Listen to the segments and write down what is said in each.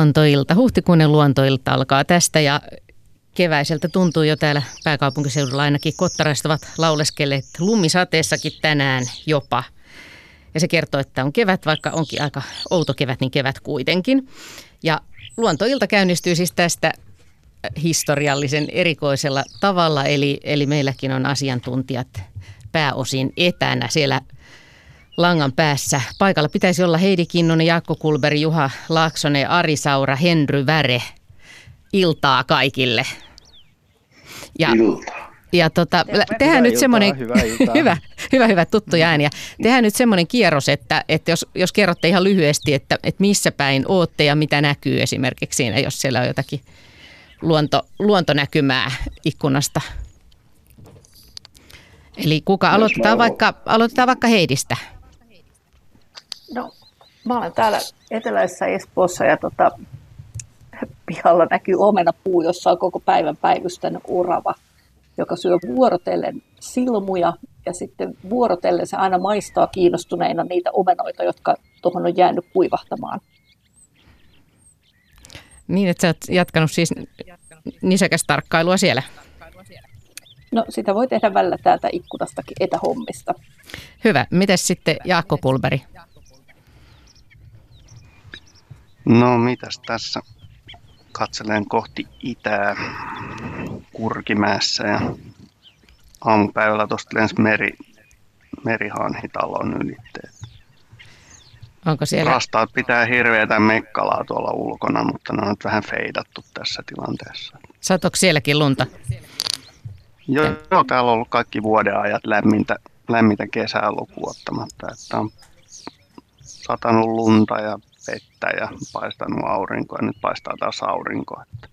Luontoilta, huhtikuinen luontoilta alkaa tästä ja keväiseltä tuntuu jo täällä pääkaupunkiseudulla ainakin kottaraiset ovat lauleskelleet lumisateessakin tänään jopa. Ja se kertoo, että on kevät, vaikka onkin aika outo kevät, niin kevät kuitenkin. Ja luontoilta käynnistyy siis tästä historiallisen erikoisella tavalla, eli, eli meilläkin on asiantuntijat pääosin etänä siellä langan päässä. Paikalla pitäisi olla Heidi Kinnunen, Jaakko Kulberi, Juha Laaksonen, Ari Saura, Henry Väre. Iltaa kaikille. Ja, iltaa. Ja tota, tehdään nyt semmoinen, hyvä, hyvä, hyvä, hyvä, tuttuja ääniä. Tehdään nyt semmoinen kierros, että, että jos, jos kerrotte ihan lyhyesti, että, että missä päin ootte ja mitä näkyy esimerkiksi siinä, jos siellä on jotakin luonto, luontonäkymää ikkunasta. Eli kuka aloitetaan vaikka, aloitetaan vaikka Heidistä? No, mä olen täällä eteläisessä Espoossa ja tota, pihalla näkyy omenapuu, jossa on koko päivän päivystänyt urava, joka syö vuorotellen silmuja ja sitten vuorotellen se aina maistaa kiinnostuneina niitä omenoita, jotka tuohon on jäänyt kuivahtamaan. Niin, että sä oot jatkanut siis nisäkästarkkailua siellä? No sitä voi tehdä välillä täältä ikkunastakin etähommista. Hyvä. Mites sitten Jaakko Kulberi? No mitäs tässä? Katselen kohti itää Kurkimäessä ja aamupäivällä tuosta lensi meri, merihanhitalon ylitteet. Onko siellä... Rastaat pitää hirveätä mekkalaa tuolla ulkona, mutta ne on nyt vähän feidattu tässä tilanteessa. Satoiko sielläkin lunta? Joo, joo, täällä on ollut kaikki vuoden ajat lämmintä, lämmintä kesää lukuottamatta. Että on satanut lunta ja vettä ja paistanut aurinkoa ja nyt paistaa taas aurinko. Että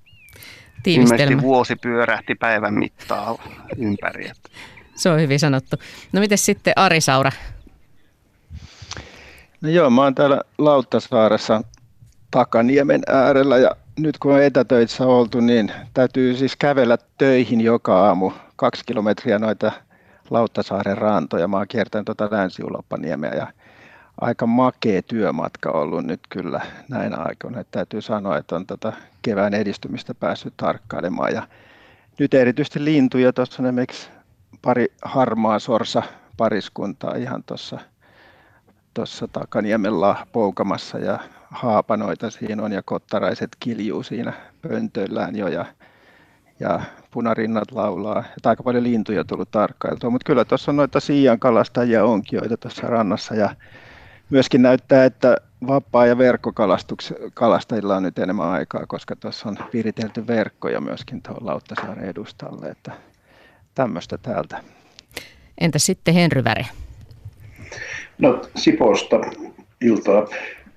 Ilmeisesti vuosi pyörähti päivän mittaa ympäri. Että. Se on hyvin sanottu. No miten sitten Ari Saura? No joo, mä oon täällä Lauttasaaressa Takaniemen äärellä ja nyt kun on etätöissä oltu, niin täytyy siis kävellä töihin joka aamu kaksi kilometriä noita Lauttasaaren rantoja. Mä oon kiertänyt tuota länsi ja aika makea työmatka ollut nyt kyllä näin aikoina. Että täytyy sanoa, että on tota kevään edistymistä päässyt tarkkailemaan. Ja nyt erityisesti lintuja, tuossa on esimerkiksi pari harmaa sorsa pariskuntaa ihan tuossa tuossa Takaniemellä poukamassa ja haapanoita siinä on ja kottaraiset kiljuu siinä pöntöillään jo ja, ja punarinnat laulaa. Että aika paljon lintuja tullut tarkkailtua, mutta kyllä tuossa on noita siian kalastajia onkin, joita tuossa rannassa ja myöskin näyttää, että vapaa- ja verkkokalastajilla on nyt enemmän aikaa, koska tuossa on viritelty verkkoja myöskin tuohon Lauttasaaren edustalle, että tämmöistä täältä. Entä sitten Henry Väre? No Siposta iltaa.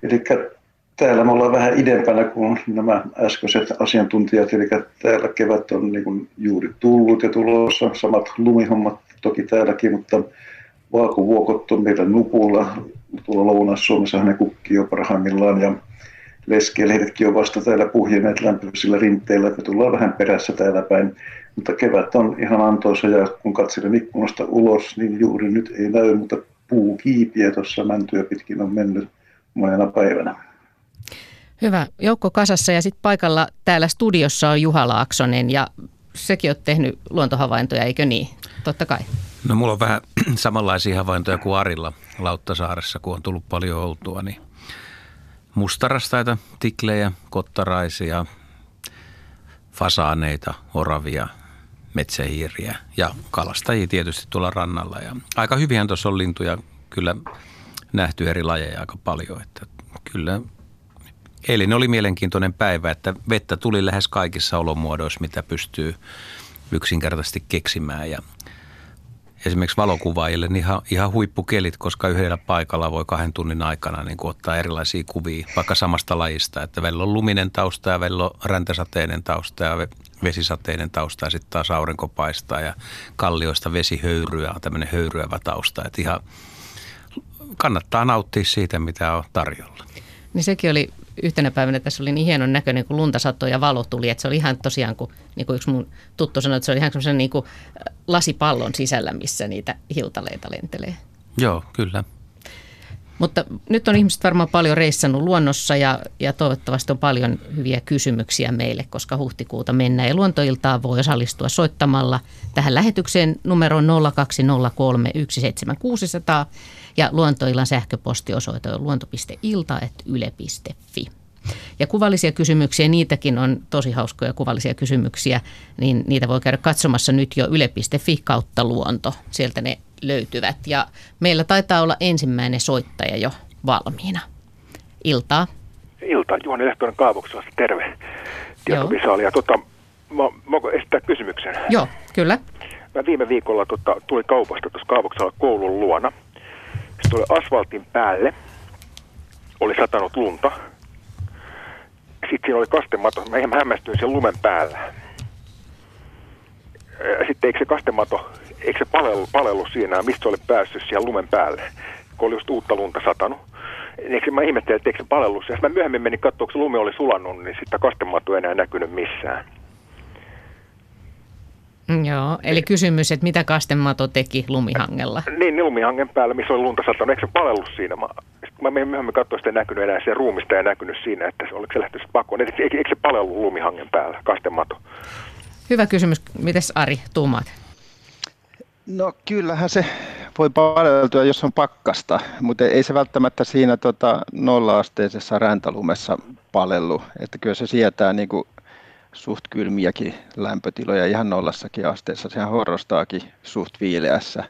Eli täällä me ollaan vähän idempänä kuin nämä äskeiset asiantuntijat, eli täällä kevät on niin juuri tullut ja tulossa, samat lumihommat toki täälläkin, mutta vaakuvuokot on meillä nupulla, tuolla Lounais-Suomessa ne kukkii jo parhaimmillaan ja leskelehdetkin on vasta täällä puhjeneet lämpöisillä rinteillä, että me tullaan vähän perässä täällä päin. Mutta kevät on ihan antoisa ja kun katselen ikkunasta ulos, niin juuri nyt ei näy, mutta puukiipiä tuossa mäntyä pitkin on mennyt monena päivänä. Hyvä. Joukko kasassa ja sitten paikalla täällä studiossa on Juha Laaksonen ja sekin on tehnyt luontohavaintoja, eikö niin? Totta kai. No mulla on vähän samanlaisia havaintoja kuin Arilla Lauttasaaressa, kun on tullut paljon oltua. Niin mustarastaita, tiklejä, kottaraisia, fasaaneita, oravia, metsähiiriä ja kalastajia tietysti tuolla rannalla. Ja aika hyvinhän tuossa on lintuja kyllä nähty eri lajeja aika paljon. Että kyllä eilen oli mielenkiintoinen päivä, että vettä tuli lähes kaikissa olomuodoissa, mitä pystyy yksinkertaisesti keksimään. Ja esimerkiksi valokuvaajille niin ihan, ihan huippukelit, koska yhdellä paikalla voi kahden tunnin aikana niin ottaa erilaisia kuvia vaikka samasta lajista. Että välillä on luminen tausta ja välillä on räntäsateinen tausta ja vesisateinen tausta ja sitten taas aurinko paistaa ja kallioista vesihöyryä on tämmöinen höyryävä tausta. Että ihan kannattaa nauttia siitä, mitä on tarjolla. Niin sekin oli yhtenä päivänä tässä oli niin hienon näköinen, kun lunta satoi ja valo tuli, että se oli ihan tosiaan, kun niin kuin yksi mun tuttu sanoi, että se oli ihan semmoisen niin kuin lasipallon sisällä, missä niitä hiltaleita lentelee. Joo, kyllä. Mutta nyt on ihmiset varmaan paljon reissannut luonnossa ja, ja toivottavasti on paljon hyviä kysymyksiä meille, koska huhtikuuta mennään. Ja luontoiltaa voi osallistua soittamalla tähän lähetykseen numero 020317600 ja luontoillan sähköpostiosoite on luonto.ilta.yle.fi. Ja kuvallisia kysymyksiä, niitäkin on tosi hauskoja kuvallisia kysymyksiä, niin niitä voi käydä katsomassa nyt jo yle.fi kautta luonto. Sieltä ne löytyvät. Ja meillä taitaa olla ensimmäinen soittaja jo valmiina. Iltaa. Iltaa. Juhani Lehtonen Kaavokselasta. Terve. Tietovisaali. Ja tota, mä, mä esittää kysymyksen. Joo, kyllä. Mä viime viikolla tota, tuli kaupasta tuossa Kaavoksella koulun luona. Se tuli asfaltin päälle. Oli satanut lunta. Sitten siinä oli kastemato. Mä hämmästyin sen lumen päällä. Sitten eikö se kastemato eikö se palelu, palelu siinä, mistä se oli päässyt siihen lumen päälle, kun oli just uutta lunta satanut. Eikö mä ihmettelin, että eikö se palellut. Ja mä myöhemmin menin katsoa, kun se lumi oli sulannut, niin sitä kastematua ei enää näkynyt missään. Mm, joo, eli kysymys, että mitä kastemato teki lumihangella? Niin, niin lumihangen päällä, missä oli lunta satanut. Eikö se palellut siinä? Mä, mä myöhemmin katsoin, että ei näkynyt enää se ruumista ei näkynyt siinä, että se, oliko se lähtenyt pakoon. Eikö, eikö se palellut lumihangen päällä, kastemato? Hyvä kysymys. Mites Ari, tuumaat? No kyllähän se voi paleltua, jos on pakkasta, mutta ei se välttämättä siinä tota, nolla-asteisessa räntalumessa palellu. Että kyllä se sietää niin kuin suht kylmiäkin lämpötiloja ihan nollassakin asteessa. Sehän horrostaakin suht viileässä.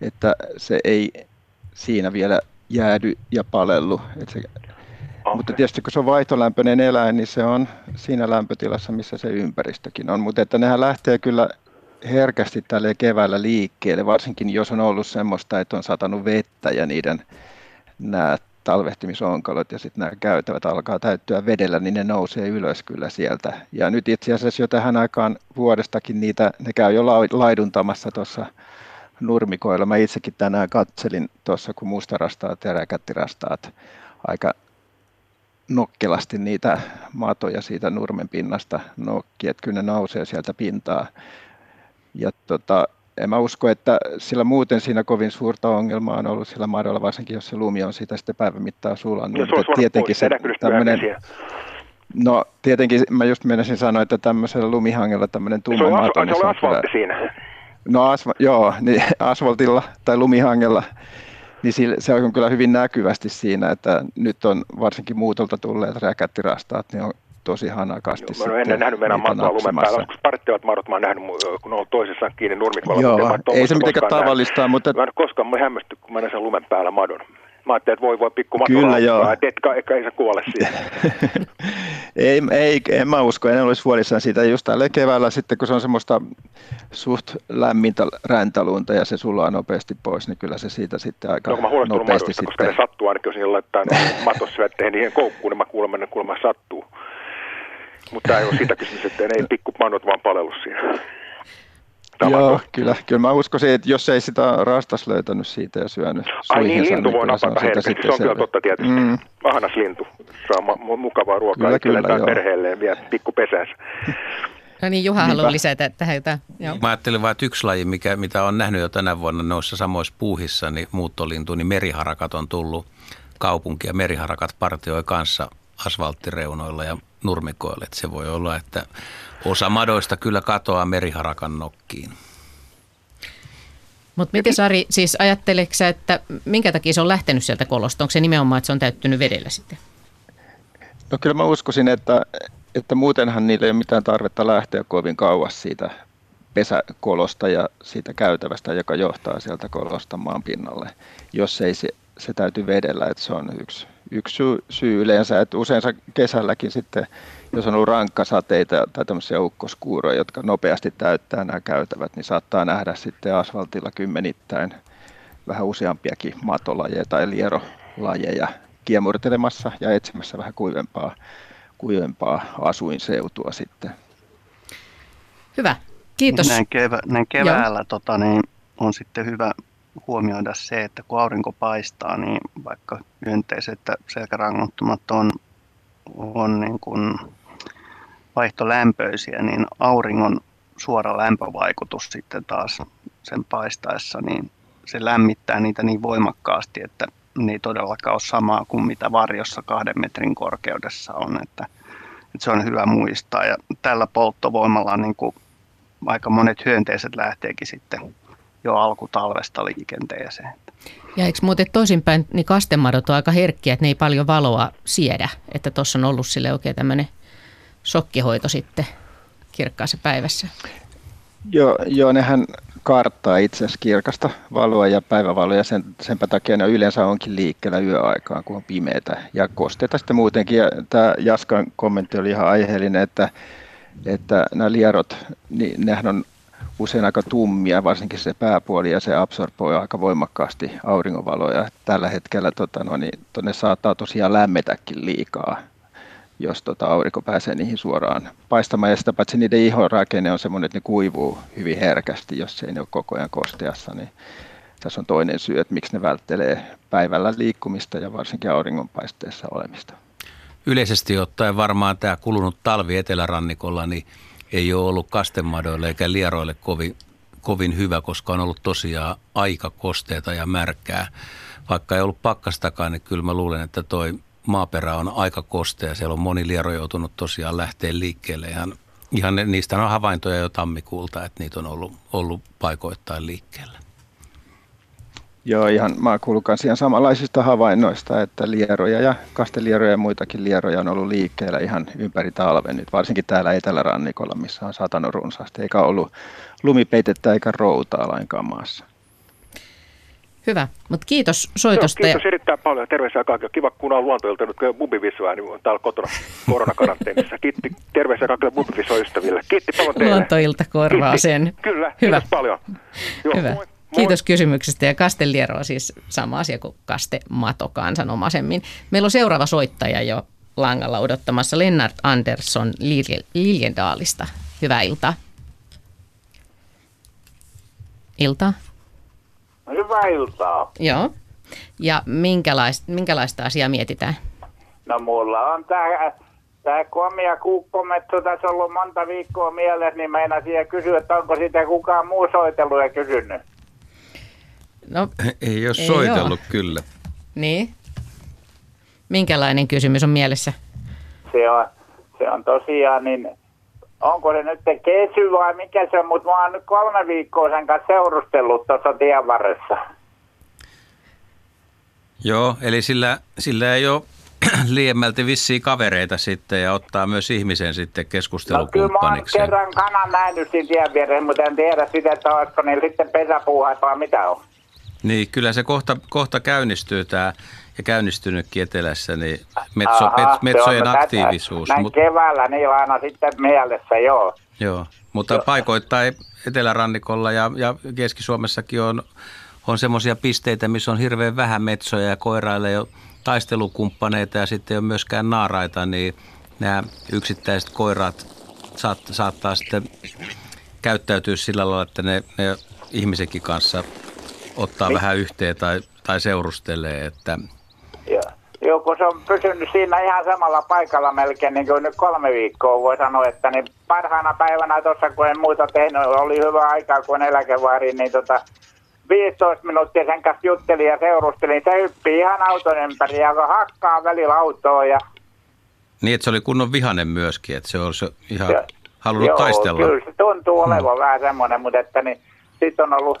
Että se ei siinä vielä jäädy ja palellu. Et se, okay. Mutta tietysti kun se on vaihtolämpöinen eläin, niin se on siinä lämpötilassa, missä se ympäristökin on. Mutta että nehän lähtee kyllä herkästi tälle keväällä liikkeelle, varsinkin jos on ollut semmoista, että on satanut vettä ja niiden nämä talvehtimisonkalot ja sitten nämä käytävät alkaa täyttyä vedellä, niin ne nousee ylös kyllä sieltä. Ja nyt itse asiassa jo tähän aikaan vuodestakin niitä, ne käy jo laiduntamassa tuossa nurmikoilla. Mä itsekin tänään katselin tuossa, kun mustarastaat ja räkättirastaat aika nokkelasti niitä matoja siitä nurmen pinnasta nokki, että kyllä ne nousee sieltä pintaa. Ja tota, en mä usko, että sillä muuten siinä kovin suurta ongelmaa on ollut sillä madolla, varsinkin jos se lumi on sitä sitten päivän mittaan sulannut. No, se on tietenkin se tämmöinen, No tietenkin mä just menisin sanoa, että tämmöisellä lumihangella tämmöinen tumma mato. Se on, niin se on asfaltti siinä. No asfa, joo, niin asfaltilla tai lumihangella, niin se on kyllä hyvin näkyvästi siinä, että nyt on varsinkin muutolta tulleet räkättirastaat, niin on tosi hanakasti. Joo, mä olen ennen nähnyt meidän matoa lumen päällä. Kun parittivat madot mä oon nähnyt, kun ne on toisessaan kiinni nurmikolla. Joo, ei se mitenkään tavallista, mutta... Mä en koskaan mä hämmästy, kun mä näin sen lumen päällä madon. Mä ajattelin, että voi voi pikku mato Kyllä joo. että etkä, ei se kuole siihen. ei, ei, en mä usko, en olisi huolissaan siitä. Just tällä keväällä sitten, kun se on semmoista suht lämmintä räntälunta ja se sulaa nopeasti pois, niin kyllä se siitä sitten aika no, mä nopeasti madosta, sitten... koska ne sattuu ainakin, jos niillä laittaa matossa veteen niihin koukkuun, niin mä kuulemma ne kuulemma sattuu. Mutta ei ole sitä kysymys, että ei pikkupanot vaan palellu siinä. Joo, kyllä, kyllä mä uskoisin, että jos ei sitä rastas löytänyt siitä ja syönyt Ai niin, lintu voi napata herkästi, se on kyllä totta tietysti. Mm. Ahnas lintu saa mukavaa ruokaa kyllä, kyllä, tai perheelleen vielä pikku pesässä. No niin, Juha haluaa lisätä tähän jotain. Joo. Mä ajattelin vain, että yksi laji, mikä, mitä on nähnyt jo tänä vuonna noissa samoissa puuhissa, niin muuttolintu, niin meriharakat on tullut kaupunki ja meriharakat partioi kanssa asfalttireunoilla ja nurmikoille. Että se voi olla, että osa madoista kyllä katoaa meriharakan nokkiin. Mutta miten Sari, siis ajatteleksä, että minkä takia se on lähtenyt sieltä kolosta? Onko se nimenomaan, että se on täyttynyt vedellä sitten? No kyllä mä uskoisin, että, että muutenhan niillä ei ole mitään tarvetta lähteä kovin kauas siitä pesäkolosta ja siitä käytävästä, joka johtaa sieltä kolosta maan pinnalle, jos ei se, se täytyy vedellä, että se on yksi yksi syy, syy yleensä, että usein kesälläkin sitten, jos on ollut rankkasateita tai tämmöisiä ukkoskuuroja, jotka nopeasti täyttää nämä käytävät, niin saattaa nähdä sitten asfaltilla kymmenittäin vähän useampiakin matolajeja tai lierolajeja kiemurtelemassa ja etsimässä vähän kuivempaa, kuivempaa asuinseutua sitten. Hyvä, kiitos. Näin, kevä, näin keväällä tota, niin on sitten hyvä huomioida se, että kun aurinko paistaa, niin vaikka hyönteiset ja selkärangottomat on, on niin kuin vaihtolämpöisiä, niin auringon suora lämpövaikutus sitten taas sen paistaessa, niin se lämmittää niitä niin voimakkaasti, että niin todellakaan ole samaa kuin mitä varjossa kahden metrin korkeudessa on. Että, että se on hyvä muistaa. Ja tällä polttovoimalla niin kuin aika monet hyönteiset lähteekin sitten jo alkutalvesta liikenteeseen. Ja eikö muuten toisinpäin, niin kastemadot on aika herkkiä, että ne ei paljon valoa siedä, että tuossa on ollut sille oikein tämmöinen shokkihoito sitten kirkkaassa päivässä. Joo, joo, nehän karttaa itse asiassa kirkasta valoa ja päivävaloa ja sen, senpä takia ne yleensä onkin liikkeellä yöaikaan, kun on pimeätä ja kosteita sitten muutenkin. Ja tämä Jaskan kommentti oli ihan aiheellinen, että, että nämä lierot, niin nehän on usein aika tummia, varsinkin se pääpuoli, ja se absorboi aika voimakkaasti auringonvaloja. Tällä hetkellä tota, no, niin, ne saattaa tosiaan lämmetäkin liikaa, jos tota, aurinko pääsee niihin suoraan paistamaan. Ja sitä paitsi niiden ihon on semmoinen, että ne kuivuu hyvin herkästi, jos ei ne ole koko ajan kosteassa. Niin tässä on toinen syy, että miksi ne välttelee päivällä liikkumista ja varsinkin auringonpaisteessa olemista. Yleisesti ottaen varmaan tämä kulunut talvi etelärannikolla, niin ei ole ollut kastemadoille eikä lieroille kovin, kovin hyvä, koska on ollut tosiaan aika kosteita ja märkää. Vaikka ei ollut pakkastakaan, niin kyllä mä luulen, että toi maaperä on aika kostea. Siellä on moni liero joutunut tosiaan lähteä liikkeelle. Ihan, ihan niistä on havaintoja jo tammikuulta, että niitä on ollut, ollut paikoittain liikkeellä. Joo, ihan mä kuulun ihan samanlaisista havainnoista, että lieroja ja kastelieroja ja muitakin lieroja on ollut liikkeellä ihan ympäri talven nyt, varsinkin täällä etelärannikolla, missä on satanut runsaasti, eikä ollut lumipeitettä eikä routaa lainkaan maassa. Hyvä, mutta kiitos soitosta. Joo, kiitos erittäin paljon. Terveisiä kaikille. Kiva kuunnella luontoilta nyt bubivisua, niin on täällä kotona koronakaranteenissa. Kiitti terveisiä kaikille bubivisoystäville. Kiitti paljon teille. Luontoilta korvaa Kiitti. sen. Kyllä, Hyvä. kiitos paljon. Joo, Hyvä. Moi. Kiitos kysymyksestä ja kasteliero on siis sama asia kuin kastemato kansanomaisemmin. Meillä on seuraava soittaja jo langalla odottamassa Lennart Andersson Liljendaalista. Hyvää iltaa. Iltaa. Hyvää iltaa. Joo. Ja minkälaista, minkälaista asiaa mietitään? No mulla on tämä Tämä komia kuukkometso tässä ollut monta viikkoa mielessä, niin meinasin kysyä, että onko sitä kukaan muu soitellut ja kysynyt. No, ei ole ei soitellut ole. kyllä. Niin. Minkälainen kysymys on mielessä? Se on, se on tosiaan, niin onko se nyt kesy vai mikä se on, mutta mä oon nyt kolme viikkoa sen kanssa seurustellut tuossa tien varressa. Joo, eli sillä, sillä ei ole liiemmälti vissiin kavereita sitten ja ottaa myös ihmisen sitten keskustelukumppaniksi. No kyllä mä oon kerran kanan nähnyt siinä tien vieressä, mutta en tiedä sitä, että olisiko niin sitten pesäpuuhat vai mitä on. Niin, kyllä se kohta, kohta käynnistyy tämä ja käynnistynytkin etelässä, niin metso, Aha, metsojen aktiivisuus. Näin mut, keväällä niin aina sitten mielessä, joo. Joo, mutta joo. paikoittain etelärannikolla ja, ja Keski-Suomessakin on, on semmoisia pisteitä, missä on hirveän vähän metsoja ja koiraille jo taistelukumppaneita ja sitten ei ole myöskään naaraita, niin nämä yksittäiset koirat saat, saattaa sitten käyttäytyä sillä lailla, että ne, ne ihmisenkin kanssa ottaa Mi- vähän yhteen tai, tai seurustelee. Että... Joo. Joo, kun se on pysynyt siinä ihan samalla paikalla melkein niin kuin nyt kolme viikkoa, voi sanoa, että niin parhaana päivänä tuossa, kun en muuta tehnyt, oli hyvä aikaa, kun eläkevaari, niin tota, 15 minuuttia sen kanssa juttelin ja seurustelin. Se hyppii ihan auton ympäri ja hakkaa välillä autoa. Ja... Niin, että se oli kunnon vihanen myöskin, että se olisi ihan ja, halunnut joo, taistella. kyllä se tuntuu olevan hmm. vähän semmoinen, mutta että niin, sitten on ollut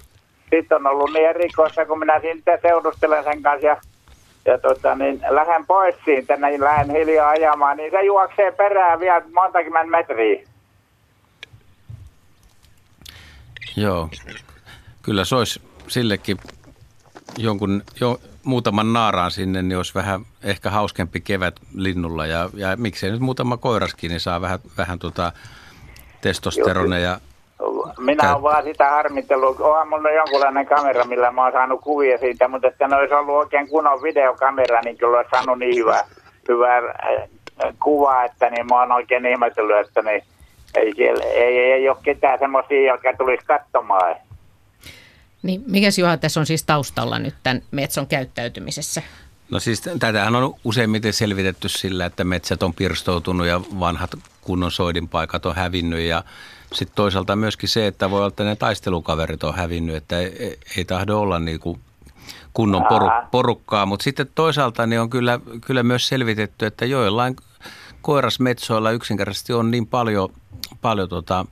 sitten on ollut niin erikoista, kun minä sitten seurustelen sen kanssa ja, ja tota, niin lähden pois siitä, niin lähden hiljaa ajamaan, niin se juoksee perään vielä montakymmentä metriä. Joo, kyllä se olisi sillekin jonkun, jo, muutaman naaraan sinne, niin olisi vähän ehkä hauskempi kevät linnulla ja, ja miksei nyt muutama koiraskin, niin saa vähän, vähän tota testosteroneja minä olen vaan sitä harmitellut. Onhan mulla jonkunlainen kamera, millä mä oon saanut kuvia siitä, mutta että ne olisi ollut oikein kunnon videokamera, niin kyllä olisi saanut niin hyvää, hyvää äh, kuvaa, että niin mä oon oikein ihmetellyt, että niin, ei, siellä, ei, ei, ei ole ketään semmoisia, jotka tulisi katsomaan. Niin, mikäs Juha tässä on siis taustalla nyt tämän metson käyttäytymisessä? No siis tätähän on useimmiten selvitetty sillä, että metsät on pirstoutunut ja vanhat kunnon soidinpaikat on hävinnyt ja sitten toisaalta myöskin se, että voi olla, että ne taistelukaverit on hävinnyt, että ei, ei tahdo olla niin kuin kunnon poru, porukkaa. Mutta sitten toisaalta niin on kyllä, kyllä myös selvitetty, että joillain koirasmetsoilla yksinkertaisesti on niin paljon, paljon tota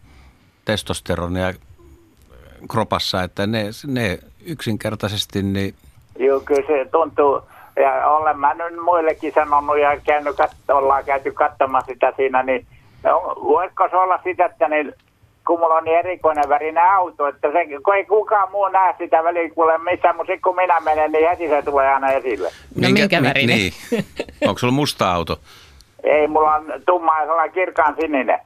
testosteronia kropassa, että ne, ne yksinkertaisesti niin Joo, kyllä se tuntuu, ja olen mä nyt muillekin sanonut ja käynyt, ollaan käyty katsomaan sitä siinä, niin no, voisiko se olla sitä, että niin, kun mulla on niin erikoinen värinen auto, että se, kun ei kukaan muu näe sitä väliä, kuule missä mun kun minä menen, niin heti se tulee aina esille. No minkä värinen? Niin. Onko sulla musta auto? Ei, mulla on tumma ja sellainen kirkaan sininen.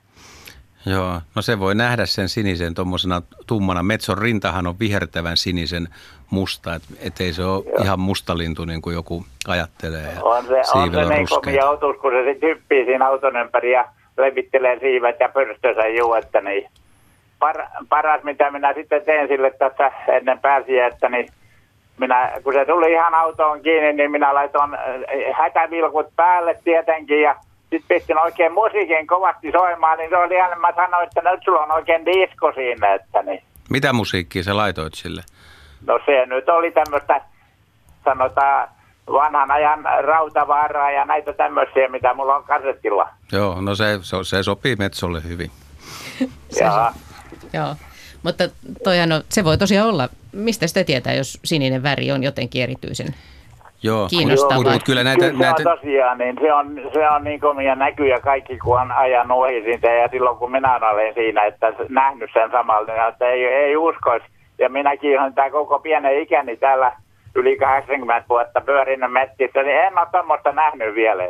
Joo, no se voi nähdä sen sinisen tuommoisena tummana. Metson rintahan on vihertävän sinisen musta, et, ettei se ole Joo. ihan mustalintu niin kuin joku ajattelee. Ja On se, on se siivet niin komia otus, kun se sitten hyppii siinä auton ympäri ja levittelee siivet ja pyrstönsä juu, että niin. Par, paras, mitä minä sitten teen sille tässä ennen pääsiäistä, niin minä, kun se tuli ihan autoon kiinni, niin minä laitoin äh, hätävilkut päälle tietenkin ja sitten pistin oikein musiikin kovasti soimaan, niin se oli ihan, mä sanoin, että nyt sulla on oikein disko siinä, että niin. Mitä musiikkia sä laitoit sille? No se nyt oli tämmöistä, sanotaan, vanhan ajan rautavaaraa ja näitä tämmöisiä, mitä mulla on kasettilla. Joo, no se, se, se sopii Metsolle hyvin. Ja, Joo, mutta toihan on, se voi tosiaan olla, mistä sitä tietää, jos sininen väri on jotenkin erityisen. Joo, Kiinnostavaa. mutta mut kyllä näitä, kyllä näitä se on tosiaan, niin se on, se on niin komia näkyjä kaikki, kun on ajanut ohi siitä ja silloin kun minä olen siinä, että nähnyt sen samalla, niin että ei, ei uskoisi. Ja minäkin olen tämä koko pienen ikäni täällä yli 80 vuotta pyörinyt metsissä, niin en ole tämmöistä nähnyt vielä.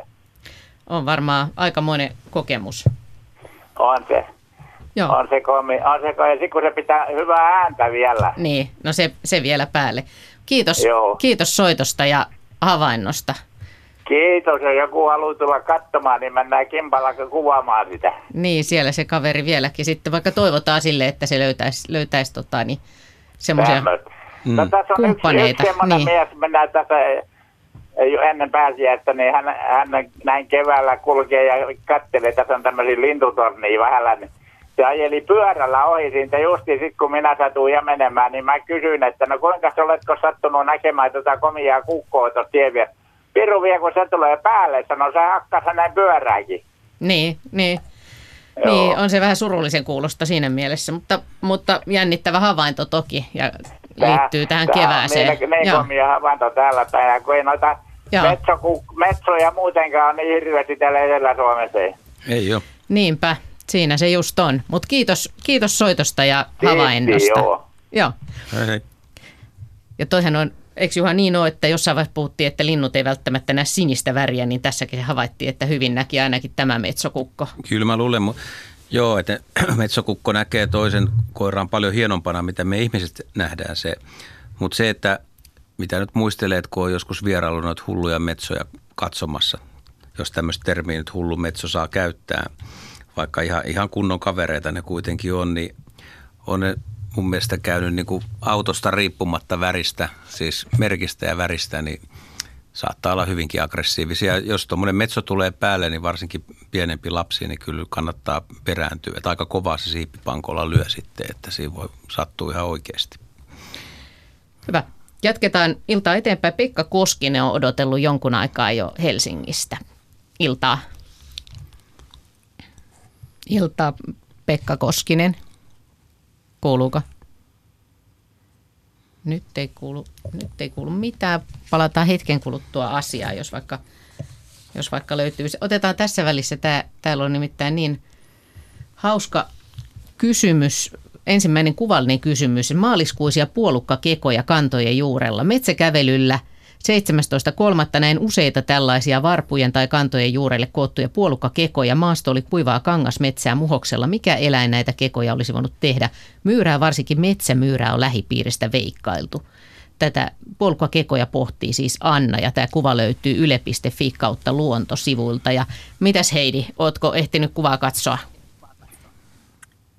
On varmaan aika monen kokemus. On se. Joo, On se komi, on se komi. Ja sitten kun se pitää hyvää ääntä vielä. niin, no se, se vielä päälle. Kiitos, Joo. kiitos soitosta ja havainnosta. Kiitos, jos joku haluaa tulla katsomaan, niin mennään kimpalla kuvaamaan sitä. Niin, siellä se kaveri vieläkin sitten, vaikka toivotaan sille, että se löytäisi, löytäisi tota, niin, semmoisia... No, Mm. tässä on yksi, Kumppaneita, yksi semmoinen niin. mies, mennään tässä jo ennen pääsiäistä, niin hän, hän näin keväällä kulkee ja kattelee, tässä on tämmöisiä lintutornia vähällä, niin se ajeli pyörällä ohi siitä justi sitten kun minä satuin ja menemään, niin mä kysyin, että no kuinka sä oletko sattunut näkemään tätä komiaa kukkoa tuossa tien vieressä? Piru vie, kun se tulee päälle, sanoi se hakkas hänen pyörääkin. Niin, niin. Joo. Niin, on se vähän surullisen kuulosta siinä mielessä, mutta, mutta jännittävä havainto toki ja liittyy tähän tää on kevääseen. Niin, niin komia havainto täällä päin, ja kun ei noita Joo. metsoku, metsoja muutenkaan on niin hirveästi täällä Etelä-Suomessa. ei ole. Niinpä, siinä se just on. Mutta kiitos, kiitos soitosta ja Kiitti, havainnosta. joo. Joo. Hei, hei. Ja toihan on, eikö Juha niin ole, että jossain vaiheessa puhuttiin, että linnut ei välttämättä näe sinistä väriä, niin tässäkin havaittiin, että hyvin näki ainakin tämä metsokukko. Kyllä mä luulen, mu- joo, että metsokukko näkee toisen koiran paljon hienompana, mitä me ihmiset nähdään se. Mutta se, että mitä nyt muistelee, että kun on joskus vierailu noita hulluja metsoja katsomassa, jos tämmöistä termiä nyt hullu metso saa käyttää, vaikka ihan, ihan kunnon kavereita ne kuitenkin on, niin on ne mun mielestä käynyt niin kuin autosta riippumatta väristä, siis merkistä ja väristä, niin saattaa olla hyvinkin aggressiivisia. Jos tuommoinen metso tulee päälle, niin varsinkin pienempi lapsi, niin kyllä kannattaa perääntyä. Että aika kovaa se siipipankolla lyö sitten, että siinä voi sattua ihan oikeasti. Hyvä. Jatketaan iltaa eteenpäin. Pekka Koskinen on odotellut jonkun aikaa jo Helsingistä. Iltaa. Iltaa, Pekka Koskinen. Kuuluuko? Nyt ei kuulu, nyt ei kuulu mitään. Palataan hetken kuluttua asiaan, jos vaikka, jos vaikka löytyy. Otetaan tässä välissä, tää, täällä on nimittäin niin hauska kysymys, ensimmäinen kuvallinen kysymys. Maaliskuisia puolukkakekoja kantojen juurella. Metsäkävelyllä 17.3. näin useita tällaisia varpujen tai kantojen juurelle koottuja puolukkakekoja. Maasto oli kuivaa kangasmetsää muhoksella. Mikä eläin näitä kekoja olisi voinut tehdä? Myyrää, varsinkin metsämyyrää, on lähipiiristä veikkailtu. Tätä puolukkakekoja pohtii siis Anna ja tämä kuva löytyy yle.fi kautta luontosivuilta. Ja mitäs Heidi, ootko ehtinyt kuvaa katsoa?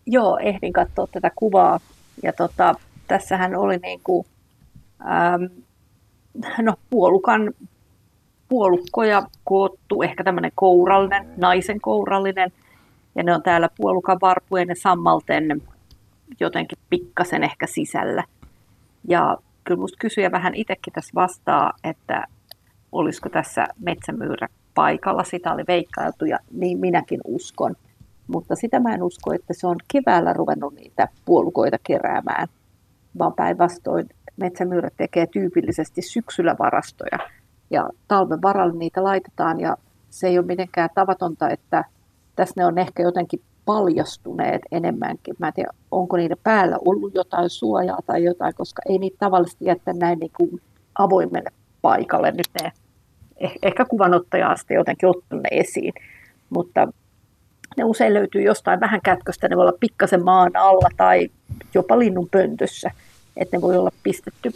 Joo, ehdin katsoa tätä kuvaa. Ja tota, tässähän oli niin kuin, ähm, no, puolukan puolukkoja koottu, ehkä tämmöinen kourallinen, naisen kourallinen. Ja ne on täällä puolukan varpujen ja sammalten jotenkin pikkasen ehkä sisällä. Ja kyllä musta kysyjä vähän itsekin tässä vastaa, että olisiko tässä metsämyyrä paikalla. Sitä oli veikkailtu ja niin minäkin uskon. Mutta sitä mä en usko, että se on keväällä ruvennut niitä puolukoita keräämään, vaan päinvastoin metsämyyrät tekee tyypillisesti syksyllä varastoja ja talven varalle niitä laitetaan ja se ei ole mitenkään tavatonta, että tässä ne on ehkä jotenkin paljastuneet enemmänkin. Mä en tiedä, onko niiden päällä ollut jotain suojaa tai jotain, koska ei niitä tavallisesti jättä näin niin kuin avoimelle paikalle. Nyt ne eh, ehkä kuvanottaja asti jotenkin ottanut ne esiin, mutta ne usein löytyy jostain vähän kätköstä, ne voi olla pikkasen maan alla tai jopa linnun pöntössä, että ne voi olla pistetty,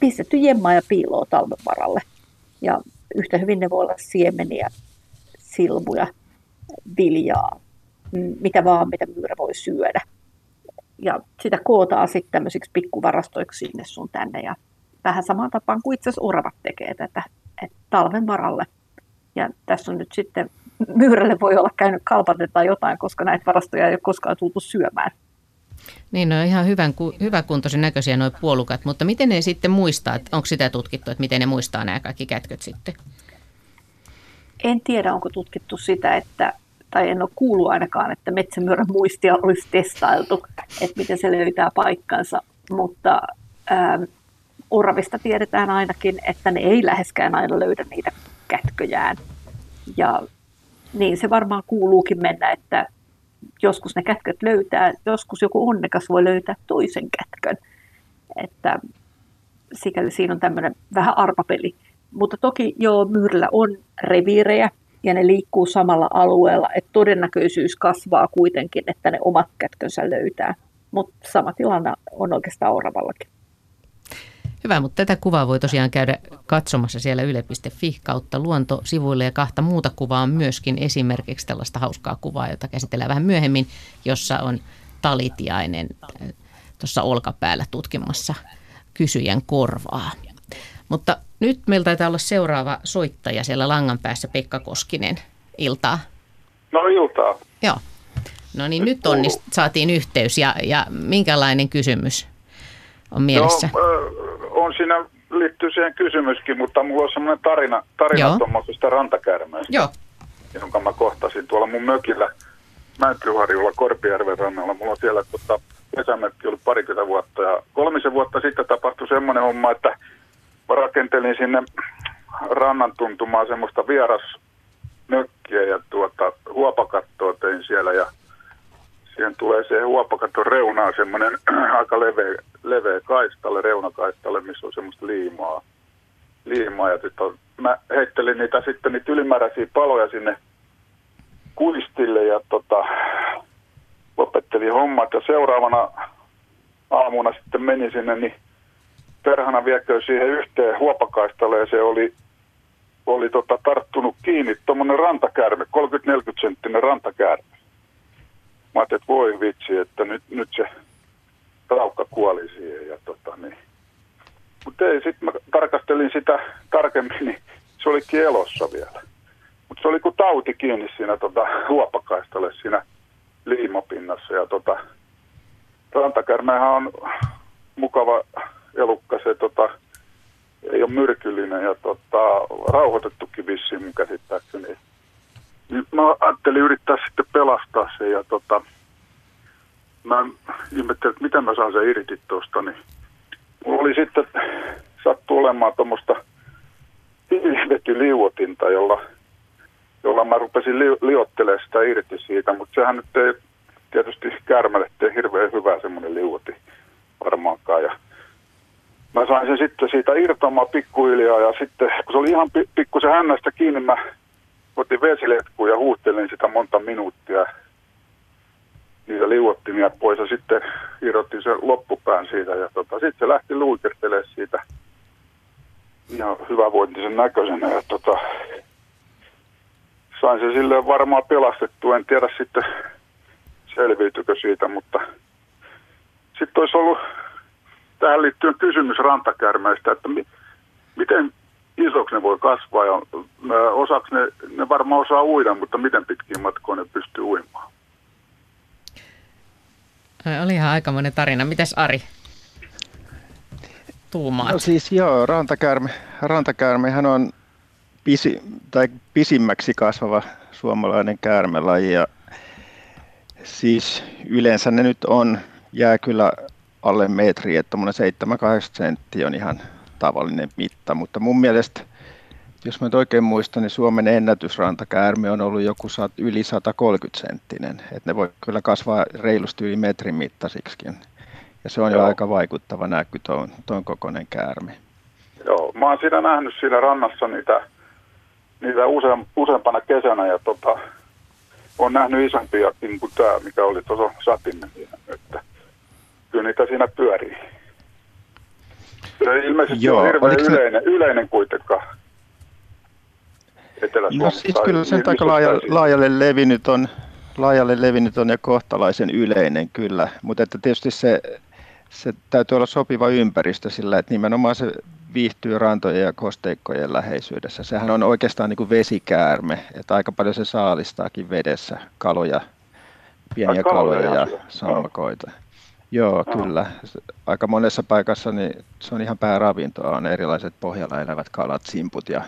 pistetty jemmaa ja piiloa talven varalle. Ja yhtä hyvin ne voi olla siemeniä, silmuja, viljaa, mitä vaan, mitä myyrä voi syödä. Ja sitä kootaan sitten tämmöisiksi pikkuvarastoiksi sinne sun tänne. Ja vähän samaan tapaan kuin itse asiassa oravat tekee tätä, että talven varalle. Ja tässä on nyt sitten, myyrälle voi olla käynyt kalpatetaan jotain, koska näitä varastoja ei ole koskaan tultu syömään. Niin, ne on ihan hyvän, hyväkuntoisen näköisiä nuo puolukat, mutta miten ne sitten muistaa, että onko sitä tutkittu, että miten ne muistaa nämä kaikki kätköt sitten? En tiedä, onko tutkittu sitä, että tai en ole kuullut ainakaan, että metsämyörän muistia olisi testailtu, että miten se löytää paikkansa, mutta ää, oravista tiedetään ainakin, että ne ei läheskään aina löydä niitä kätköjään. Ja niin se varmaan kuuluukin mennä, että joskus ne kätköt löytää, joskus joku onnekas voi löytää toisen kätkön. Että sikäli siinä on tämmöinen vähän arpapeli. Mutta toki joo, myyrällä on reviirejä, ja ne liikkuu samalla alueella, että todennäköisyys kasvaa kuitenkin, että ne omat kätkönsä löytää. Mutta sama tilanne on oikeastaan oravallakin. Hyvä, mutta tätä kuvaa voi tosiaan käydä katsomassa siellä yle.fi kautta luontosivuille ja kahta muuta kuvaa on myöskin esimerkiksi tällaista hauskaa kuvaa, jota käsitellään vähän myöhemmin, jossa on talitiainen äh, tuossa olkapäällä tutkimassa kysyjän korvaa. Mutta nyt meillä taitaa olla seuraava soittaja siellä langan päässä, Pekka Koskinen. Iltaa. No iltaa. Joo. No niin, nyt, nyt onnist, saatiin yhteys ja, ja minkälainen kysymys on mielessä? No, on siinä, liittyy siihen kysymyskin, mutta mulla on semmoinen tarina, tarina tuommoisesta rantakärmeestä, Joo. jonka mä kohtasin tuolla mun mökillä Mäntyharjulla Korpijärven rannalla. Mulla on siellä tota, kesämökki ollut parikymmentä vuotta ja kolmisen vuotta sitten tapahtui semmoinen homma, että mä rakentelin sinne rannan tuntumaan semmoista vierasmökkiä ja tuota, huopakattoa tein siellä ja siihen tulee se huopakaton reunaan semmoinen aika leveä, leveä kaistalle, reunakaistalle, missä on semmoista liimaa. liimaa ja on, mä heittelin niitä sitten niitä ylimääräisiä paloja sinne kuistille ja tota, lopettelin hommat ja seuraavana aamuna sitten menin sinne, niin perhana viekö siihen yhteen huopakaistalle ja se oli, oli tota, tarttunut kiinni tuommoinen rantakärme, 30-40 senttinen rantakärme. Mä ajattelin, että voi vitsi, että nyt, nyt se raukka kuoli siihen. Ja tota, niin. Mutta ei, sitten mä tarkastelin sitä tarkemmin, niin se oli elossa vielä. Mutta se oli kuin tauti kiinni siinä tota, huopakaistalle siinä liimapinnassa. Ja tota, rantakärmehän on mukava elukka, se tota, ei ole myrkyllinen ja tota, rauhoitettukin vissiin mun käsittääkseni. Niin mä ajattelin yrittää sitten pelastaa se ja tota, mä ihmettelin, että miten mä saan sen irti tuosta, niin mulla oli sitten sattu olemaan tuommoista hiilivetyliuotinta, jolla, jolla mä rupesin li, liottelemaan sitä irti siitä, mutta sehän nyt ei tietysti kärmälle tee hirveän hyvää semmoinen liuoti varmaankaan. Ja mä sain sen sitten siitä irtoamaan pikkuhiljaa ja sitten kun se oli ihan pikkusen hännästä kiinni, mä otin vesiletkuun ja huuttelin sitä monta minuuttia. Niitä liuottimia pois ja sitten irrotin sen loppupään siitä ja tota, sitten se lähti luikertelemaan siitä. Ihan hyvävointisen näköisenä ja tota, sain se silleen varmaan pelastettua, en tiedä sitten selviytykö siitä, mutta sitten olisi ollut tähän liittyen kysymys rantakärmeistä, että mi, miten isoksi ne voi kasvaa ja osaksi ne, ne varmaan osaa uida, mutta miten pitkin matkoin ne pystyy uimaan? Oli ihan aikamoinen tarina. Mitäs Ari? tuumaat? No siis joo, rantakäärme, rantakäärmehän on pisi, tai pisimmäksi kasvava suomalainen käärmelaji ja siis yleensä ne nyt on, jää kyllä alle metri, että 7-8 senttiä on ihan tavallinen mitta, mutta mun mielestä jos mä nyt oikein muistan, niin Suomen ennätysrantakäärme on ollut joku yli 130 senttinen. Että ne voi kyllä kasvaa reilusti yli metrin mittaisiksikin. Ja se on Joo. jo aika vaikuttava näky tuon, tuon kokoinen käärme. Joo, mä oon siinä nähnyt siinä rannassa niitä, niitä useam, useampana kesänä ja tota, on nähnyt isompiakin kuin tämä, mikä oli tuossa siinä. Että kyllä niitä siinä pyörii. Se ilmeisesti Joo, on hirveän yleinen, se... yleinen kuitenkaan No siis kyllä sen aika laajalle, laajalle levinnyt on, laajalle levinnyt on ja kohtalaisen yleinen kyllä, mutta että tietysti se, se täytyy olla sopiva ympäristö sillä, että nimenomaan se viihtyy rantojen ja kosteikkojen läheisyydessä. Sehän on oikeastaan niin kuin vesikäärme, että aika paljon se saalistaakin vedessä kaloja, pieniä kaloja, kaloja ja sammakoita. Joo, Joo, kyllä. Aika monessa paikassa niin se on ihan pääravintoa, on erilaiset pohjalla elävät kalat, simput ja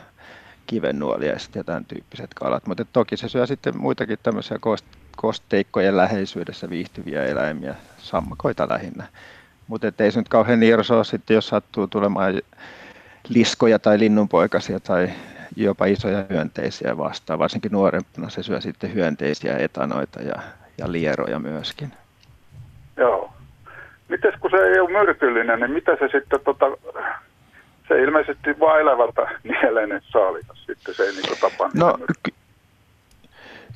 kivennuoliaiset ja tämän tyyppiset kalat. Mutta toki se syö sitten muitakin tämmöisiä kosteikkojen läheisyydessä viihtyviä eläimiä, sammakoita lähinnä. Mutta ei se nyt kauhean nirsoa sitten, jos sattuu tulemaan liskoja tai linnunpoikasia tai jopa isoja hyönteisiä vastaan. Varsinkin nuorempana se syö sitten hyönteisiä, etanoita ja, ja lieroja myöskin. Joo. Mites kun se ei ole myrkyllinen, niin mitä se sitten tota, se ilmeisesti vaan elävältä nielee saalikas sitten, se ei niin tapa No, ky-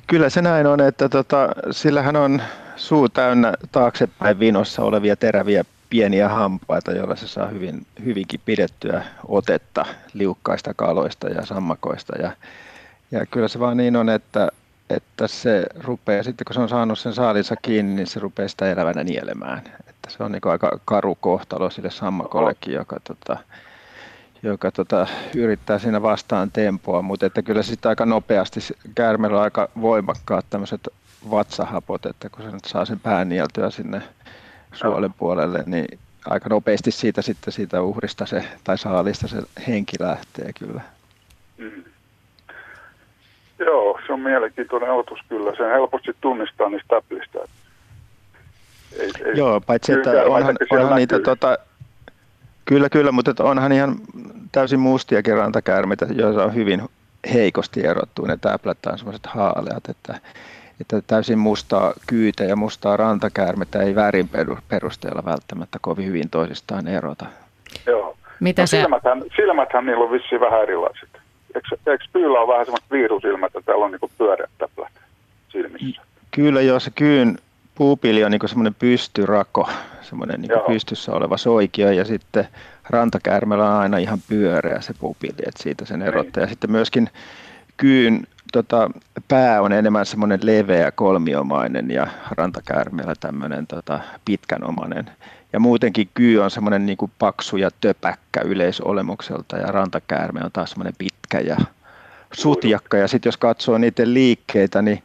kyllä se näin on, että tota, sillähän on suu täynnä taaksepäin vinossa olevia teräviä pieniä hampaita, joilla se saa hyvin, hyvinkin pidettyä otetta liukkaista kaloista ja sammakoista. Ja, ja kyllä se vaan niin on, että, että se rupeaa, sitten kun se on saanut sen saalinsa kiinni, niin se rupeaa sitä elävänä nielemään. Että se on niin aika karu kohtalo sille sammakollekin, joka tota, joka tota, yrittää siinä vastaan tempoa, mutta että kyllä sitten aika nopeasti käärmeellä on aika voimakkaat tämmöiset vatsahapot, että kun se nyt saa sen pään nieltyä sinne suolen puolelle, niin aika nopeasti siitä sitten siitä uhrista se, tai saalista se henki lähtee kyllä. Mm. Joo, se on mielenkiintoinen otus kyllä. Se helposti tunnistaa niistä täplistä. Ei, ei, Joo, paitsi että onhan, onhan niitä tota, Kyllä, kyllä, mutta onhan ihan täysin mustiakin rantakäärmeitä, joissa on hyvin heikosti erottu. Ne täplät on semmoiset haaleat, että, että täysin mustaa kyytä ja mustaa rantakäärmettä ei värin perusteella välttämättä kovin hyvin toisistaan erota. Joo. Mitä no, se... silmäthän, silmäthän niillä on vissiin vähän erilaiset. Eikö, eikö pyyllä ole vähän semmoista virusilmät, että täällä on niin pyöreät täplät silmissä? Kyllä joo, se kyyn puupili on niin semmoinen pystyrako, semmoinen niin pystyssä oleva soikio ja sitten rantakäärmellä on aina ihan pyöreä se puupili, että siitä sen niin. erottaa. Ja sitten myöskin kyyn tota, pää on enemmän semmoinen leveä kolmiomainen ja rantakäärmeellä tämmöinen tota, pitkänomainen. Ja muutenkin kyy on semmoinen niin kuin paksu ja töpäkkä yleisolemukselta ja rantakäärme on taas semmoinen pitkä ja sutjakka. Ja sitten jos katsoo niiden liikkeitä, niin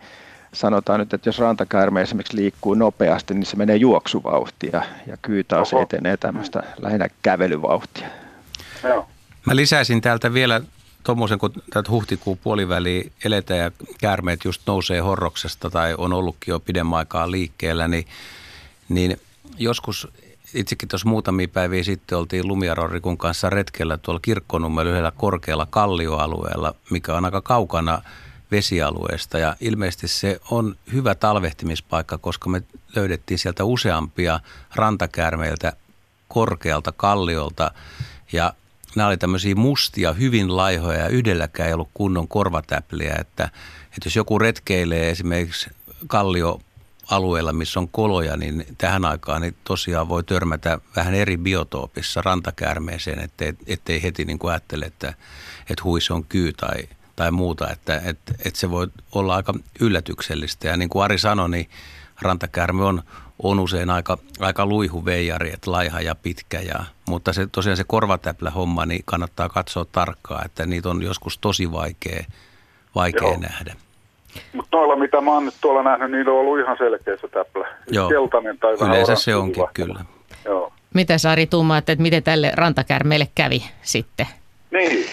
sanotaan nyt, että jos rantakäärme esimerkiksi liikkuu nopeasti, niin se menee juoksuvauhtia ja kyy taas Oho. etenee tämmöistä lähinnä kävelyvauhtia. Joo. Mä lisäisin täältä vielä tuommoisen, kun tätä huhtikuun puoliväliin eletään ja käärmeet just nousee horroksesta tai on ollutkin jo pidemmän aikaa liikkeellä, niin, niin joskus itsekin tuossa muutamia päiviä sitten oltiin Lumiarorikun kanssa retkellä tuolla Kirkkonummen yhdellä korkealla kallioalueella, mikä on aika kaukana – vesialueesta. Ja ilmeisesti se on hyvä talvehtimispaikka, koska me löydettiin sieltä useampia rantakäärmeiltä korkealta kalliolta. Ja nämä oli tämmöisiä mustia, hyvin laihoja ja yhdelläkään ei ollut kunnon korvatäpliä, että, että jos joku retkeilee esimerkiksi kallio alueella, missä on koloja, niin tähän aikaan niin tosiaan voi törmätä vähän eri biotoopissa rantakäärmeeseen, ettei, ettei heti niin kuin ajattele, että, että hui se on kyy tai, tai muuta, että, että, että se voi olla aika yllätyksellistä. Ja niin kuin Ari sanoi, niin rantakäärme on, on usein aika, aika luihuveijari, että laiha ja pitkä. Ja, mutta se, tosiaan se korvatäplä homma, niin kannattaa katsoa tarkkaan, että niitä on joskus tosi vaikea, vaikea Joo. nähdä. Mutta noilla, mitä mä oon nyt tuolla nähnyt, niillä on ollut ihan selkeä se täplä. Joo. Keltainen tai Yleensä se onkin, kyllä. Joo. Mitä Sari tuumaat, että miten tälle rantakärmeelle kävi sitten? Niin.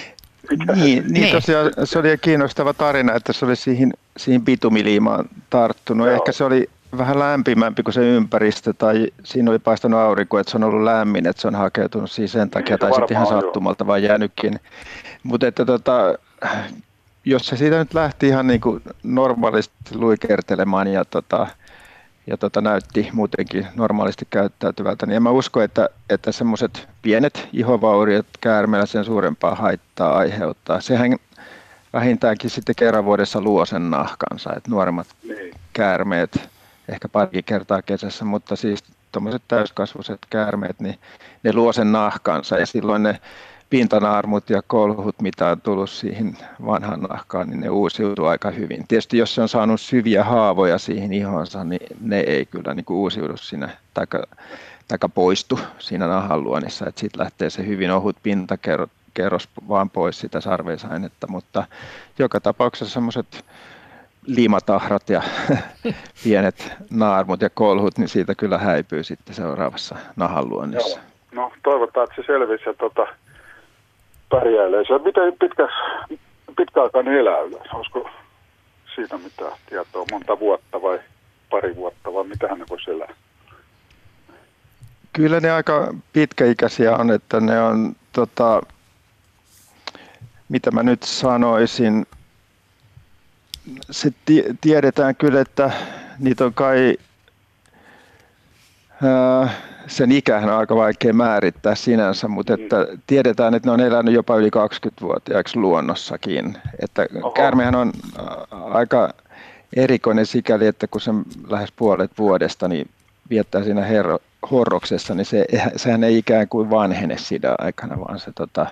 Niin, niin, tosiaan se oli kiinnostava tarina, että se oli siihen, siihen bitumiliimaan tarttunut. Joo. Ehkä se oli vähän lämpimämpi kuin se ympäristö tai siinä oli paistanut aurinko, että se on ollut lämmin, että se on hakeutunut siihen sen takia niin, tai sitten ihan sattumalta vaan jäänytkin. Mutta että tota, jos se siitä nyt lähti ihan niin kuin normaalisti luikertelemaan ja, tota, ja tota, näytti muutenkin normaalisti käyttäytyvältä, niin en mä usko, että, että semmoiset pienet ihovauriot käärmeellä sen suurempaa haittaa aiheuttaa. Sehän vähintäänkin sitten kerran vuodessa luo sen nahkansa, että nuoremmat niin. käärmeet ehkä pari kertaa kesässä, mutta siis tuommoiset täyskasvuiset käärmeet, niin ne luo sen nahkansa ja silloin ne pintanaarmut ja kolhut, mitä on tullut siihen vanhaan nahkaan, niin ne uusiutuu aika hyvin. Tietysti jos se on saanut syviä haavoja siihen ihonsa, niin ne ei kyllä niin kuin uusiudu siinä, taika, taika poistu siinä nahan luonnissa, että sitten lähtee se hyvin ohut pintakerros vaan pois sitä sarveisainetta, mutta joka tapauksessa semmoiset liimatahrat ja pienet naarmut ja kolhut, niin siitä kyllä häipyy sitten seuraavassa nahan luonnissa. No toivotaan, että se selvisi ja tota, pärjäilee. Se miten pitkä, pitkäaikainen elää yleensä? Olisiko siitä mitään tietoa? Monta vuotta vai pari vuotta vai mitä ne voisi elää? Kyllä ne aika pitkäikäisiä on, että ne on, tota, mitä mä nyt sanoisin, se tiedetään kyllä, että niitä on kai ää, sen ikähän on aika vaikea määrittää sinänsä, mutta että tiedetään, että ne on elänyt jopa yli 20-vuotiaaksi luonnossakin. Että käärmehän on aika erikoinen sikäli, että kun se lähes puolet vuodesta niin viettää siinä herro, horroksessa, niin se, sehän ei ikään kuin vanhene siinä aikana, vaan se, tota,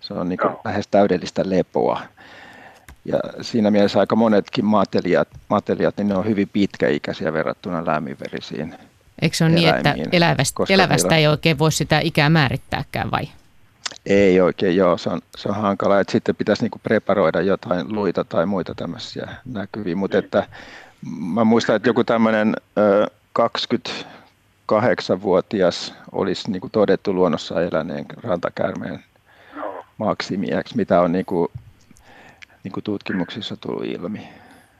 se on niin lähes täydellistä lepoa. Ja siinä mielessä aika monetkin mateliat, mateliat niin ne on hyvin pitkäikäisiä verrattuna lämminverisiin Eikö se ole niin, että elävästä, elävästä ei oikein voi sitä ikää määrittääkään vai? Ei oikein, joo, se on, se on hankala. Että sitten pitäisi niinku preparoida jotain luita tai muita tämmöisiä näkyviä. Mutta että mä muistan, että joku tämmöinen 28-vuotias olisi niinku todettu luonnossa eläneen rantakäärmeen maksimiäksi, mitä on niinku, niinku tutkimuksissa tullut ilmi.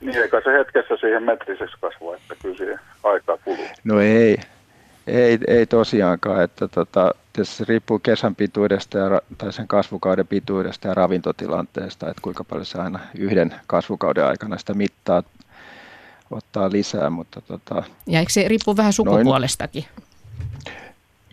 Niin, eikä se hetkessä siihen metriseksi kasvaa, että kyllä siihen aikaa kuluu. No ei, ei, ei tosiaankaan, että tota, se riippuu kesän pituudesta ja, tai sen kasvukauden pituudesta ja ravintotilanteesta, että kuinka paljon se aina yhden kasvukauden aikana sitä mittaa ottaa lisää. Mutta tota, ja eikö se riippuu vähän sukupuolestakin? Noin,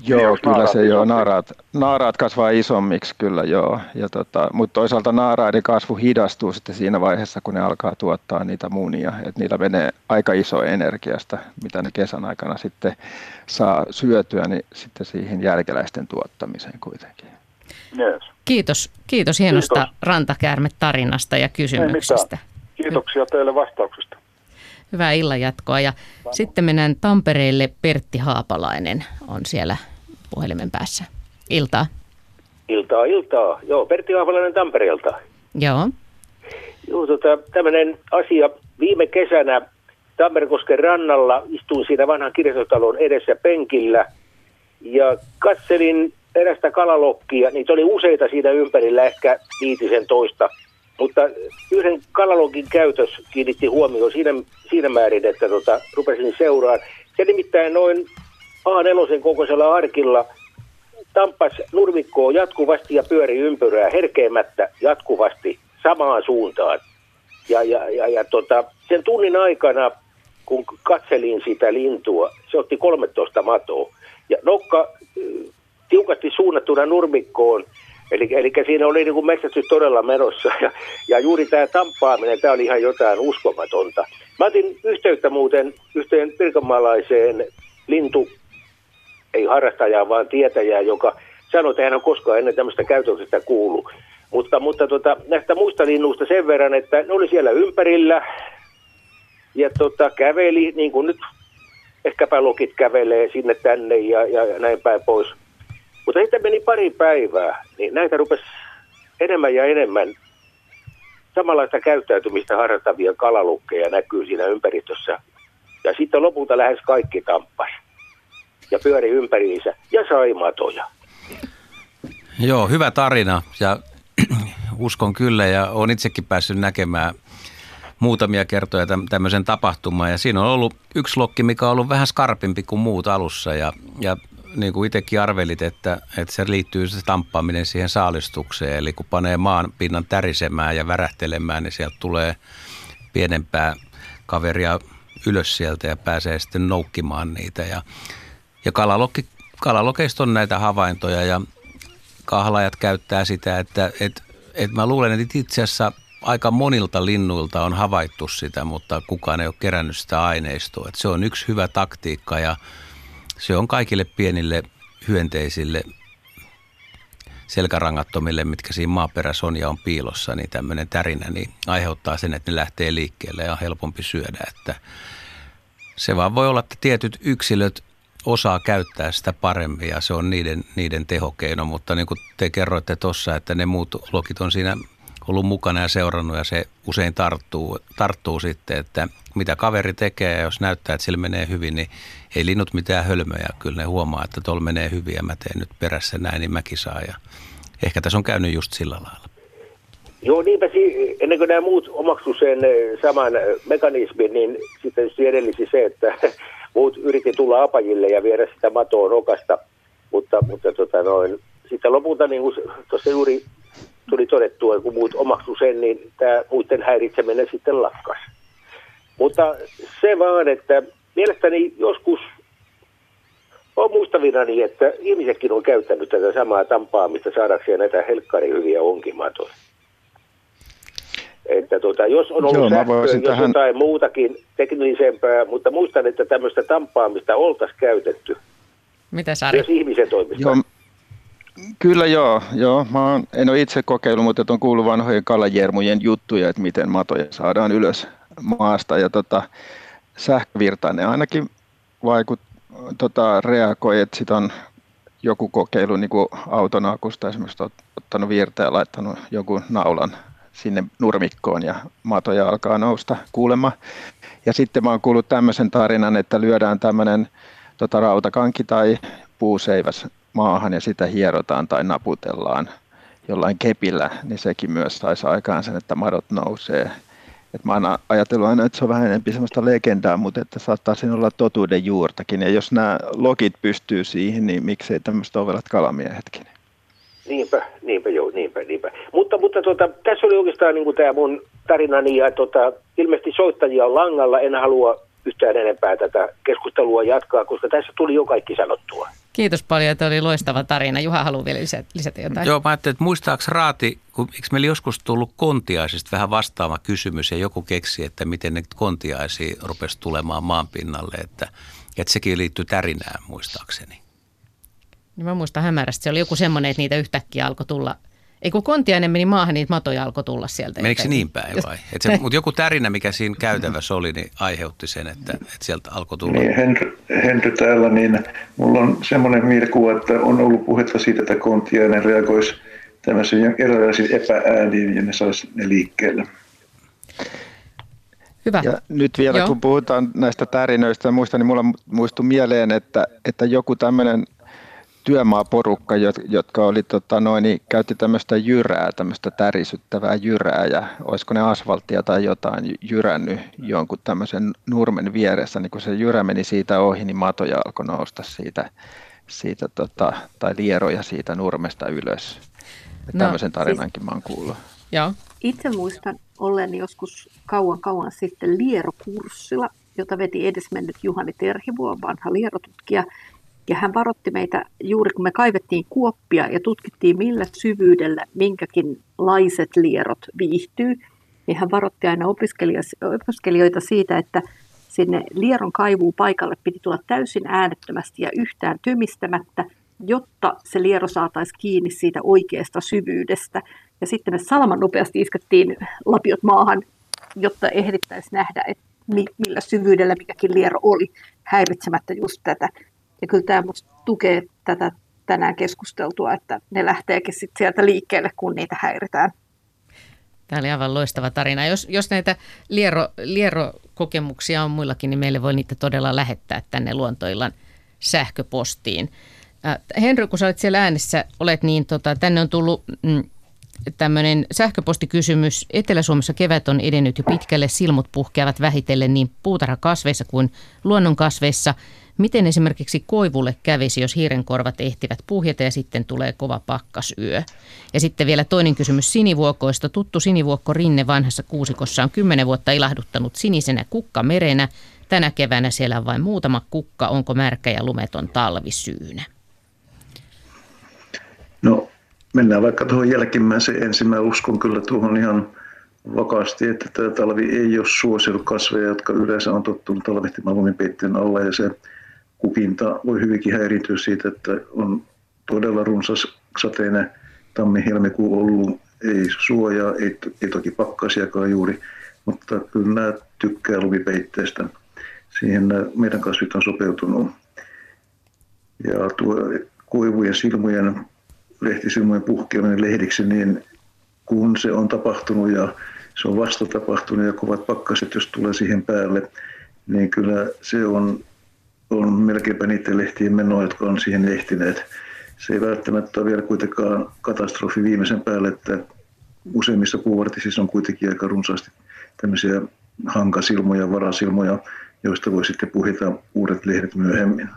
Joo, kyllä se joo, naaraat, naaraat kasvaa isommiksi kyllä joo, ja tota, mutta toisaalta naaraiden kasvu hidastuu sitten siinä vaiheessa, kun ne alkaa tuottaa niitä munia, että niillä menee aika iso energiasta, mitä ne kesän aikana sitten saa syötyä, niin sitten siihen jälkeläisten tuottamiseen kuitenkin. Yes. Kiitos, kiitos hienosta kiitos. rantakäärme-tarinasta ja kysymyksestä. Kiitoksia teille vastauksesta. Hyvää illanjatkoa ja sitten mennään Tampereelle. Pertti Haapalainen on siellä puhelimen päässä. Iltaa. Iltaa, iltaa. Joo, Pertti Haapalainen Tampereelta. Joo. Joo, tota, tämmöinen asia. Viime kesänä Tammerkosken rannalla istuin siinä vanhan kirjastotalon edessä penkillä ja katselin erästä kalalokkia. Niitä oli useita siinä ympärillä, ehkä viitisen toista. Mutta yhden kalalokin käytös kiinnitti huomioon siinä, siinä määrin, että tota, rupesin seuraan. Se nimittäin noin A4 kokoisella arkilla tampas nurmikkoa jatkuvasti ja pyöri ympyrää herkeämättä jatkuvasti samaan suuntaan. Ja, ja, ja, ja tota, sen tunnin aikana, kun katselin sitä lintua, se otti 13 matoa. Ja nokka tiukasti suunnattuna nurmikkoon, eli, eli siinä oli niin kuin metsästys todella menossa. Ja, ja juuri tämä tamppaaminen, tämä oli ihan jotain uskomatonta. Mä otin yhteyttä muuten yhteen pirkanmaalaiseen lintu ei harrastajaa, vaan tietäjää, joka sanoi, että hän on koskaan ennen tämmöistä käytöksestä kuullut. Mutta, mutta tota, näistä muista linnuista sen verran, että ne oli siellä ympärillä ja tota, käveli, niin kuin nyt ehkäpä lokit kävelee sinne tänne ja, ja näin päin pois. Mutta sitten meni pari päivää, niin näitä rupesi enemmän ja enemmän samanlaista käyttäytymistä harrastavia kalalukkeja näkyy siinä ympäristössä. Ja sitten lopulta lähes kaikki tampas. Ja pyöri ympäriinsä ja sai matoja. Joo, hyvä tarina ja uskon kyllä ja olen itsekin päässyt näkemään muutamia kertoja tämmöisen tapahtuman ja siinä on ollut yksi lokki, mikä on ollut vähän skarpimpi kuin muut alussa ja, ja niin kuin itsekin arvelit, että, että se liittyy se tamppaaminen siihen saalistukseen. Eli kun panee maan pinnan tärisemään ja värähtelemään, niin sieltä tulee pienempää kaveria ylös sieltä ja pääsee sitten noukkimaan niitä. Ja, ja kalalokki, kalalokeista on näitä havaintoja ja kahlajat käyttää sitä, että, että, että mä luulen, että itse asiassa aika monilta linnuilta on havaittu sitä, mutta kukaan ei ole kerännyt sitä aineistoa. Että se on yksi hyvä taktiikka ja se on kaikille pienille hyönteisille selkärangattomille, mitkä siinä maaperässä on ja on piilossa, niin tämmöinen tärinä niin aiheuttaa sen, että ne lähtee liikkeelle ja on helpompi syödä. Että se vaan voi olla, että tietyt yksilöt osaa käyttää sitä paremmin ja se on niiden, niiden tehokeino, mutta niin kuin te kerroitte tuossa, että ne muut lokit on siinä ollut mukana ja seurannut ja se usein tarttuu, tarttuu sitten, että mitä kaveri tekee ja jos näyttää, että sillä menee hyvin, niin ei linnut mitään hölmöjä. Kyllä ne huomaa, että tuolla menee hyvin ja mä teen nyt perässä näin, niin mäkin saan. Ja ehkä tässä on käynyt just sillä lailla. Joo, niinpä ennen kuin nämä muut omaksu sen eh, saman eh, mekanismin, niin sitten edellisi se, että muut yritti tulla apajille ja viedä sitä matoa nokasta, mutta, mutta tota noin, sitten lopulta niin kuin tuossa juuri tuli todettua, kun muut omaksu sen, niin tämä muiden häiritseminen sitten lakkas. Mutta se vaan, että mielestäni joskus on muistavinani, että ihmisetkin on käyttänyt tätä samaa tampaamista saadakseen näitä helkkari hyviä onkimatoja. Että tuota, jos on ollut Joo, sähköä, jos tähän... jotain muutakin teknisempää, mutta muistan, että tämmöistä tampaamista oltaisiin käytetty. Mitä Sari? Jos ihmisen toimista. Joo, Kyllä joo, joo. Mä oon, en ole itse kokeillut, mutta on kuullut vanhojen kalajermujen juttuja, että miten matoja saadaan ylös maasta. Ja tota, sähkövirtainen ainakin vaikut, tota, reagoi, että sit on joku kokeilu niin kuin auton akusta esimerkiksi ottanut virta ja laittanut joku naulan sinne nurmikkoon ja matoja alkaa nousta kuulemma. Ja sitten mä oon kuullut tämmöisen tarinan, että lyödään tämmöinen tota, rautakanki tai puuseiväs maahan ja sitä hierotaan tai naputellaan jollain kepillä, niin sekin myös saisi aikaan sen, että madot nousee. Et mä oon ajatellut aina, että se on vähän enemmän semmoista legendaa, mutta että saattaa siinä olla totuuden juurtakin. Ja jos nämä logit pystyy siihen, niin miksei tämmöistä ovelat kalamiehetkin. Niinpä, niinpä joo, niinpä, niinpä. Mutta, mutta tota, tässä oli oikeastaan niin tämä mun tarinani ja tota, ilmeisesti soittajia on langalla. En halua yhtään enempää tätä keskustelua jatkaa, koska tässä tuli jo kaikki sanottua. Kiitos paljon, että oli loistava tarina. Juha haluaa vielä lisätä jotain. Joo, mä ajattelin, että muistaaks Raati, kun eikö meillä joskus tullut kontiaisista vähän vastaava kysymys ja joku keksi, että miten ne kontiaisia rupesi tulemaan maan pinnalle, että, että sekin liittyy tärinään muistaakseni. Niin mä muistan hämärästi, se oli joku semmoinen, että niitä yhtäkkiä alkoi tulla ei kun kontiainen meni maahan, niitä matoja alkoi tulla sieltä. Menikö se niin päin vai? se, mutta joku tärinä, mikä siinä käytävässä oli, niin aiheutti sen, että, että sieltä alkoi tulla. Niin, Henry, Henry täällä, niin mulla on semmoinen mielikuva, että on ollut puhetta siitä, että kontiainen reagoisi tämmöisiin erilaisiin epäääniin ja ne saisi ne liikkeelle. Hyvä. Ja nyt vielä Joo. kun puhutaan näistä tärinöistä, muistan, niin mulla muistui mieleen, että, että joku tämmöinen työmaaporukka, jotka oli, tota, noin, niin käytti tämmöistä jyrää, tämmöistä tärisyttävää jyrää ja olisiko ne asfalttia tai jotain jyrännyt jonkun tämmöisen nurmen vieressä, niin kun se jyrä meni siitä ohi, niin matoja alkoi nousta siitä, siitä tota, tai lieroja siitä nurmesta ylös. No, tämmöisen siis tarinankin siis, mä oon kuullut. Joo. Itse muistan olleeni joskus kauan kauan sitten lierokurssilla, jota veti edesmennyt Juhani Terhivuo, vanha lierotutkija, ja hän varotti meitä juuri kun me kaivettiin kuoppia ja tutkittiin millä syvyydellä minkäkin laiset lierot viihtyy, niin hän varoitti aina opiskelijoita siitä, että sinne lieron kaivuun paikalle piti tulla täysin äänettömästi ja yhtään tymistämättä, jotta se liero saataisiin kiinni siitä oikeasta syvyydestä. Ja sitten me salaman nopeasti iskettiin lapiot maahan, jotta ehdittäisiin nähdä, että millä syvyydellä mikäkin liero oli häiritsemättä just tätä. Ja kyllä tämä tukee tätä tänään keskusteltua, että ne lähteekin sit sieltä liikkeelle, kun niitä häiritään. Tämä oli aivan loistava tarina. Jos, jos näitä liero, lierokokemuksia on muillakin, niin meille voi niitä todella lähettää tänne luontoillan sähköpostiin. Henry, kun sä olet siellä äänessä, olet niin, tota, tänne on tullut mm, tämmöinen sähköpostikysymys. Etelä-Suomessa kevät on edennyt jo pitkälle, silmut puhkeavat vähitellen niin puutarhakasveissa kuin luonnonkasveissa. Miten esimerkiksi koivulle kävisi, jos hiirenkorvat ehtivät puhjeta ja sitten tulee kova pakkasyö? Ja sitten vielä toinen kysymys sinivuokoista. Tuttu sinivuokko Rinne vanhassa kuusikossa on kymmenen vuotta ilahduttanut sinisenä kukkamerenä. Tänä keväänä siellä on vain muutama kukka. Onko märkä ja lumeton talvisyynä? No mennään vaikka tuohon jälkimmäiseen ensin. Mä uskon kyllä tuohon ihan vakaasti, että tämä talvi ei ole suosinut kasveja, jotka yleensä on tottunut talvehtimaan lumipeitteen alla ja se kukinta voi hyvinkin häiriintyä siitä, että on todella runsas sateinen tammi-helmikuu ollut, ei suojaa, ei, ei toki pakkasiakaan juuri, mutta kyllä nämä tykkää lumipeitteestä. Siihen nämä meidän kasvit on sopeutunut. Ja tuo koivujen silmujen lehtisilmojen puhkeaminen lehdiksi, niin kun se on tapahtunut ja se on vasta tapahtunut ja kovat pakkaset, jos tulee siihen päälle, niin kyllä se on, on melkeinpä niiden lehtien menoa, jotka on siihen ehtineet. Se ei välttämättä ole vielä kuitenkaan katastrofi viimeisen päälle, että useimmissa puuvartisissa on kuitenkin aika runsaasti tämmöisiä hankasilmoja, varasilmoja, joista voi sitten puhita uudet lehdet myöhemmin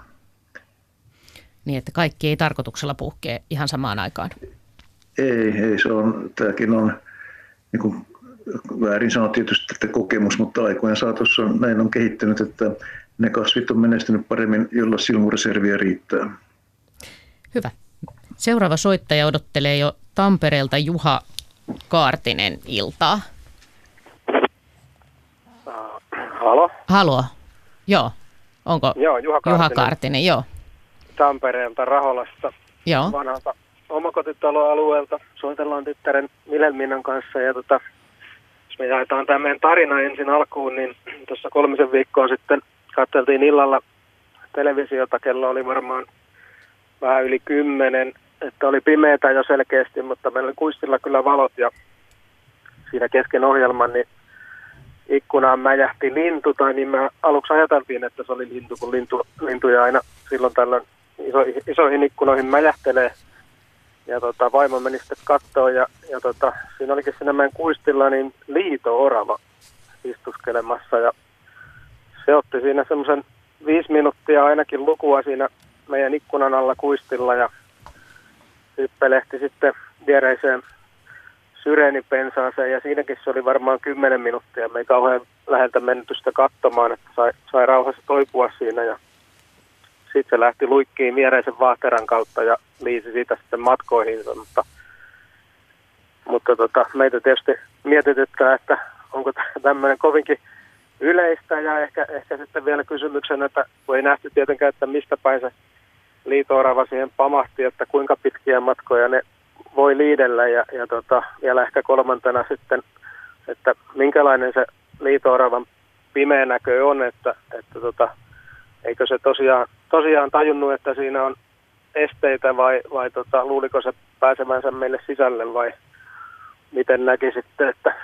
niin että kaikki ei tarkoituksella puhkee ihan samaan aikaan? Ei, ei se on, tämäkin on niin kuin väärin sanoa tietysti että kokemus, mutta aikojen saatossa näin on kehittynyt, että ne kasvit on menestynyt paremmin, jolla silmureserviä riittää. Hyvä. Seuraava soittaja odottelee jo Tampereelta Juha Kaartinen iltaa. Halo? Halo. Joo. Onko joo, Juha Kaartinen. Juha Kaartinen, joo. Tampereelta Raholasta Joo. vanhalta omakotitaloalueelta. Soitellaan tyttären Vilhelminan kanssa ja tota, jos me jaetaan tämä meidän tarina ensin alkuun, niin tuossa kolmisen viikkoa sitten katseltiin illalla televisiota, kello oli varmaan vähän yli kymmenen, että oli pimeätä jo selkeästi, mutta meillä oli kuistilla kyllä valot ja siinä kesken ohjelman niin ikkunaan mäjähti lintu, tai niin me aluksi ajateltiin, että se oli lintu, kun lintu, lintuja aina silloin tällöin iso, isoihin ikkunoihin mäjähtelee. Ja tota, vaimo meni sitten kattoon ja, ja tota, siinä olikin siinä meidän kuistilla niin liito-orava istuskelemassa ja se otti siinä semmoisen viisi minuuttia ainakin lukua siinä meidän ikkunan alla kuistilla ja hyppelehti sitten viereiseen syreenipensaaseen ja siinäkin se oli varmaan kymmenen minuuttia. Me ei kauhean läheltä mennyt sitä katsomaan, että sai, sai rauhassa toipua siinä. Ja sitten se lähti luikkiin viereisen vaahteran kautta ja liisi siitä sitten matkoihinsa, mutta, mutta tota, meitä tietysti mietityttää, että onko tämmöinen kovinkin yleistä ja ehkä, ehkä sitten vielä kysymyksen, että kun ei nähty tietenkään, että mistä päin se liitoorava siihen pamahti, että kuinka pitkiä matkoja ne voi liidellä ja, ja tota, vielä ehkä kolmantena sitten, että minkälainen se liitooravan pimeä näkö on, että, että tota, eikö se tosiaan, tosiaan tajunnut, että siinä on esteitä vai, vai tota, luuliko se pääsemänsä meille sisälle vai miten näki sitten, että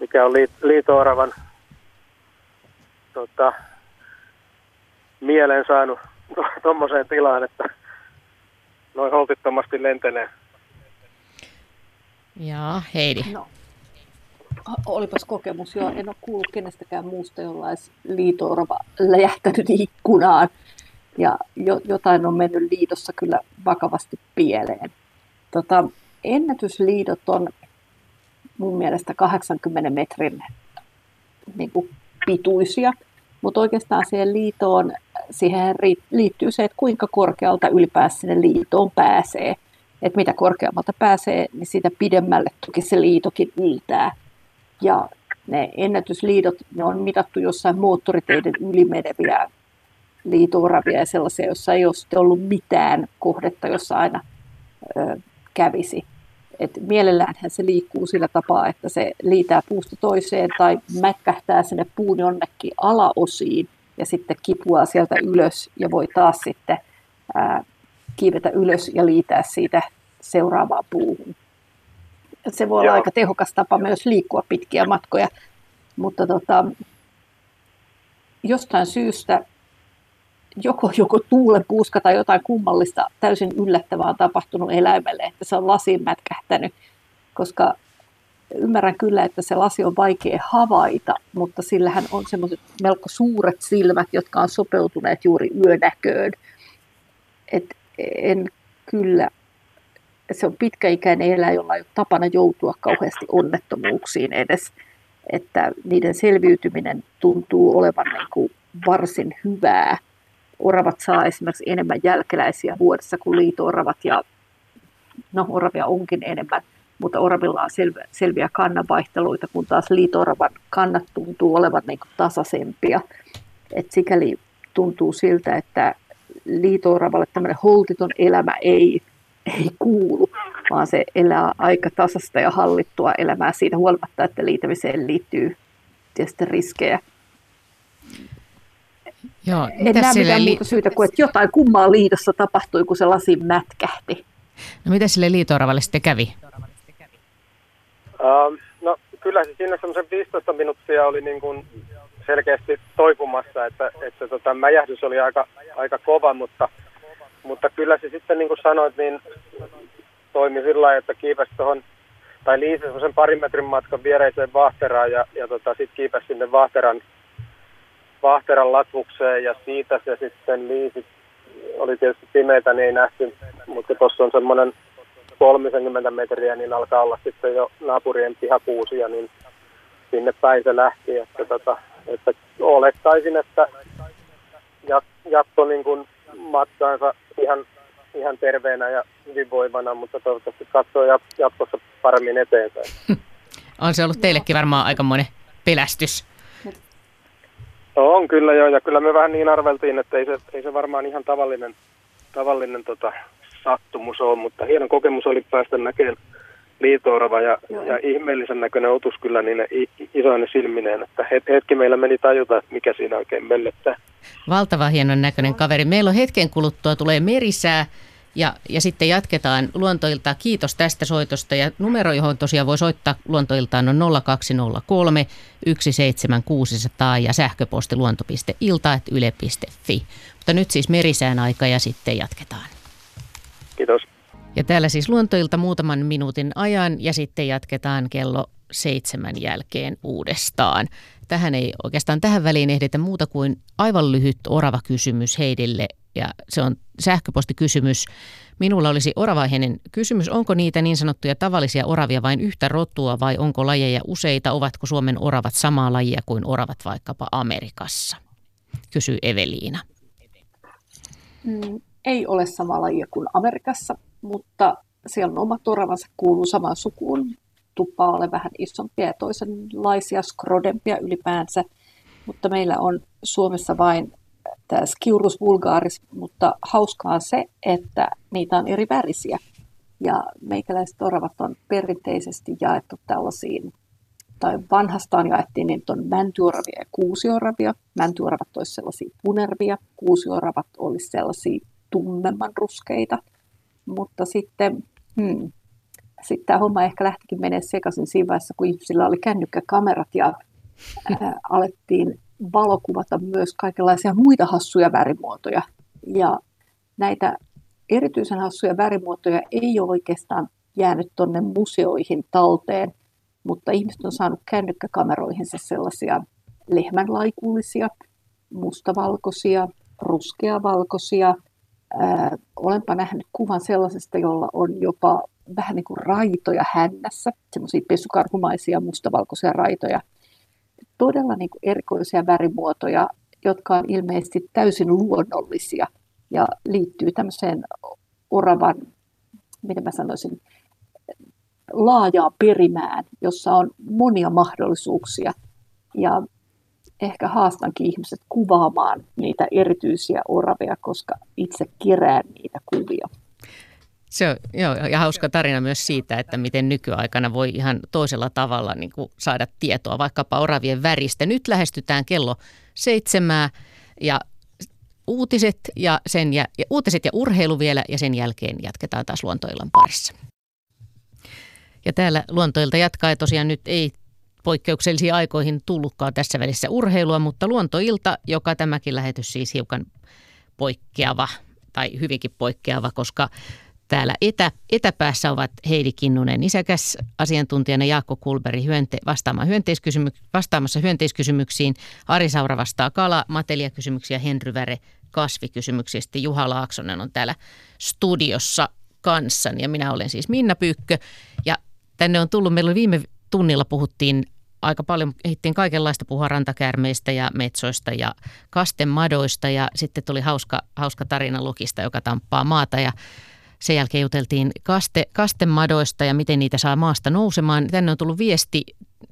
mikä on liitooravan tota, mielen saanut tuommoiseen tilaan, että noin holtittomasti lentelee. Ja Heidi. No, olipas kokemus, joo. En ole kuullut kenestäkään muusta, jolla olisi liitoorava läjähtänyt ikkunaan. Ja jo, jotain on mennyt liitossa kyllä vakavasti pieleen. Tota, ennätysliidot on mun mielestä 80 metrin niin kuin pituisia, mutta oikeastaan siihen liitoon siihen liittyy se, että kuinka korkealta ylipäänsä sinne liitoon pääsee. Että mitä korkeammalta pääsee, niin sitä pidemmälle toki se liitokin yltää. Ja ne ennätysliidot, ne on mitattu jossain moottoriteiden ylimeneviä liitooravia ja sellaisia, joissa ei ole ollut mitään kohdetta, jossa aina ö, kävisi. Et mielelläänhän se liikkuu sillä tapaa, että se liitää puusta toiseen tai mätkähtää sinne puun jonnekin alaosiin ja sitten kipuaa sieltä ylös ja voi taas sitten ää, kiivetä ylös ja liitää siitä seuraavaan puuhun. Se voi Joo. olla aika tehokas tapa myös liikkua pitkiä matkoja, mutta tota, jostain syystä joko, joko tuulenpuuska tai jotain kummallista täysin yllättävää on tapahtunut eläimelle, että se on lasiin mätkähtänyt, koska ymmärrän kyllä, että se lasi on vaikea havaita, mutta sillähän on semmoiset melko suuret silmät, jotka on sopeutuneet juuri yönäköön. Et en kyllä, se on pitkäikäinen eläin, jolla ei ole tapana joutua kauheasti onnettomuuksiin edes. Että niiden selviytyminen tuntuu olevan niin kuin varsin hyvää. Oravat saa esimerkiksi enemmän jälkeläisiä vuodessa kuin liito-oravat ja no oravia onkin enemmän – mutta oravilla on selviä, selviä kannanvaihteluita, kun taas liitooravan kannat tuntuu olevan niin tasaisempia. Et sikäli tuntuu siltä, että liitooravalle tämmöinen holtiton elämä ei, ei kuulu, vaan se elää aika tasasta ja hallittua elämää siitä huolimatta, että liitämiseen liittyy tietysti riskejä. Joo, en näe mitään li- muuta syytä kuin, että jotain kummaa liitossa tapahtui, kun se lasi mätkähti. No mitä sille liitooravalle sitten kävi? Uh, no kyllä se siinä semmoisen 15 minuuttia oli niin kuin selkeästi toipumassa, että, että tota, mäjähdys oli aika, aika kova, mutta, mutta kyllä se sitten niin kuin sanoit, niin toimi sillä lailla, että kiipesi tuohon tai liisi semmoisen parin metrin matkan viereiseen vahteraan ja, ja tota, sitten kiipesi sinne vahteran, vahteran latvukseen ja siitä se sitten liisi, oli tietysti pimeitä, niin ei nähty, mutta tuossa on semmoinen 30 metriä, niin alkaa olla sitten jo naapurien pihakuusia, niin sinne päin se lähti. Että, tota, että olettaisin, että jatko niin kuin matkaansa ihan, ihan terveenä ja hyvinvoivana, mutta toivottavasti katsoo jatkossa paremmin eteenpäin. On se ollut teillekin varmaan aikamoinen pelästys. No on kyllä joo, ja kyllä me vähän niin arveltiin, että ei se, ei se varmaan ihan tavallinen, tavallinen tota, sattumus on, mutta hieno kokemus oli päästä näkemään liitoorava ja, ja ihmeellisen näköinen otus kyllä niin isoinen silmineen, että hetki meillä meni tajuta, että mikä siinä oikein mellettää. Valtava hienon näköinen kaveri. Meillä on hetken kuluttua, tulee merisää ja, ja sitten jatketaan luontoilta. Kiitos tästä soitosta ja numero, johon tosiaan voi soittaa luontoiltaan on 0203 17600 ja sähköposti luonto.ilta.yle.fi. Mutta nyt siis merisään aika ja sitten jatketaan. Kiitos. Ja täällä siis luontoilta muutaman minuutin ajan ja sitten jatketaan kello seitsemän jälkeen uudestaan. Tähän ei oikeastaan tähän väliin ehditä muuta kuin aivan lyhyt orava kysymys Heidille ja se on sähköpostikysymys. Minulla olisi oravaiheinen kysymys, onko niitä niin sanottuja tavallisia oravia vain yhtä rotua vai onko lajeja useita? Ovatko Suomen oravat samaa lajia kuin oravat vaikkapa Amerikassa? Kysyy Eveliina. Mm, ei ole sama lajia kuin Amerikassa, mutta siellä on omat oravansa, kuuluu samaan sukuun. Tuppaa ole vähän isompia ja toisenlaisia, skrodempia ylipäänsä, mutta meillä on Suomessa vain tämä Skiurus vulgaris, mutta hauskaa on se, että niitä on eri värisiä. Ja meikäläiset oravat on perinteisesti jaettu tällaisiin, tai vanhastaan jaettiin, niin on mäntyoravia ja kuusioravia. Mäntyoravat olisivat sellaisia punervia, kuusioravat olisivat sellaisia tummemman ruskeita. Mutta sitten, hmm, sitten tämä homma ehkä lähtikin menee sekaisin siinä vaiheessa, kun ihmisillä oli kännykkäkamerat ja ää, alettiin valokuvata myös kaikenlaisia muita hassuja värimuotoja. Ja näitä erityisen hassuja värimuotoja ei ole oikeastaan jäänyt tuonne museoihin talteen, mutta ihmiset on saanut kännykkäkameroihinsa sellaisia lehmänlaikullisia, mustavalkoisia, ruskeavalkoisia, Ää, olenpa nähnyt kuvan sellaisesta, jolla on jopa vähän niin kuin raitoja hännässä, semmoisia pesukarhumaisia mustavalkoisia raitoja. Todella niin kuin erikoisia värimuotoja, jotka on ilmeisesti täysin luonnollisia ja liittyy tämmöiseen oravan, miten mä sanoisin, laajaan perimään, jossa on monia mahdollisuuksia. Ja ehkä haastankin ihmiset kuvaamaan niitä erityisiä oraveja, koska itse kerään niitä kuvia. Se on joo, ja hauska tarina myös siitä, että miten nykyaikana voi ihan toisella tavalla niin kuin saada tietoa vaikkapa oravien väristä. Nyt lähestytään kello seitsemää ja uutiset ja, sen ja, ja uutiset ja urheilu vielä ja sen jälkeen jatketaan taas luontoillan parissa. Ja täällä luontoilta jatkaa ja tosiaan nyt ei poikkeuksellisiin aikoihin tullutkaan tässä välissä urheilua, mutta luontoilta, joka tämäkin lähetys siis hiukan poikkeava tai hyvinkin poikkeava, koska täällä etä, etäpäässä ovat Heidi Kinnunen, isäkäs asiantuntijana Jaakko Kulberi hyönte, hyönteiskysymyk, vastaamassa hyönteiskysymyksiin. Ari Saura vastaa kala, materiakysymyksiä, Henry Väre kasvikysymyksiä. Sitten Juha Laaksonen on täällä studiossa kanssani ja minä olen siis Minna Pyykkö. Ja tänne on tullut, meillä viime tunnilla puhuttiin aika paljon, ehittiin kaikenlaista puhua rantakärmeistä ja metsoista ja kastemadoista ja sitten tuli hauska, hauska tarina Lukista, joka tamppaa maata ja sen jälkeen juteltiin kaste, kastemadoista ja miten niitä saa maasta nousemaan. Tänne on tullut viesti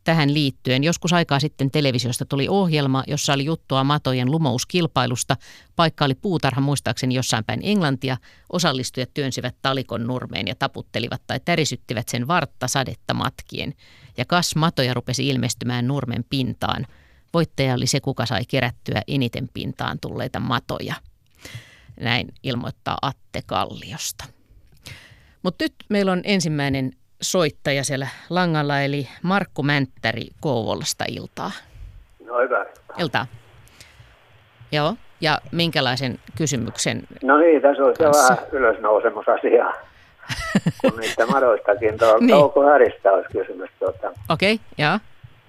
tähän liittyen. Joskus aikaa sitten televisiosta tuli ohjelma, jossa oli juttua matojen lumouskilpailusta. Paikka oli puutarha muistaakseni jossain päin Englantia. Osallistujat työnsivät talikon nurmeen ja taputtelivat tai tärisyttivät sen vartta sadetta matkien. Ja kas matoja rupesi ilmestymään nurmen pintaan. Voittaja oli se, kuka sai kerättyä eniten pintaan tulleita matoja. Näin ilmoittaa Atte Kalliosta. Mutta nyt meillä on ensimmäinen soittaja siellä langalla, eli Markku Mänttäri Kouvolasta iltaa. No hyvä. Iltaa. Joo, ja minkälaisen kysymyksen? No niin, tässä olisi kanssa? vähän ylösnousemusasia. kun niitä madoistakin, tuo niin. Touko Häristä olisi kysymys. Tuota. Okei, okay, joo.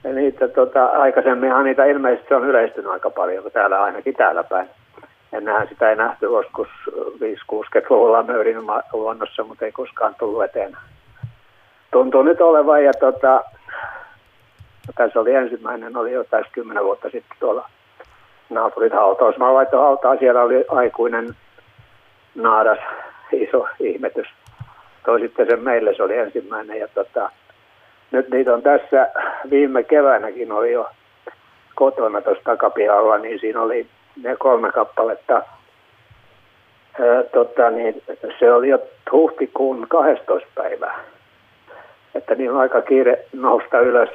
Ja niitä, tuota, aikaisemminhan niitä ilmeisesti on yleistynyt aika paljon, täällä ainakin täällä päin. Ennenhän sitä ei nähty joskus 5-60-luvulla möyrin luonnossa, mutta ei koskaan tullut eteen. Tuntuu nyt olevan ja tota, tässä oli ensimmäinen, oli jo tässä kymmenen vuotta sitten tuolla naapurit hautaus. Mä laitoin hautaa, siellä oli aikuinen naaras, iso ihmetys. Toi sitten sen meille, se oli ensimmäinen ja tota, nyt niitä on tässä viime keväänäkin oli jo kotona tuossa takapihalla, niin siinä oli ne kolme kappaletta. Ää, tota, niin, se oli jo huhtikuun 12 päivää. Että niin on aika kiire nousta ylös,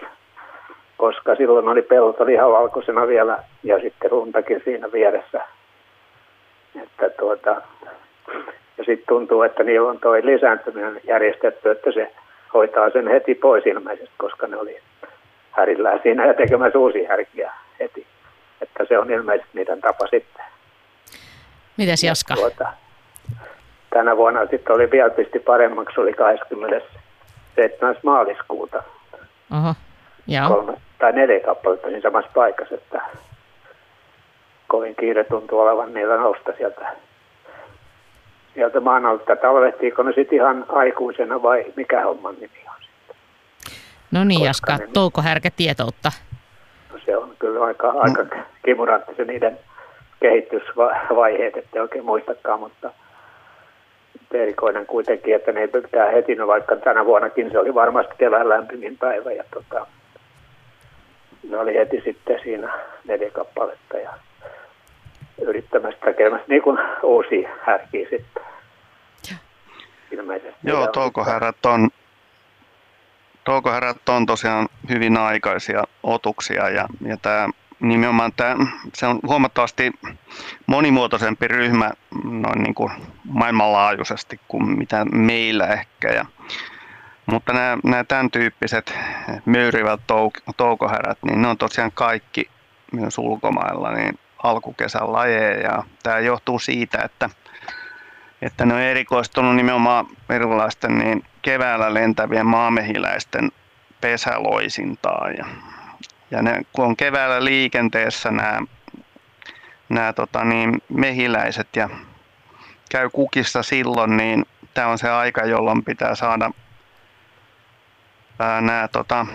koska silloin oli pellot oli ihan valkoisena vielä ja sitten runtakin siinä vieressä. Että tuota, ja sitten tuntuu, että niillä on toi lisääntyminen järjestetty, että se hoitaa sen heti pois ilmeisesti, koska ne oli härillään siinä ja tekemässä uusia härkiä heti. Että se on ilmeisesti niiden tapa sitten. Mitäs Jaska? Tuota, tänä vuonna sitten oli vielä pisti paremmaksi, oli 27. maaliskuuta. Oho, joo. Kolme, tai neljä kappaletta siinä samassa paikassa, että kovin kiire tuntuu olevan niillä nousta sieltä, sieltä maan alta. Talvehtiiko ne sitten ihan aikuisena vai mikä homman nimi on sitten? No niin, Jaska, touko härkä tietoutta se on kyllä aika, aika kimurantti se niiden kehitysvaiheet, ettei oikein muistakaan, mutta erikoinen kuitenkin, että ne pitää heti, no vaikka tänä vuonnakin se oli varmasti kevään lämpimin päivä ja tota, ne oli heti sitten siinä neljä kappaletta ja yrittämässä tekemässä niin kuin uusia härkiä sitten. Ilmeisesti. Joo, toukoherrat on toukoherät on tosiaan hyvin aikaisia otuksia ja, ja tämä nimenomaan tämä, se on huomattavasti monimuotoisempi ryhmä noin niin kuin maailmanlaajuisesti kuin mitä meillä ehkä. Ja, mutta nämä, nämä tämän tyyppiset myyrivät touk- niin ne on tosiaan kaikki myös ulkomailla niin alkukesän lajeja. Ja tämä johtuu siitä, että, että ne on erikoistunut nimenomaan erilaisten niin keväällä lentävien maamehiläisten pesäloisintaan. Ja, ja ne, kun on keväällä liikenteessä nämä, nämä tota niin, mehiläiset ja käy kukissa silloin, niin tämä on se aika, jolloin pitää saada ää, nämä tota,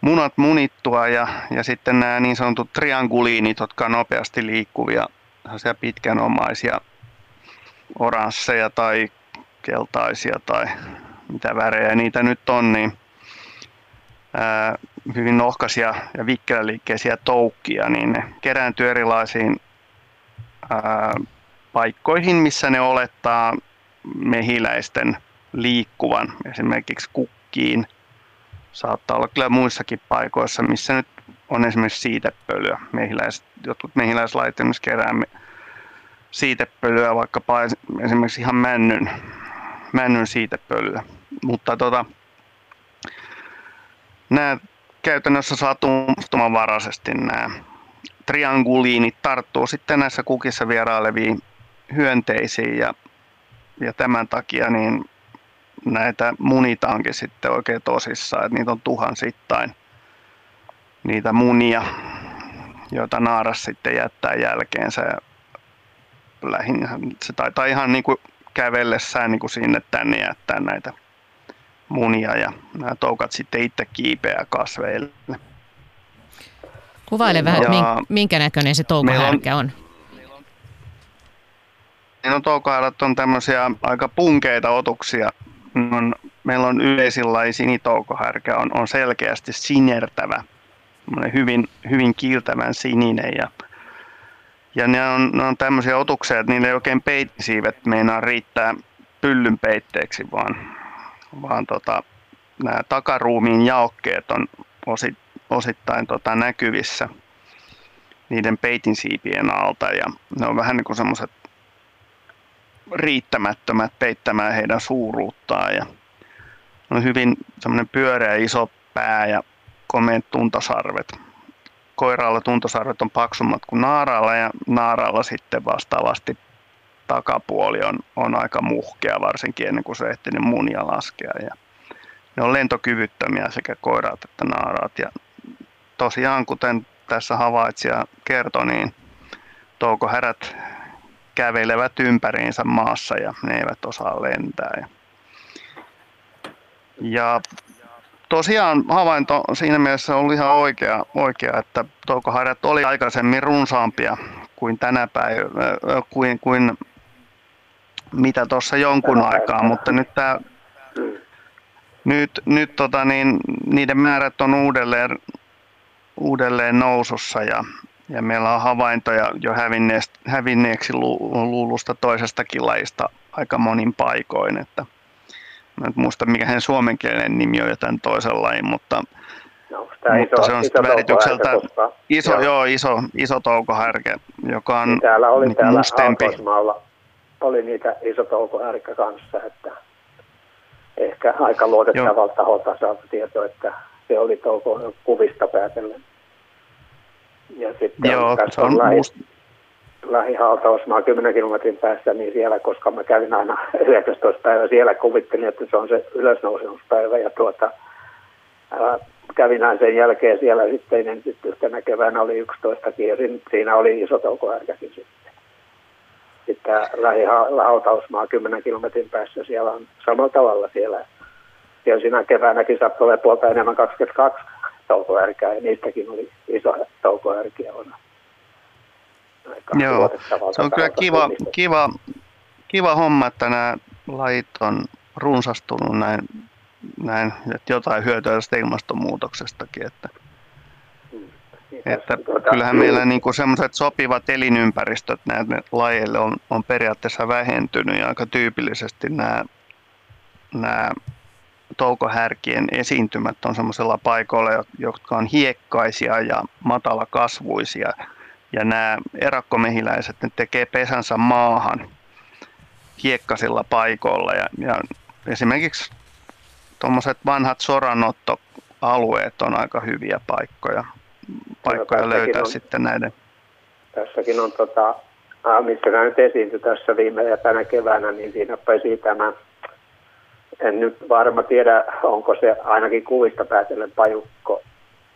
munat munittua ja, ja sitten nämä niin sanotut trianguliinit, jotka on nopeasti liikkuvia, pitkänomaisia oransseja tai keltaisia tai mitä värejä niitä nyt on, niin ää, hyvin nohkaisia ja vikkeläliikkeisiä toukkia, niin ne kerääntyy erilaisiin ää, paikkoihin, missä ne olettaa mehiläisten liikkuvan, esimerkiksi kukkiin. Saattaa olla kyllä muissakin paikoissa, missä nyt on esimerkiksi siitepölyä. Mehiläiset, jotkut esimerkiksi kerää siitepölyä vaikkapa esimerkiksi ihan männyn männyn siitepölyä. Mutta tota, nämä käytännössä sattumanvaraisesti nämä trianguliinit tarttuu sitten näissä kukissa vieraileviin hyönteisiin ja, ja tämän takia niin näitä munitaankin sitten oikein tosissaan, että niitä on tuhansittain niitä munia, joita naaras sitten jättää jälkeensä. Lähinnä se taitaa ihan niin kuin kävellessään niin kuin sinne tänne jättää näitä munia ja nämä toukat sitten itse kiipeää kasveille. Kuvaile vähän, ja minkä näköinen se toukohärkä on. Meillä on toukohärät on tämmöisiä aika punkeita otuksia. On, meillä on yleisin laji sinitoukohärkä, on, on selkeästi sinertävä, hyvin, hyvin kiiltävän sininen ja ja ne on, ne on tämmöisiä otuksia, että niille ei oikein peittisiivet meinaa riittää pyllyn peitteeksi, vaan, vaan tota, nämä takaruumiin jaokkeet on osit, osittain tota, näkyvissä niiden peitinsiipien alta. Ja ne on vähän niin kuin semmoiset riittämättömät peittämään heidän suuruuttaan. Ja on hyvin semmoinen pyöreä iso pää ja komeat tuntosarvet koiraalla tuntosarvet on paksummat kuin naaraalla ja naaraalla sitten vastaavasti takapuoli on, on aika muhkea, varsinkin ennen kuin se ehtii ne munia laskea. Ja ne on lentokyvyttömiä sekä koiraat että naaraat. Ja tosiaan, kuten tässä havaitsija kertoi, niin toukohärät kävelevät ympäriinsä maassa ja ne eivät osaa lentää. Ja tosiaan havainto siinä mielessä oli ihan oikea, oikea että toukoharjat oli aikaisemmin runsaampia kuin tänä päivänä, kuin, kuin mitä tuossa jonkun aikaa, mutta nyt tämä nyt, nyt tota niin, niiden määrät on uudelleen, uudelleen nousussa ja, ja meillä on havaintoja jo hävinneeksi luulusta toisestakin lajista aika monin paikoin, että – Mä en muista mikä hän suomenkielinen nimi on jotain toisenlainen, mutta, no, mutta iso, se on sitten väritykseltä iso, joo. joo. iso, iso toukohärke, joka on niin täällä oli niin täällä mustempi. oli niitä iso toukohärkä kanssa, että ehkä aika luotettavalta taholta saatu tieto, että se oli touko kuvista päätellen. Ja sitten Joo, se on lähi, must... lähihautausmaa 10 kilometrin päässä, niin siellä, koska mä kävin aina 19 päivä siellä, kuvittelin, että se on se ylösnousemuspäivä ja tuota, ää, kävin sen jälkeen siellä sitten, niin sitten yhtenä keväänä oli 11 ja siinä oli iso toukohärkäkin sitten. Sitten lähihautausmaa 10 kilometrin päässä siellä on samalla tavalla siellä. Ja siinä keväänäkin saattoi olla puolta enemmän 22 toukohärkää ja niistäkin oli iso toukohärkiä on. Joo, se on kyllä kiva, kiva, kiva homma, että nämä lajit on runsastunut näin, näin että jotain hyötyä tästä ilmastonmuutoksestakin. Että, että kyllähän meillä niin semmoiset sopivat elinympäristöt näille lajeille on, on periaatteessa vähentynyt ja aika tyypillisesti nämä, nämä toukohärkien esiintymät on semmoisella paikoilla, jotka on hiekkaisia ja matalakasvuisia – ja nämä erakkomehiläiset ne tekee pesänsä maahan hiekkasilla paikoilla. Ja, ja esimerkiksi tuommoiset vanhat soranottoalueet on aika hyviä paikkoja, paikkoja no, löytää on, sitten näiden. Tässäkin on, tota, missä nämä nyt esiintyi tässä viime ja tänä keväänä, niin siinä pesi tämä, en nyt varma tiedä, onko se ainakin kuvista päätellen pajukko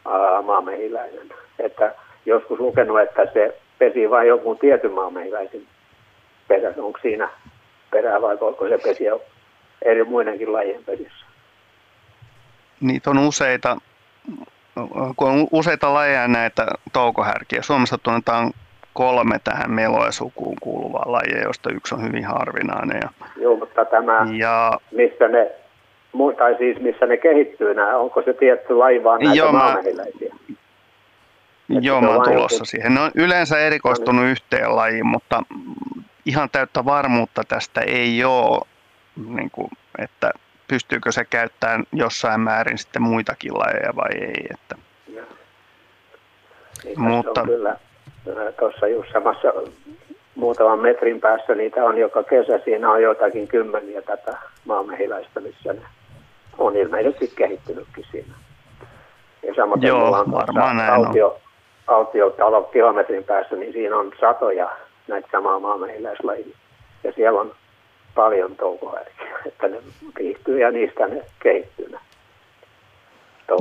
ää, maamehiläinen. Että joskus lukenut, että se pesi vain jonkun tietyn maamehiläisen pesä. Onko siinä perää vai onko se pesi eri muidenkin lajien pesissä? Niitä on useita, kun on useita lajeja näitä toukohärkiä. Suomessa tunnetaan kolme tähän meloesukuun kuuluvaa lajia, joista yksi on hyvin harvinainen. Ja, Joo, mutta tämä, ja, missä ne, tai siis missä ne kehittyy, nämä, onko se tietty laji vaan näitä joo, maamehiläisiä? Että Joo, mä oon tulossa joku... siihen. Ne on yleensä erikoistunut no niin. yhteen lajiin, mutta ihan täyttä varmuutta tästä ei ole, niin kuin, että pystyykö se käyttämään jossain määrin sitten muitakin lajeja vai ei. Että. Niin, mutta... On kyllä tuossa just samassa muutaman metrin päässä niitä on joka kesä. Siinä on jotakin kymmeniä tätä maamehiläistä, missä ne on ilmeisesti kehittynytkin siinä. Ja samoin Joo, varmaan näin autio, on autiotalo kilometrin päässä, niin siinä on satoja näitä samaa maamehiläislajia. Ja siellä on paljon toukohärkiä, että ne viihtyy ja niistä ne kehittyy.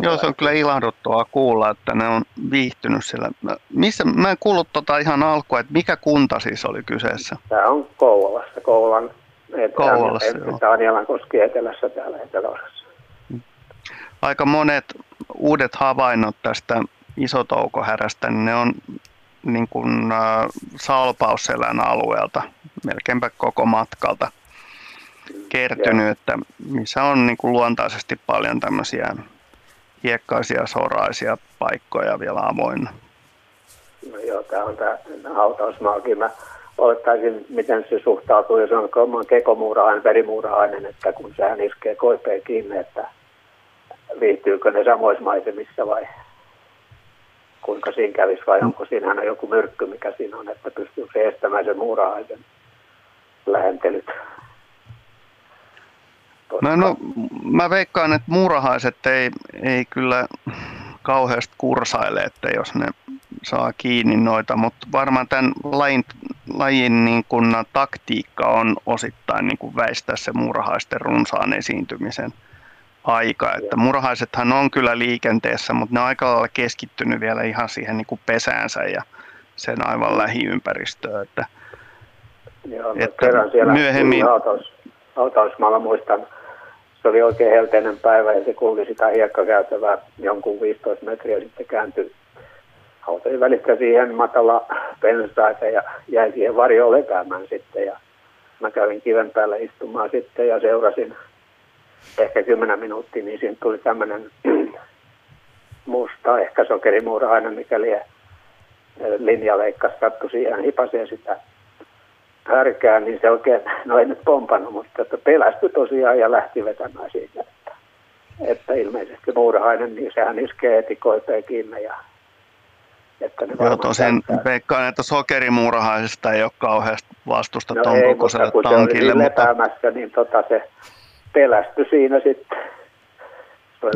Joo, se on kyllä ilahduttavaa kuulla, että ne on viihtynyt siellä. Missä, mä en kuullut tota ihan alkua, että mikä kunta siis oli kyseessä? Tämä on Kouvolassa, Kouvolan Kouvolassa, Tämä on Jalankoski etelässä täällä eteläosassa. Aika monet uudet havainnot tästä isotoukohärästä, niin ne on niin kuin, äh, salpausselän alueelta, melkeinpä koko matkalta kertynyt, että missä on niin kuin luontaisesti paljon tämmöisiä hiekkaisia, soraisia paikkoja vielä avoinna. No joo, tämä on tämä hautausmaakin. Mä olettaisin, miten se suhtautuu, jos on oman kekomuurahainen, verimuurahainen, että kun sehän iskee koipeen kiinni, että viihtyykö ne samoissa maisemissa vai kuinka siinä kävisi vai onko siinähän joku myrkky, mikä siinä on, että pystyy se estämään sen muurahaisen lähentelyt. No, no, mä veikkaan, että muurahaiset ei, ei kyllä kauheasti kursaile, että jos ne saa kiinni noita, mutta varmaan tämän lajin, lajin niin kun, taktiikka on osittain niin kun väistää se muurahaisten runsaan esiintymisen aika. Että murhaisethan on kyllä liikenteessä, mutta ne on aika lailla keskittynyt vielä ihan siihen niin kuin pesäänsä ja sen aivan lähiympäristöön. Että, Joo, että kerran siellä myöhemmin... hautaus, hautausmaalla muistan, se oli oikein helteinen päivä ja se kulki sitä hiekkakäytävää jonkun 15 metriä sitten kääntyi autojen välistä siihen matala pensaita ja jäi siihen varjoon lepäämään sitten ja mä kävin kiven päällä istumaan sitten ja seurasin ehkä kymmenen minuuttia, niin siinä tuli tämmöinen musta, ehkä sokerimuurahainen, mikäli linjaleikkas sattui siihen, hipaseen sitä härkää, niin se oikein, no ei nyt pompannut, mutta että pelästyi tosiaan ja lähti vetämään siitä. Että, että ilmeisesti muurahainen, niin sehän iskee heti koipeen kiinni ja että ne Joo, tosin veikkaan, että sokerimuurahaisesta ei ole kauheasti vastusta no tuon kokoiselle tankille. Mutta... lepäämässä, niin tota se pelästy siinä sitten.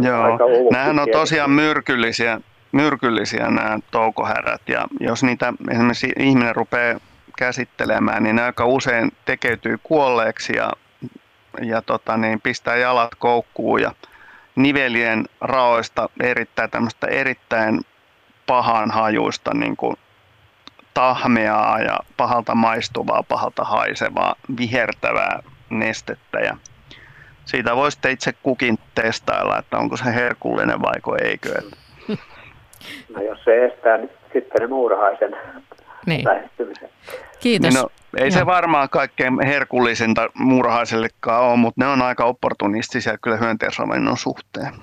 Joo, nämähän on tosiaan myrkyllisiä, myrkyllisiä nämä toukohärät. Ja jos niitä esimerkiksi ihminen rupeaa käsittelemään, niin ne aika usein tekeytyy kuolleeksi ja, ja tota, niin pistää jalat koukkuun. Ja nivelien raoista erittäin tämmöistä erittäin pahan hajuista niin kuin tahmeaa ja pahalta maistuvaa, pahalta haisevaa, vihertävää nestettä. Ja siitä voi sitten itse kukin testailla, että onko se herkullinen vai eikö. No jos se estää, niin sitten ne muurahaisen niin. lähestymisen. Kiitos. Niin no, ei Joo. se varmaan kaikkein herkullisinta muurahaisellekaan ole, mutta ne on aika opportunistisia kyllä hyönteisravinnon suhteen.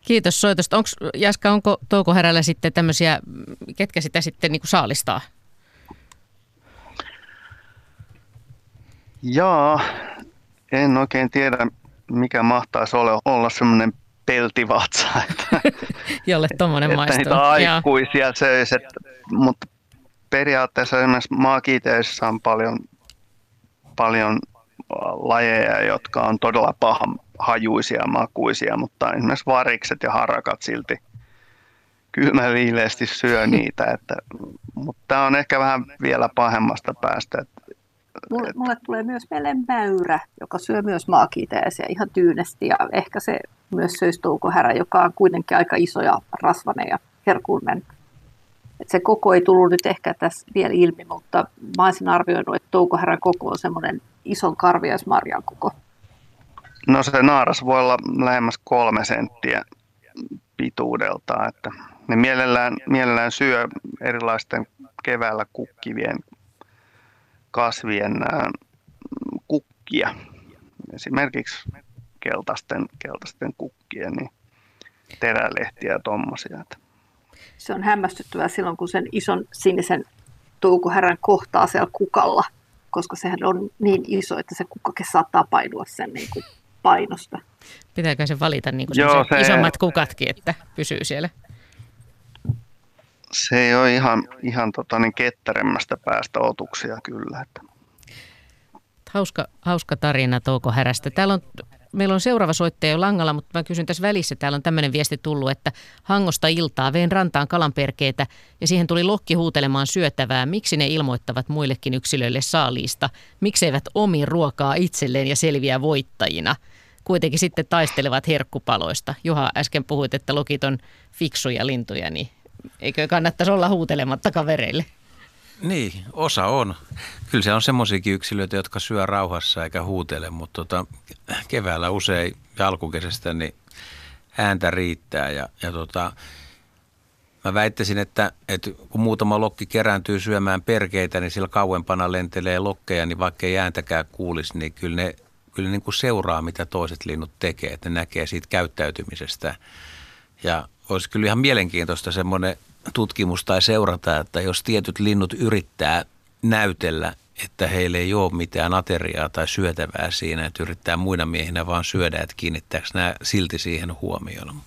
Kiitos soitosta. Onko, Jaska, onko toukoherällä sitten tämmöisiä, ketkä sitä sitten niin kuin saalistaa? Jaa, en oikein tiedä, mikä mahtaisi olla, olla semmoinen peltivatsa. Että, Jolle tuommoinen maistuu. Että niitä aikuisia söisi, mutta periaatteessa esimerkiksi maakiiteissä on paljon, paljon lajeja, jotka on todella pahan hajuisia, makuisia, mutta esimerkiksi varikset ja harakat silti kylmäviileesti syö niitä. Että, mutta tämä on ehkä vähän vielä pahemmasta päästä. Että Mulle, mulle tulee myös mieleen mäyrä, joka syö myös maakiiteisiä ihan tyynesti ja ehkä se myös söisi toukohärä, joka on kuitenkin aika iso ja rasvainen ja herkullinen. Et se koko ei tullut nyt ehkä tässä vielä ilmi, mutta mä olisin arvioinut, että toukohärän koko on semmoinen ison karviaismarjan koko. No se naaras voi olla lähemmäs kolme senttiä pituudelta, että ne mielellään, mielellään syö erilaisten keväällä kukkivien kasvien kukkia, esimerkiksi keltaisten, keltaisten kukkien, niin terälehtiä ja tuommoisia. Se on hämmästyttävää silloin, kun sen ison sinisen toukohärän kohtaa siellä kukalla, koska sehän on niin iso, että se kukkake saattaa painua sen niin kuin painosta. Pitääkö se valita niin kuin Joo, se... isommat kukatkin, että pysyy siellä? Se ei ole ihan, ihan tota, niin ketteremmästä päästä otuksia kyllä. Että. Hauska, hauska tarina Touko Härästä. Täällä on meillä on seuraava soittaja jo langalla, mutta mä kysyn tässä välissä. Täällä on tämmöinen viesti tullut, että Hangosta iltaa veen rantaan kalanperkeitä ja siihen tuli lokki huutelemaan syötävää. Miksi ne ilmoittavat muillekin yksilöille saaliista? Mikseivät omi ruokaa itselleen ja selviä voittajina? Kuitenkin sitten taistelevat herkkupaloista. Juha, äsken puhuit, että lokit on fiksuja lintuja, niin eikö kannattaisi olla huutelematta kavereille? Niin, osa on. Kyllä se on semmoisiakin yksilöitä, jotka syö rauhassa eikä huutele, mutta tota, keväällä usein ja alkukesästä niin ääntä riittää. Ja, ja tota, mä väittäisin, että, että kun muutama lokki kerääntyy syömään perkeitä, niin sillä kauempana lentelee lokkeja, niin vaikka ei ääntäkään kuulisi, niin kyllä ne, kyllä ne niin kuin seuraa, mitä toiset linnut tekee, että ne näkee siitä käyttäytymisestä. Ja olisi kyllä ihan mielenkiintoista semmoinen tutkimus tai seurata, että jos tietyt linnut yrittää näytellä, että heille ei ole mitään ateriaa tai syötävää siinä, että yrittää muina miehinä vaan syödä, että kiinnittääkö nämä silti siihen huomioon.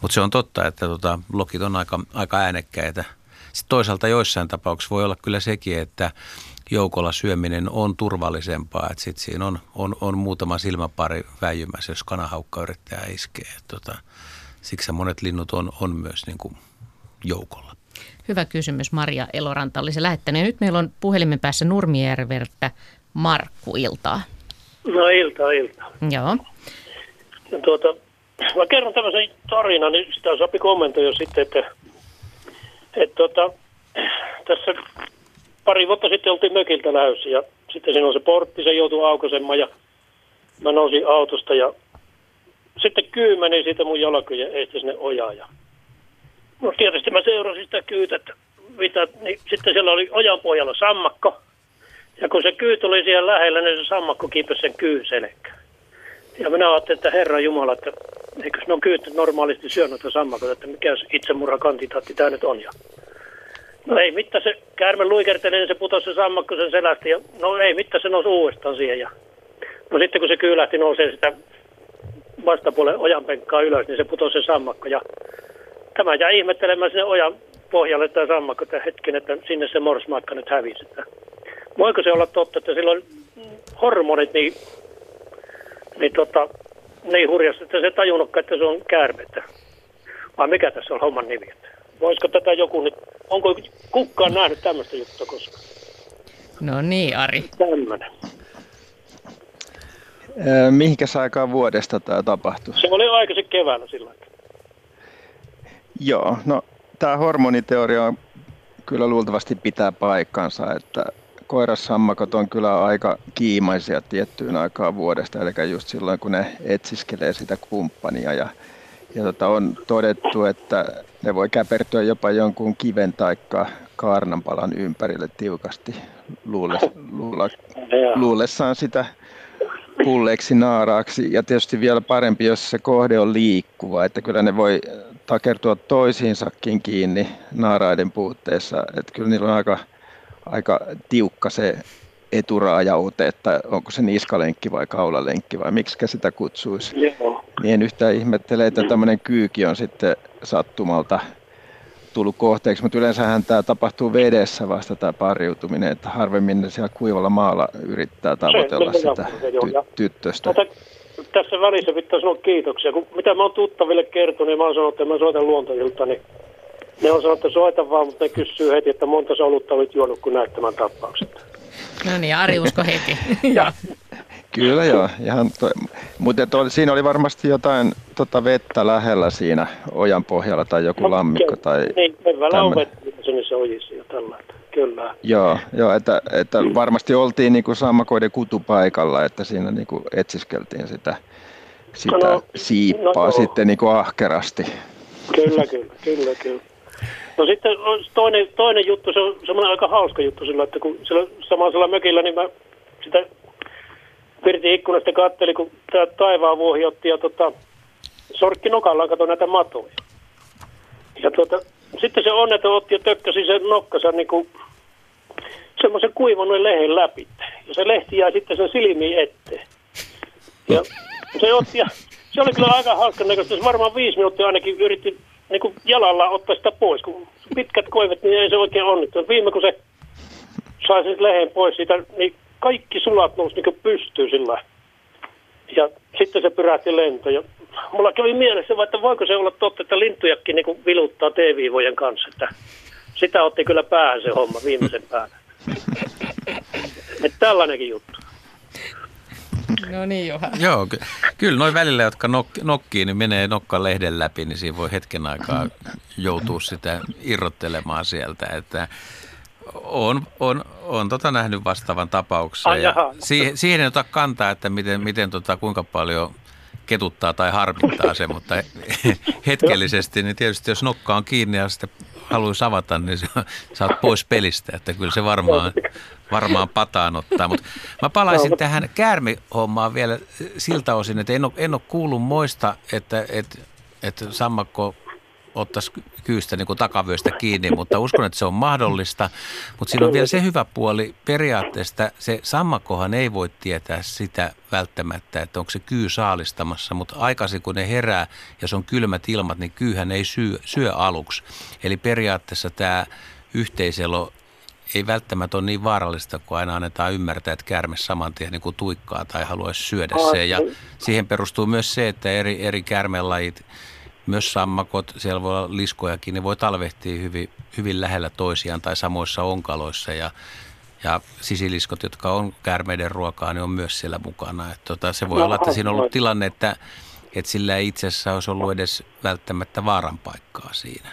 Mutta se on totta, että tota, lokit on aika, aika äänekkäitä. Sitten toisaalta joissain tapauksissa voi olla kyllä sekin, että joukolla syöminen on turvallisempaa, että sitten siinä on, on, on muutama silmäpari väijymässä, jos kanahaukka yrittää iskeä. Tota, siksi monet linnut on, on myös niin kuin joukolla? Hyvä kysymys. Maria Eloranta olisi lähettänyt. Ja nyt meillä on puhelimen päässä Nurmijärveltä Markku Iltaa. No iltaa, iltaa. Joo. Ja tuota, mä kerron tämmöisen tarinan, niin sitä sopi kommentoida sitten, että, että tuota, tässä pari vuotta sitten oltiin mökiltä lähdössä ja sitten siinä on se portti, se joutui aukaisemaan ja mä nousin autosta ja sitten kyy meni siitä mun jalkojen eestä sinne ojaan ja No tietysti mä seurasin sitä kyytettä, mitä, niin sitten siellä oli ojan pohjalla sammakko. Ja kun se kyyt oli siellä lähellä, niin se sammakko kiipesi sen kyyn selkään. Ja minä ajattelin, että Herra Jumala, että eikö ne on kyyt normaalisti syönyt sammakot, että mikä itsemurhakandidaatti tämä nyt on. Ja no ei mitään, se käärme luikerteli, niin se putosi se sammakko sen selästä. Ja no ei mitään, se nousi uudestaan siihen. Ja no sitten kun se kyy lähti nousee sitä vastapuolen ojanpenkkaa ylös, niin se putosi se sammakko. Ja tämä jäi ihmettelemään sinne ojan pohjalle tämä sammakko, että hetken, että sinne se morsmaakka nyt hävisi. Että voiko se olla totta, että silloin hormonit niin, niin, tota, niin hurjasti, että se tajunnutkaan, että se on käärmettä. Vai mikä tässä on homman nimi? Voisiko tätä joku nyt, onko kukaan nähnyt tämmöistä juttua koskaan? No niin, Ari. Tämmöinen. Mihinkäs aikaan vuodesta tämä tapahtui? Se oli aikaisin keväällä sillä Joo, no tämä hormoniteoria kyllä luultavasti pitää paikkansa, että koirassammakot on kyllä aika kiimaisia tiettyyn aikaan vuodesta, eli just silloin kun ne etsiskelee sitä kumppania ja, ja tota, on todettu, että ne voi käpertyä jopa jonkun kiven tai kaarnanpalan ympärille tiukasti luules, luullessaan sitä pulleeksi naaraaksi. Ja tietysti vielä parempi, jos se kohde on liikkuva, että kyllä ne voi takertua toisiinsakin kiinni naaraiden puutteessa. Että kyllä niillä on aika, aika tiukka se eturaajaute, että onko se niskalenkki vai kaulalenkki vai miksi sitä kutsuisi. Joo. Niin en yhtään ihmettele, että tämmöinen kyyki on sitten sattumalta tullut kohteeksi, mutta yleensähän tämä tapahtuu vedessä vasta tämä pariutuminen, että harvemmin ne siellä kuivalla maalla yrittää tavoitella se, sitä ty- tyttöstä. Mutta tässä välissä pitää sanoa kiitoksia. Kun, mitä mä oon tuttaville kertonut, niin mä oon sanonut, että mä soitan luontoilta, niin ne on sanonut, että soita vaan, mutta ne kysyy heti, että monta sä olutta olit juonut, kun näet tämän tapauksen. No niin, Ari usko heti. Kyllä joo, ihan toi, mutta toi, siinä oli varmasti jotain tota vettä lähellä siinä ojan pohjalla tai joku no, lammikko tai Niin, on vettä niissä ojissa ja tällaista, kyllä. Joo, joo että, että varmasti oltiin niinku sammakoiden kutupaikalla, että siinä niinku etsiskeltiin sitä, sitä no, siippaa no, sitten niinku ahkerasti. Kyllä, kyllä, kyllä, kyllä. No sitten toinen, toinen juttu, se on semmoinen aika hauska juttu sillä, että kun sillä samaisella mökillä, niin mä sitä Pirtin ikkunasta katteli, kun tämä taivaan vuohi otti ja tota, sorkki nokalla katsoi näitä matoja. Ja tuota, sitten se onneton otti ja tökkäsi sen nokkansa niin kuin semmoisen kuivannut lehen läpi. Ja se lehti jäi sitten sen silmiin eteen. Ja se otti ja se oli kyllä aika hauskan näköistä. Se varmaan viisi minuuttia ainakin yritti niin kuin jalalla ottaa sitä pois. Kun pitkät koivet, niin ei se oikein onnittu. Viime kun se sai sen lehen pois siitä, niin kaikki sulat nousi niin pystyy sillä. Ja sitten se pyrähti lento. Ja mulla kävi mielessä, että voiko se olla totta, että lintujakin niin viluttaa T-viivojen kanssa. Että sitä otti kyllä päähän se homma viimeisen päälle. Että tällainenkin juttu. No niin, Johan. Joo, ky- kyllä noin välillä, jotka nok- nokkii, niin menee nokkan lehden läpi, niin siinä voi hetken aikaa joutua sitä irrottelemaan sieltä. Että on, on, on tota nähnyt vastaavan tapauksen. Ai, ja siihen, siihen ei ota kantaa, että miten, miten tota, kuinka paljon ketuttaa tai harmittaa se, mutta hetkellisesti, niin tietysti jos nokka on kiinni ja sitten haluaisi avata, niin sä oot pois pelistä, että kyllä se varmaan, varmaan pataan ottaa. Mutta mä palaisin tähän käärmehommaan vielä siltä osin, että en ole, en ole kuullut moista, että, että, että sammakko ottaisi kyystä niin kuin takavyöstä kiinni, mutta uskon, että se on mahdollista. Mutta siinä on vielä se hyvä puoli periaatteesta, se sammakkohan ei voi tietää sitä välttämättä, että onko se kyy saalistamassa, mutta aikaisin kun ne herää, jos on kylmät ilmat, niin kyyhän ei syö, syö aluksi. Eli periaatteessa tämä yhteiselo ei välttämättä ole niin vaarallista, kun aina annetaan ymmärtää, että käärme saman tien niin kuin tuikkaa tai haluaisi syödä se. Ja siihen perustuu myös se, että eri, eri käärmelajit myös sammakot, siellä voi olla liskojakin, ne voi talvehtia hyvin, hyvin lähellä toisiaan tai samoissa onkaloissa ja, ja sisiliskot, jotka on käärmeiden ruokaa, ne on myös siellä mukana. Et tota, se voi no, olla, että siinä on ollut tilanne, että, että sillä ei itse asiassa olisi ollut edes välttämättä vaaran paikkaa siinä.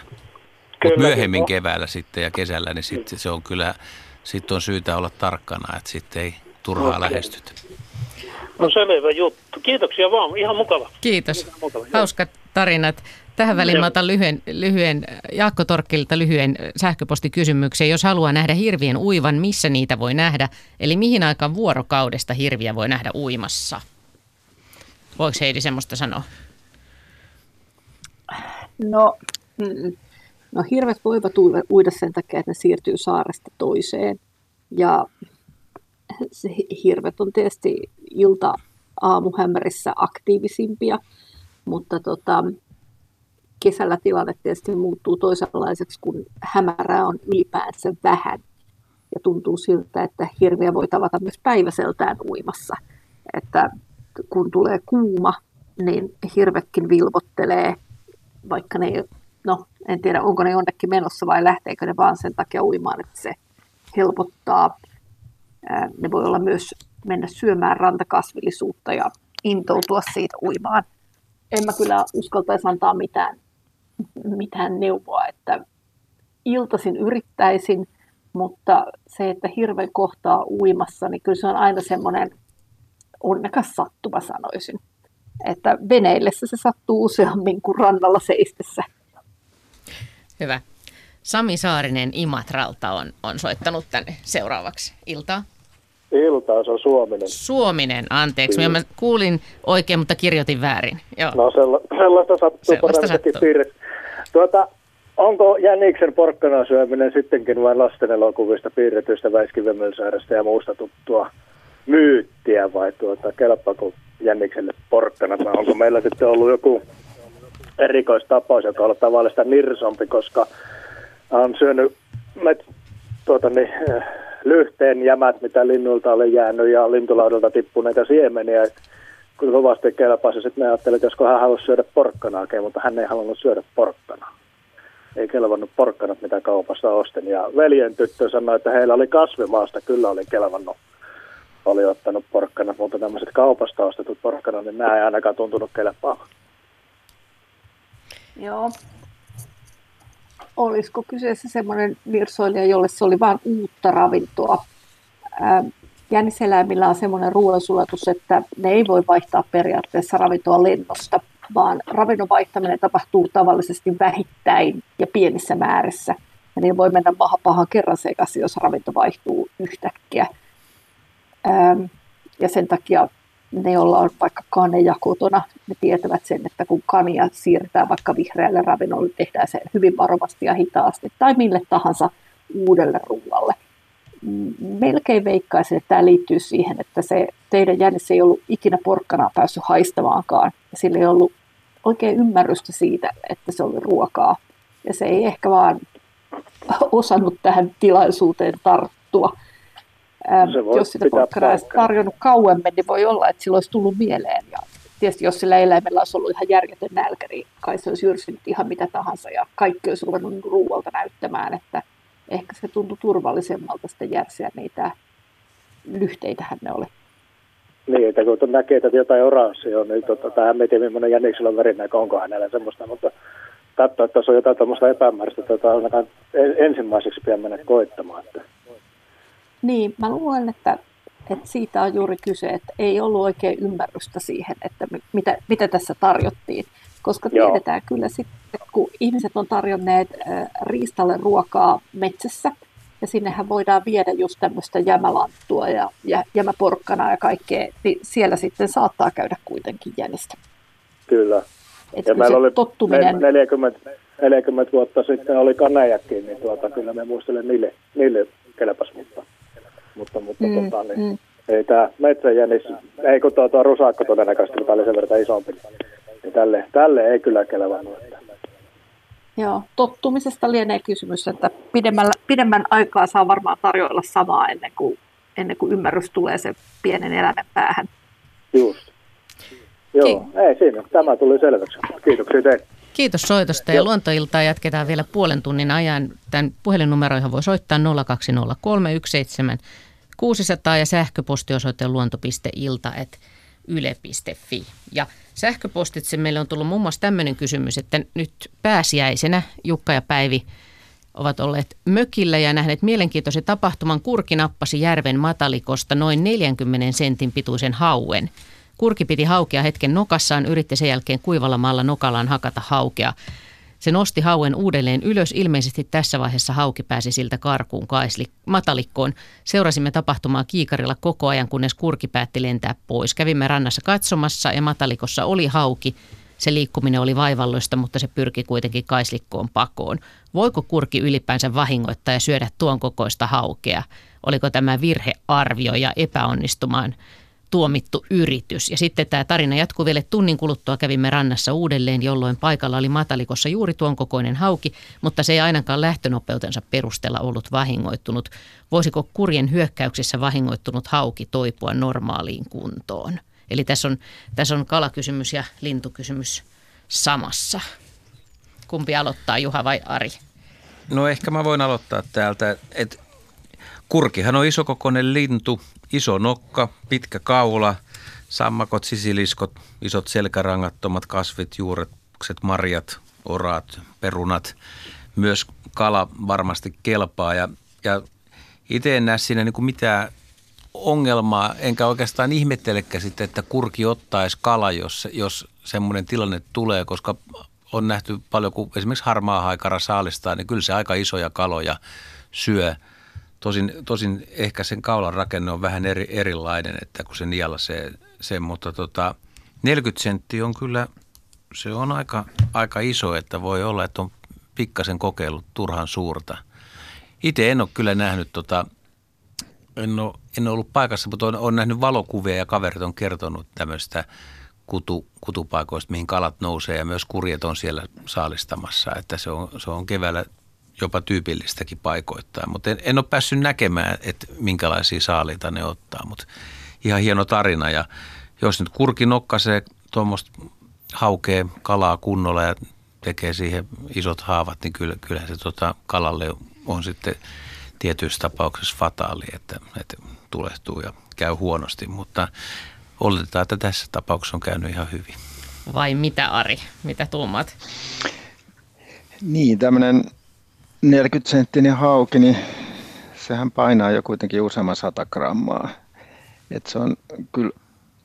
Mutta myöhemmin no. keväällä sitten ja kesällä, niin sitten se on kyllä, sitten on syytä olla tarkkana, että sitten ei turhaa okay. lähestytä. No selvä juttu. Kiitoksia vaan, ihan mukava. Kiitos. Ihan mukava. Hauskat tarinat. Tähän väliin mä otan lyhyen, lyhyen Jaakko Torkkilta lyhyen sähköpostikysymyksen. Jos haluaa nähdä hirvien uivan, missä niitä voi nähdä? Eli mihin aikaan vuorokaudesta hirviä voi nähdä uimassa? Voiko Heidi semmoista sanoa? No, mm, no hirvet voivat uida sen takia, että ne siirtyy saaresta toiseen. Ja se hirvet on tietysti ilta aamuhämärissä aktiivisimpia, mutta tota, kesällä tilanne tietysti muuttuu toisenlaiseksi, kun hämärää on ylipäänsä vähän. Ja tuntuu siltä, että hirviä voi tavata myös päiväseltään uimassa. Että kun tulee kuuma, niin hirvetkin vilvottelee, vaikka ne no en tiedä onko ne jonnekin menossa vai lähteekö ne vaan sen takia uimaan, että se helpottaa. Ne voi olla myös mennä syömään rantakasvillisuutta ja intoutua siitä uimaan. En mä kyllä uskaltaisi antaa mitään mitään neuvoa, että iltasin yrittäisin, mutta se, että hirveän kohtaa uimassa, niin kyllä se on aina semmoinen onnekas sattuma sanoisin. Että veneillessä se sattuu useammin kuin rannalla seistessä. Hyvä. Sami Saarinen Imatralta on, on soittanut tänne seuraavaksi. Iltaa. Iltaa, se on Suominen. Suominen, anteeksi. Kyllä. Mä kuulin oikein, mutta kirjoitin väärin. Joo. No sellaista sattuu. Sellaista sattuu. Tuota, onko Jäniksen porkkana syöminen sittenkin vain lasten elokuvista, piirretyistä väiskivemmelsäärästä ja muusta tuttua myyttiä vai tuota, kelpaako Jännikselle porkkana vai onko meillä sitten ollut joku erikoistapaus, joka on tavallista nirsompi, koska on syönyt met, tuota, niin, lyhteen jämät, mitä linnuilta oli jäänyt ja lintulaudalta tippuneita siemeniä. Kun kovasti kelpasi, sitten me ajattelin, että josko hän halusi syödä porkkanaakin, mutta hän ei halunnut syödä porkkanaa. Ei kelvannut porkkanat, mitä kaupassa ostin. Ja veljen tyttö sanoi, että heillä oli kasvimaasta, kyllä oli kelvannut. Oli ottanut porkkanat, mutta tämmöiset kaupasta ostetut porkkanat, niin nämä ei ainakaan tuntunut kelpaa. Joo. Olisiko kyseessä semmoinen virsoilija, jolle se oli vain uutta ravintoa? jänniseläimillä on semmoinen ruoansulatus, että ne ei voi vaihtaa periaatteessa ravintoa lennosta, vaan ravinnon vaihtaminen tapahtuu tavallisesti vähittäin ja pienissä määrissä. Ja niin voi mennä paha pahan kerran sekaisin, jos ravinto vaihtuu yhtäkkiä. ja sen takia ne, joilla on vaikka kaneja kotona, ne tietävät sen, että kun kania siirretään vaikka vihreälle ravinnolle, tehdään se hyvin varovasti ja hitaasti tai mille tahansa uudelle ruoalle melkein veikkaisin, että tämä liittyy siihen, että se teidän jännis ei ollut ikinä porkkana päässyt haistamaankaan. Sillä ei ollut oikein ymmärrystä siitä, että se oli ruokaa. Ja se ei ehkä vaan osannut tähän tilaisuuteen tarttua. Jos sitä porkkanaa olisi tarjonnut kauemmin, niin voi olla, että sillä olisi tullut mieleen. Ja tietysti jos sillä eläimellä olisi ollut ihan järjetön nälkä, niin kai se olisi jyrsinyt ihan mitä tahansa ja kaikki olisi ruvennut niin ruualta näyttämään, että ehkä se tuntui turvallisemmalta sitten järsiä niitä lyhteitähän ne oli. Niin, että kun näkee, että jotain oranssia on, niin tota, tähän mietin, millainen jäniksellä on verinäkö, onko hänellä semmoista, mutta katsoa, että tuossa on jotain tuommoista epämääräistä, tota, ainakaan ensimmäiseksi pian mennä koittamaan. Että. Niin, mä luulen, että, että siitä on juuri kyse, että ei ollut oikein ymmärrystä siihen, että mitä, mitä tässä tarjottiin. Koska tiedetään Joo. kyllä sitten, kun ihmiset on tarjonneet riistalle ruokaa metsässä, ja sinnehän voidaan viedä just tämmöistä jämälanttua ja, ja jämäporkkana ja kaikkea, niin siellä sitten saattaa käydä kuitenkin jänistä. Kyllä. Et ja meillä oli tottuminen... 40, 40 vuotta sitten oli kanejakin, niin tuota, kyllä me muistelen niille, niille kelpas, mutta, mutta, mutta mm, tota, niin, mm. ei tämä metsäjänis, ei kun tuo, tuo rusakko todennäköisesti, mutta oli sen verran isompi, niin tälle, tälle ei kyllä kelvannut. Joo, tottumisesta lienee kysymys, että pidemmän aikaa saa varmaan tarjoilla samaa ennen kuin, ennen kuin ymmärrys tulee sen pienen eläimen päähän. Just. Joo, Ki- ei siinä. Tämä tuli selväksi. Kiitoksia teille. Kiitos soitosta ja luontoiltaa jatketaan vielä puolen tunnin ajan. Tämän puhelinnumeroihin voi soittaa 020317600 ja sähköpostiosoite luonto.ilta yle.fi. Ja sähköpostitse meille on tullut muun muassa tämmöinen kysymys, että nyt pääsiäisenä Jukka ja Päivi ovat olleet mökillä ja nähneet mielenkiintoisen tapahtuman. Kurki nappasi järven matalikosta noin 40 sentin pituisen hauen. Kurki piti haukea hetken nokassaan, yritti sen jälkeen kuivalla maalla nokallaan hakata haukea. Se nosti hauen uudelleen ylös. Ilmeisesti tässä vaiheessa hauki pääsi siltä karkuun kaisli, matalikkoon. Seurasimme tapahtumaa kiikarilla koko ajan, kunnes kurki päätti lentää pois. Kävimme rannassa katsomassa ja matalikossa oli hauki. Se liikkuminen oli vaivalloista, mutta se pyrki kuitenkin kaislikkoon pakoon. Voiko kurki ylipäänsä vahingoittaa ja syödä tuon kokoista haukea? Oliko tämä virhearvio ja epäonnistumaan tuomittu yritys. Ja sitten tämä tarina jatkuu vielä tunnin kuluttua. Kävimme rannassa uudelleen, jolloin paikalla oli matalikossa juuri tuon kokoinen hauki, mutta se ei ainakaan lähtönopeutensa perusteella ollut vahingoittunut. Voisiko kurjen hyökkäyksissä vahingoittunut hauki toipua normaaliin kuntoon? Eli tässä on, tässä on kalakysymys ja lintukysymys samassa. Kumpi aloittaa, Juha vai Ari? No ehkä mä voin aloittaa täältä, että kurkihan on isokokoinen lintu, iso nokka, pitkä kaula, sammakot, sisiliskot, isot selkärangattomat kasvit, juurekset, marjat, oraat, perunat. Myös kala varmasti kelpaa ja, ja itse en näe siinä niin kuin mitään ongelmaa, enkä oikeastaan ihmettelekään sitten, että kurki ottaisi kala, jos, jos semmoinen tilanne tulee, koska on nähty paljon, kun esimerkiksi harmaa haikara saalistaa, niin kyllä se aika isoja kaloja syö – Tosin, tosin ehkä sen kaulan rakenne on vähän eri, erilainen, että kun se nielasee sen, mutta tota, 40 senttiä on kyllä, se on aika, aika iso, että voi olla, että on pikkasen kokeillut turhan suurta. Itse en ole kyllä nähnyt, tota, en, ole, en ole ollut paikassa, mutta olen, olen nähnyt valokuvia ja kaverit on kertonut tämmöistä kutu, kutupaikoista, mihin kalat nousee ja myös kurjet on siellä saalistamassa, että se on, se on keväällä jopa tyypillistäkin paikoittaa. Mutta en, en ole päässyt näkemään, että minkälaisia saaliita ne ottaa, mutta ihan hieno tarina. Ja jos nyt kurki nokkasee tuommoista haukee kalaa kunnolla ja tekee siihen isot haavat, niin kyllä, kyllähän se tota kalalle on sitten tietyissä tapauksissa fataali, että, että tulehtuu ja käy huonosti, mutta oletetaan, että tässä tapauksessa on käynyt ihan hyvin. Vai mitä Ari, mitä tuumat? Niin, tämmöinen 40 senttinen hauki, niin sehän painaa jo kuitenkin useamman sata grammaa. Et se on kyllä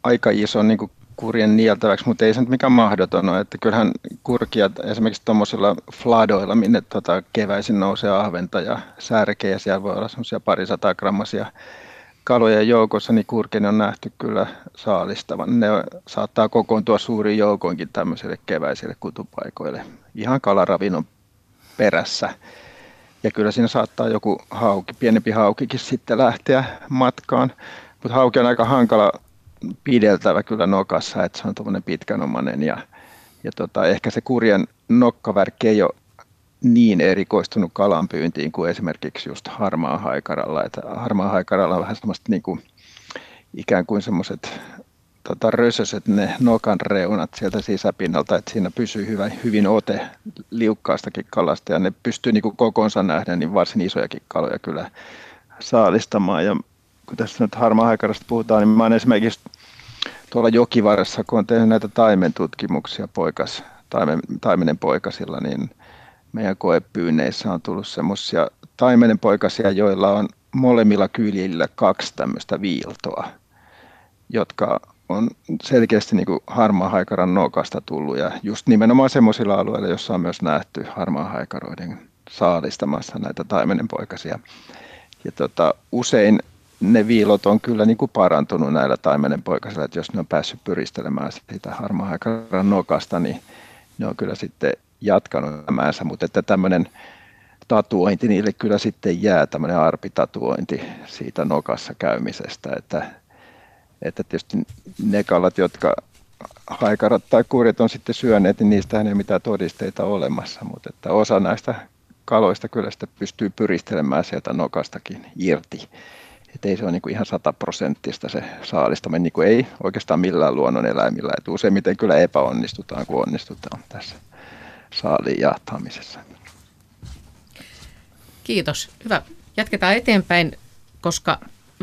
aika iso niin kuin kurjen nieltäväksi, mutta ei se nyt mikään mahdoton ole. Että kyllähän kurkiat esimerkiksi tuommoisilla fladoilla, minne tota keväisin nousee ahventa ja särkeä, siellä voi olla semmoisia parisata grammasia kaloja joukossa, niin kurkin on nähty kyllä saalistavan. Ne saattaa kokoontua suuriin joukoinkin tämmöisille keväisille kutupaikoille, ihan kalaravinnon perässä. Ja kyllä siinä saattaa joku hauki, pienempi haukikin sitten lähteä matkaan. Mutta hauki on aika hankala pideltävä kyllä nokassa, että se on tuommoinen pitkänomainen ja, ja tota, ehkä se kurjen nokkavärkki ei ole niin erikoistunut kalanpyyntiin kuin esimerkiksi just harmaa haikaralla. Että harmaa haikaralla on vähän semmoista niin kuin, ikään kuin semmoiset tota, rösöset ne nokan reunat sieltä sisäpinnalta, että siinä pysyy hyvä, hyvin ote liukkaastakin kalasta ja ne pystyy niin kokonsa nähden niin varsin isojakin kaloja kyllä saalistamaan. Ja kun tässä nyt harmaa puhutaan, niin mä olen esimerkiksi tuolla jokivarassa, kun on tehnyt näitä taimentutkimuksia poikas, taimen, taimenen poikasilla, niin meidän koepyynneissä on tullut semmoisia taimenen poikasia, joilla on molemmilla kyljillä kaksi tämmöistä viiltoa, jotka on selkeästi niin kuin harmaa haikaran nokasta tullut ja just nimenomaan semmoisilla alueilla, jossa on myös nähty harmaa haikaroiden saalistamassa näitä taimenenpoikasia. Ja tota, usein ne viilot on kyllä niin kuin parantunut näillä taimenenpoikasilla, että jos ne on päässyt pyristelemään sitä harmaa haikaran nokasta, niin ne on kyllä sitten jatkanut elämäänsä, mutta että tämmöinen tatuointi niille kyllä sitten jää tämmöinen arpitatuointi siitä nokassa käymisestä, että että tietysti ne kalat, jotka haikarat tai kuurit on sitten syöneet, niin niistä ei mitään todisteita olemassa, mutta että osa näistä kaloista kyllä sitten pystyy pyristelemään sieltä nokastakin irti. Että ei se ole niin kuin ihan sataprosenttista se saalistaminen, niin kuin ei oikeastaan millään luonnoneläimillä. Että useimmiten kyllä epäonnistutaan, kun onnistutaan tässä saaliin jahtaamisessa. Kiitos. Hyvä. Jatketaan eteenpäin, koska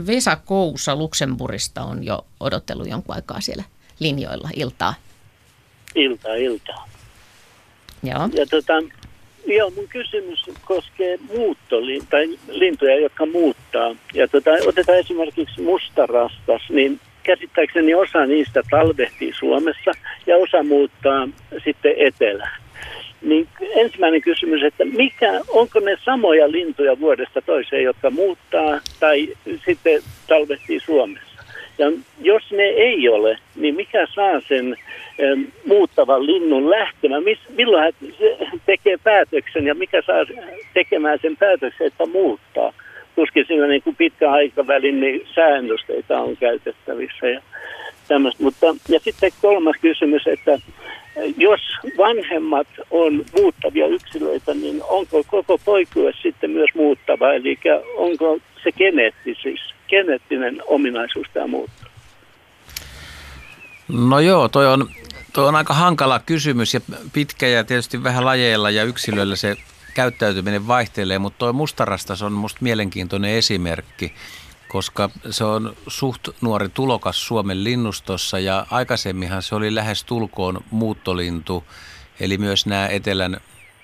Vesa Kousa Luxemburista on jo odotellut jonkun aikaa siellä linjoilla iltaa. Iltaa, iltaa. Joo. Ja tota, joo, mun kysymys koskee muuttolin, tai lintuja, jotka muuttaa. Ja tota, otetaan esimerkiksi mustarastas, niin käsittääkseni osa niistä talvehtii Suomessa ja osa muuttaa sitten etelään. Niin ensimmäinen kysymys, että mikä, onko ne samoja lintuja vuodesta toiseen, jotka muuttaa tai sitten talvehtii Suomessa? Ja jos ne ei ole, niin mikä saa sen muuttavan linnun lähtemään? Mis, milloin hän tekee päätöksen ja mikä saa tekemään sen päätöksen, että muuttaa? Tuskin sillä niin kuin pitkä aikavälin niin säännösteitä on käytettävissä ja tämmöistä. Mutta, ja sitten kolmas kysymys, että jos vanhemmat on muuttavia yksilöitä, niin onko koko poikue sitten myös muuttava? Eli onko se geneettis, siis geneettinen ominaisuus tämä muuttuu? No joo, toi on, toi on aika hankala kysymys ja pitkä ja tietysti vähän lajeilla ja yksilöillä se käyttäytyminen vaihtelee, mutta tuo mustarastas on musta mielenkiintoinen esimerkki koska se on suht nuori tulokas Suomen linnustossa ja aikaisemminhan se oli lähes tulkoon muuttolintu, eli myös nämä etelän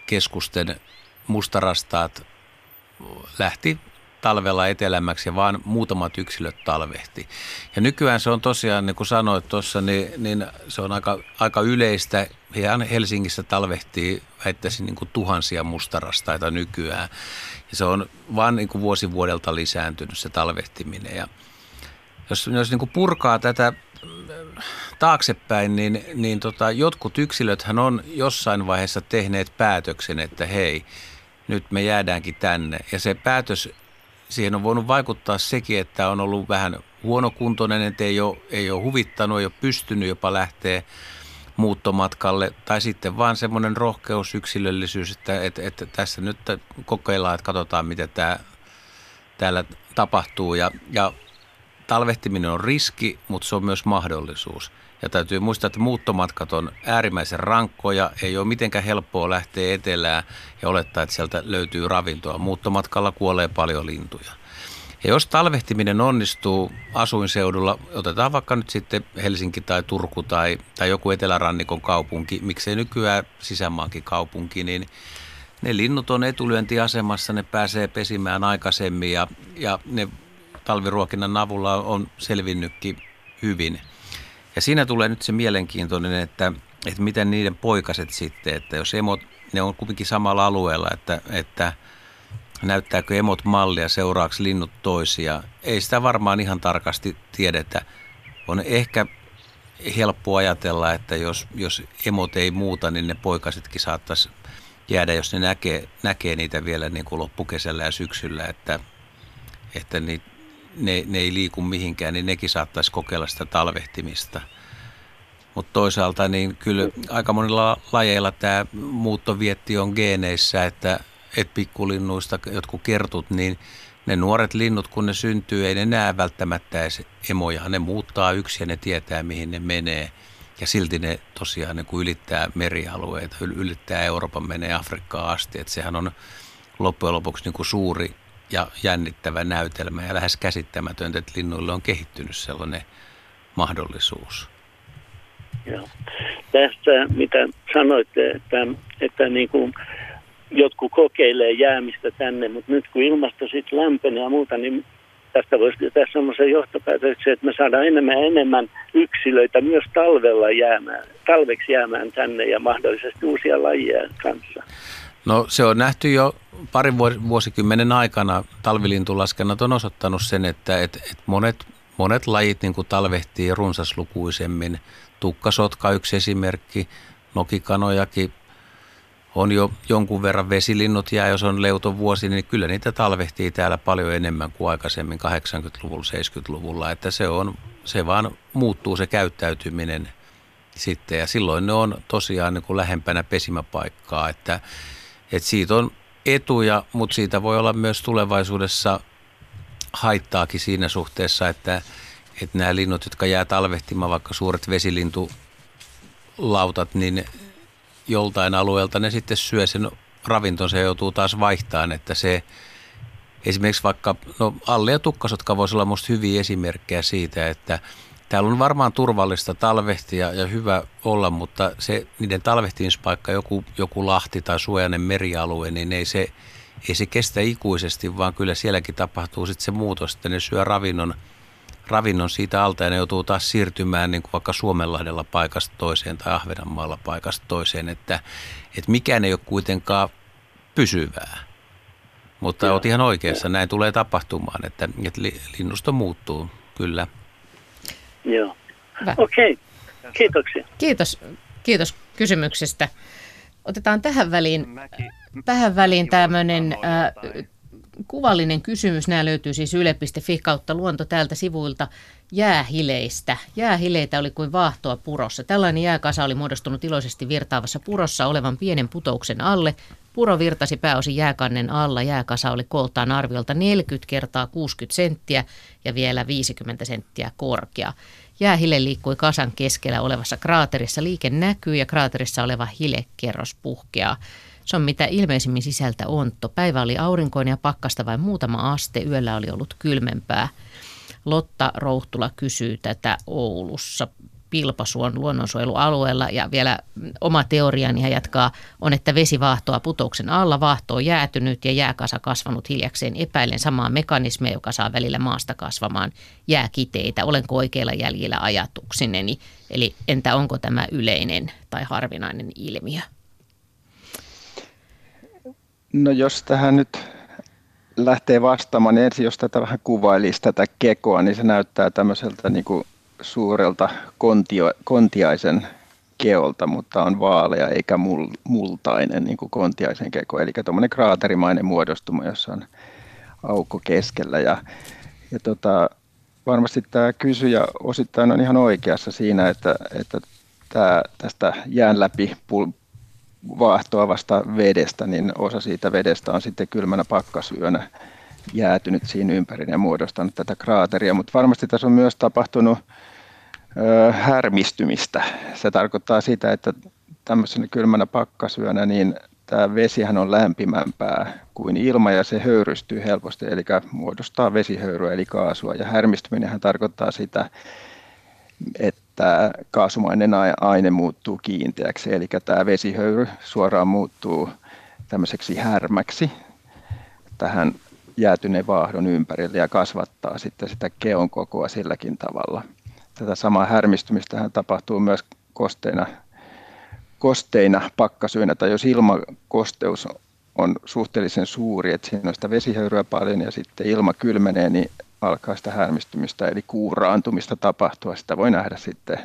keskusten mustarastaat lähti talvella etelämmäksi ja vaan muutamat yksilöt talvehti. Ja nykyään se on tosiaan, niin kuin sanoit tuossa, niin, niin se on aika, aika yleistä. Ihan Helsingissä talvehtii, väittäisin, niin kuin tuhansia mustarastaita nykyään. Ja se on vaan niin kuin vuosi vuodelta lisääntynyt se talvehtiminen. Ja jos, jos niin kuin purkaa tätä taaksepäin, niin, niin tota, jotkut yksilöthän on jossain vaiheessa tehneet päätöksen, että hei, nyt me jäädäänkin tänne. Ja se päätös, siihen on voinut vaikuttaa sekin, että on ollut vähän huonokuntoinen, että ei ole, ei ole huvittanut, ei ole pystynyt jopa lähteä muuttomatkalle tai sitten vaan semmoinen rohkeus, yksilöllisyys, että, että, että tässä nyt kokeillaan, että katsotaan, mitä tämä, täällä tapahtuu. Ja, ja talvehtiminen on riski, mutta se on myös mahdollisuus. Ja täytyy muistaa, että muuttomatkat on äärimmäisen rankkoja, ei ole mitenkään helppoa lähteä etelään ja olettaa, että sieltä löytyy ravintoa. Muuttomatkalla kuolee paljon lintuja. Ja jos talvehtiminen onnistuu asuinseudulla, otetaan vaikka nyt sitten Helsinki tai Turku tai, tai joku etelärannikon kaupunki, miksei nykyään sisämaankin kaupunki, niin ne linnut on etulyöntiasemassa, ne pääsee pesimään aikaisemmin ja, ja ne talviruokinnan avulla on selvinnytkin hyvin. Ja siinä tulee nyt se mielenkiintoinen, että, että miten niiden poikaset sitten, että jos emot, ne on kuitenkin samalla alueella, että, että – näyttääkö emot mallia, seuraavaksi linnut toisia. Ei sitä varmaan ihan tarkasti tiedetä. On ehkä helppo ajatella, että jos, jos emot ei muuta, niin ne poikasetkin saattaisi jäädä, jos ne näkee, näkee niitä vielä niin kuin loppukesällä ja syksyllä, että, että ni, ne, ne ei liiku mihinkään, niin nekin saattaisi kokeilla sitä talvehtimista. mutta toisaalta niin kyllä aika monilla lajeilla tämä muuttovietti on geeneissä, että et pikkulinnuista jotkut kertut, niin ne nuoret linnut, kun ne syntyy, ei ne näe välttämättä edes emoja. Ne muuttaa yksi ja ne tietää, mihin ne menee. Ja silti ne tosiaan niin kuin ylittää merialueita, ylittää Euroopan, menee Afrikkaan asti. Että sehän on loppujen lopuksi niin kuin suuri ja jännittävä näytelmä ja lähes käsittämätöntä, että linnuille on kehittynyt sellainen mahdollisuus. Joo. Tästä, mitä sanoitte, että, että niin kuin jotkut kokeilee jäämistä tänne, mutta nyt kun ilmasto sitten lämpenee ja muuta, niin tästä voisi tehdä semmoisen johtopäätöksen, että me saadaan enemmän ja enemmän yksilöitä myös talvella jäämään, talveksi jäämään tänne ja mahdollisesti uusia lajeja kanssa. No se on nähty jo parin vuosikymmenen aikana. Talvilintulaskennat on osoittanut sen, että et, et monet, monet lajit niin kuin talvehtii runsaslukuisemmin. Tukkasotka yksi esimerkki, nokikanojakin on jo jonkun verran vesilinnut ja jos on leuton vuosi, niin kyllä niitä talvehtii täällä paljon enemmän kuin aikaisemmin 80-luvulla, 70-luvulla. Että se, on, se vaan muuttuu se käyttäytyminen sitten ja silloin ne on tosiaan niin kuin lähempänä pesimäpaikkaa, että, että siitä on etuja, mutta siitä voi olla myös tulevaisuudessa haittaakin siinä suhteessa, että, että nämä linnut, jotka jää talvehtimaan, vaikka suuret vesilintulautat, niin joltain alueelta ne sitten syö sen ravintonsa ja joutuu taas vaihtamaan, että se esimerkiksi vaikka, no alle ja tukkasotka voisi olla minusta hyviä esimerkkejä siitä, että täällä on varmaan turvallista talvehtia ja hyvä olla, mutta se niiden talvehtimispaikka, joku, joku lahti tai suojainen merialue, niin ei se, ei se kestä ikuisesti, vaan kyllä sielläkin tapahtuu sitten se muutos, että ne syö ravinnon – ravinnon siitä alta ja ne joutuu taas siirtymään niin kuin vaikka Suomenlahdella paikasta toiseen tai Ahvenanmaalla paikasta toiseen, että, että mikään ei ole kuitenkaan pysyvää. Mutta Joo. olet ihan oikeassa, näin tulee tapahtumaan, että, että linnusto muuttuu, kyllä. Joo. Okei, okay. kiitoksia. Kiitos, kiitos kysymyksestä. Otetaan tähän väliin, tähän väliin tämmöinen äh, kuvallinen kysymys. Nämä löytyy siis yle.fi kautta luonto täältä sivuilta jäähileistä. Jäähileitä oli kuin vaahtoa purossa. Tällainen jääkasa oli muodostunut iloisesti virtaavassa purossa olevan pienen putouksen alle. Puro virtasi pääosin jääkannen alla. Jääkasa oli kooltaan arviolta 40 kertaa 60 senttiä ja vielä 50 senttiä korkea. Jäähile liikkui kasan keskellä olevassa kraaterissa. Liike näkyy ja kraaterissa oleva hilekerros puhkeaa. Se on mitä ilmeisimmin sisältä ontto. Päivä oli aurinkoinen ja pakkasta vain muutama aste. Yöllä oli ollut kylmempää. Lotta Rouhtula kysyy tätä Oulussa Pilpasuon luonnonsuojelualueella ja vielä oma teoriani hän jatkaa on, että vesi vaahtoa putouksen alla, vaahto on jäätynyt ja jääkasa kasvanut hiljakseen epäilen samaa mekanismia, joka saa välillä maasta kasvamaan jääkiteitä. Olenko oikeilla jäljillä ajatuksineni? Eli entä onko tämä yleinen tai harvinainen ilmiö? No jos tähän nyt lähtee vastaamaan, niin ensin jos tätä vähän kuvailisi tätä kekoa, niin se näyttää tämmöiseltä niin kuin suurelta kontio, kontiaisen keolta, mutta on vaalea eikä mul, multainen niin kuin kontiaisen keko. Eli tuommoinen kraaterimainen muodostuma, jossa on aukko keskellä. Ja, ja tota, varmasti tämä kysyjä osittain on ihan oikeassa siinä, että, että tämä, tästä jään läpi vaahtoavasta vedestä, niin osa siitä vedestä on sitten kylmänä pakkasyönä jäätynyt siinä ympäri ja muodostanut tätä kraateria, mutta varmasti tässä on myös tapahtunut ö, härmistymistä. Se tarkoittaa sitä, että tämmöisenä kylmänä pakkasyönä, niin tämä vesihän on lämpimämpää kuin ilma ja se höyrystyy helposti, eli muodostaa vesihöyryä eli kaasua. Ja härmistyminen tarkoittaa sitä, että kaasumainen aine muuttuu kiinteäksi, eli tämä vesihöyry suoraan muuttuu tämmöiseksi härmäksi tähän jäätyneen vaahdon ympärille ja kasvattaa sitten sitä keon kokoa silläkin tavalla. Tätä samaa härmistymistä tapahtuu myös kosteina, kosteina pakkasyönä tai jos ilmakosteus on suhteellisen suuri, että siinä on sitä vesihöyryä paljon ja sitten ilma kylmenee, niin alkaa sitä härmistymistä eli kuuraantumista tapahtua. Sitä voi nähdä sitten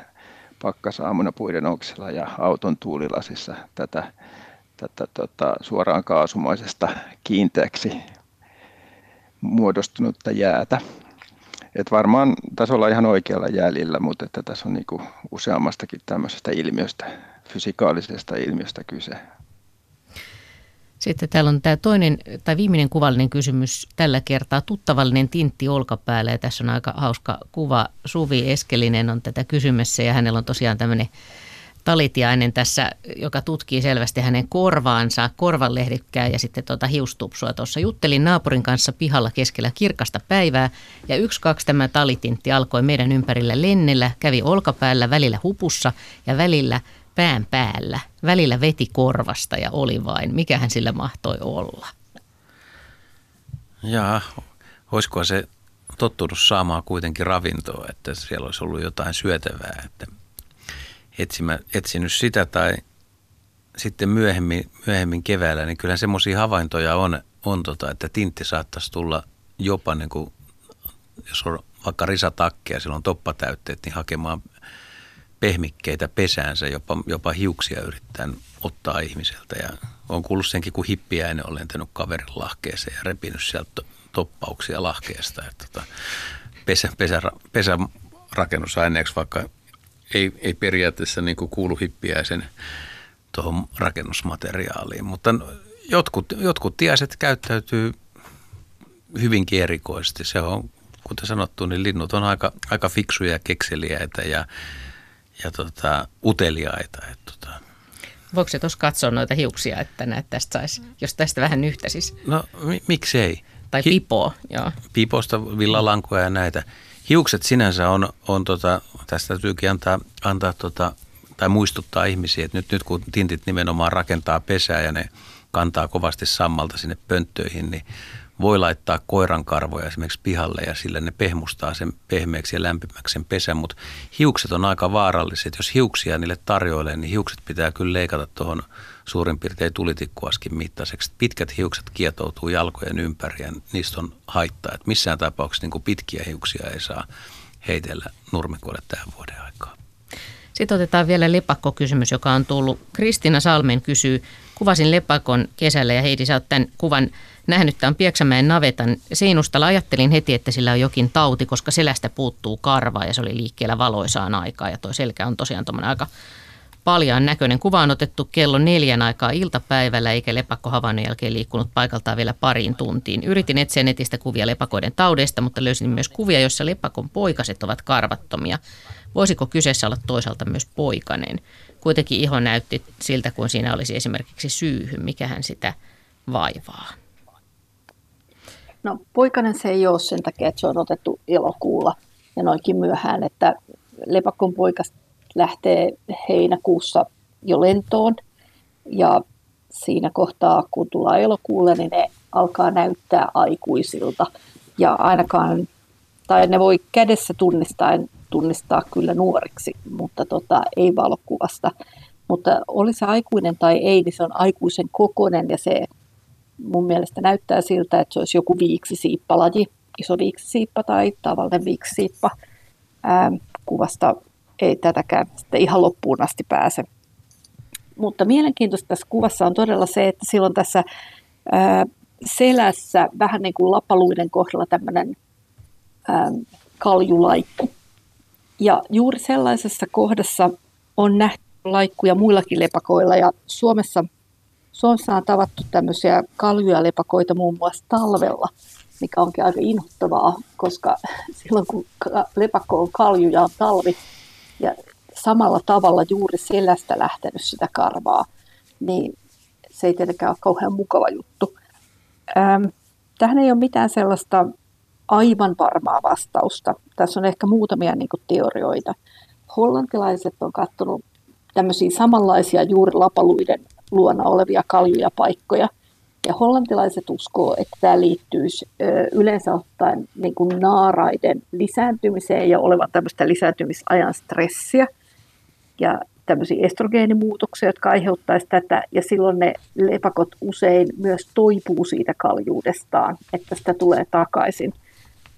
pakkasaamuna puiden oksilla ja auton tuulilasissa tätä, tätä tota, suoraan kaasumaisesta kiinteäksi muodostunutta jäätä. Et varmaan tässä ollaan ihan oikealla jäljellä, mutta että tässä on niinku useammastakin tämmöisestä ilmiöstä, fysikaalisesta ilmiöstä kyse. Sitten täällä on tämä toinen tai viimeinen kuvallinen kysymys tällä kertaa. Tuttavallinen tintti olkapäällä ja tässä on aika hauska kuva. Suvi Eskelinen on tätä kysymässä ja hänellä on tosiaan tämmöinen talitiainen tässä, joka tutkii selvästi hänen korvaansa, korvanlehdikkää ja sitten tuota hiustupsua. Tuossa juttelin naapurin kanssa pihalla keskellä kirkasta päivää ja yksi kaksi tämä talitintti alkoi meidän ympärillä lennellä, kävi olkapäällä, välillä hupussa ja välillä pään päällä. Välillä veti korvasta ja oli vain. Mikähän sillä mahtoi olla? Jaa, olisiko se tottunut saamaan kuitenkin ravintoa, että siellä olisi ollut jotain syötävää, että etsimä, etsinyt sitä tai sitten myöhemmin, myöhemmin keväällä, niin kyllä semmoisia havaintoja on, on tota, että tintti saattaisi tulla jopa niin kuin, jos on vaikka risatakkeja, silloin toppatäytteet, niin hakemaan pehmikkeitä pesäänsä, jopa, jopa hiuksia yrittää ottaa ihmiseltä. Ja on kuullut senkin, kun hippiäinen on lentänyt kaverin lahkeeseen ja repinyt sieltä toppauksia lahkeesta. Että tota, pesä, pesä, pesä rakennusaineeksi, vaikka ei, ei periaatteessa niin kuin kuulu hippiäisen tuohon rakennusmateriaaliin, mutta jotkut, jotkut tiaiset käyttäytyy hyvinkin erikoisesti. Se on, kuten sanottu, niin linnut on aika, aika fiksuja ja kekseliäitä ja, ja tota, uteliaita. Et, tota. Voiko se tuossa katsoa noita hiuksia, että näet tästä saisi, jos tästä vähän siis? No mi- miksei. Tai Hi- pipoa, joo. Piposta, villalankoja ja näitä. Hiukset sinänsä on, on tota, tästä täytyykin antaa, antaa tota, tai muistuttaa ihmisiä, että nyt, nyt kun tintit nimenomaan rakentaa pesää ja ne kantaa kovasti sammalta sinne pönttöihin, niin voi laittaa koiran karvoja esimerkiksi pihalle ja sillä ne pehmustaa sen pehmeäksi ja lämpimäksi sen pesän, mutta hiukset on aika vaaralliset. Jos hiuksia niille tarjoilee, niin hiukset pitää kyllä leikata tuohon suurin piirtein tulitikkuaskin mittaiseksi. Pitkät hiukset kietoutuu jalkojen ympäri ja niistä on haittaa. Että missään tapauksessa niin pitkiä hiuksia ei saa heitellä nurmikoille tähän vuoden aikaa. Sitten otetaan vielä lepakkokysymys, joka on tullut. Kristina Salmen kysyy, kuvasin lepakon kesällä ja Heidi, sä oot tämän kuvan nähnyt tämän Pieksämäen navetan seinustalla. Ajattelin heti, että sillä on jokin tauti, koska selästä puuttuu karva ja se oli liikkeellä valoisaan aikaa ja tuo selkä on tosiaan tuommoinen aika paljaan näköinen. Kuva on otettu kello neljän aikaa iltapäivällä, eikä lepakko havainnon jälkeen liikkunut paikaltaan vielä pariin tuntiin. Yritin etsiä netistä kuvia lepakoiden taudeista, mutta löysin myös kuvia, joissa lepakon poikaset ovat karvattomia. Voisiko kyseessä olla toisaalta myös poikanen? Kuitenkin iho näytti siltä, kuin siinä olisi esimerkiksi syyhy. Mikähän sitä vaivaa? No poikanen se ei ole sen takia, että se on otettu elokuulla ja noinkin myöhään, että lepakon poikas lähtee heinäkuussa jo lentoon ja siinä kohtaa, kun tullaan elokuulle, niin ne alkaa näyttää aikuisilta. Ja ainakaan, tai ne voi kädessä tunnistaen tunnistaa kyllä nuoriksi, mutta tota, ei valokuvasta. Mutta oli se aikuinen tai ei, niin se on aikuisen kokonen ja se mun mielestä näyttää siltä, että se olisi joku viiksisiippalaji, iso viiksisiippa tai tavallinen viiksisiippa. Ää, kuvasta ei tätäkään sitten ihan loppuun asti pääse. Mutta mielenkiintoista tässä kuvassa on todella se, että silloin tässä ää, selässä vähän niin kuin lapaluiden kohdalla tämmöinen ää, kaljulaikku. Ja juuri sellaisessa kohdassa on nähty laikkuja muillakin lepakoilla ja Suomessa, Suomessa on tavattu tämmöisiä kaljuja lepakoita muun muassa talvella, mikä onkin aika inhottavaa, koska silloin kun lepakko on kalju ja on talvi, ja samalla tavalla juuri selästä lähtenyt sitä karvaa, niin se ei tietenkään ole kauhean mukava juttu. Ähm, tähän ei ole mitään sellaista aivan varmaa vastausta. Tässä on ehkä muutamia niin kuin, teorioita. Hollantilaiset on katsonut tämmöisiä samanlaisia juuri lapaluiden luona olevia kaljuja paikkoja – ja hollantilaiset uskoo, että tämä liittyisi yleensä ottaen niin kuin naaraiden lisääntymiseen ja olevan tämmöistä lisääntymisajan stressiä ja tämmöisiä estrogeenimuutoksia, jotka aiheuttaisi tätä, ja silloin ne lepakot usein myös toipuu siitä kaljuudestaan, että sitä tulee takaisin.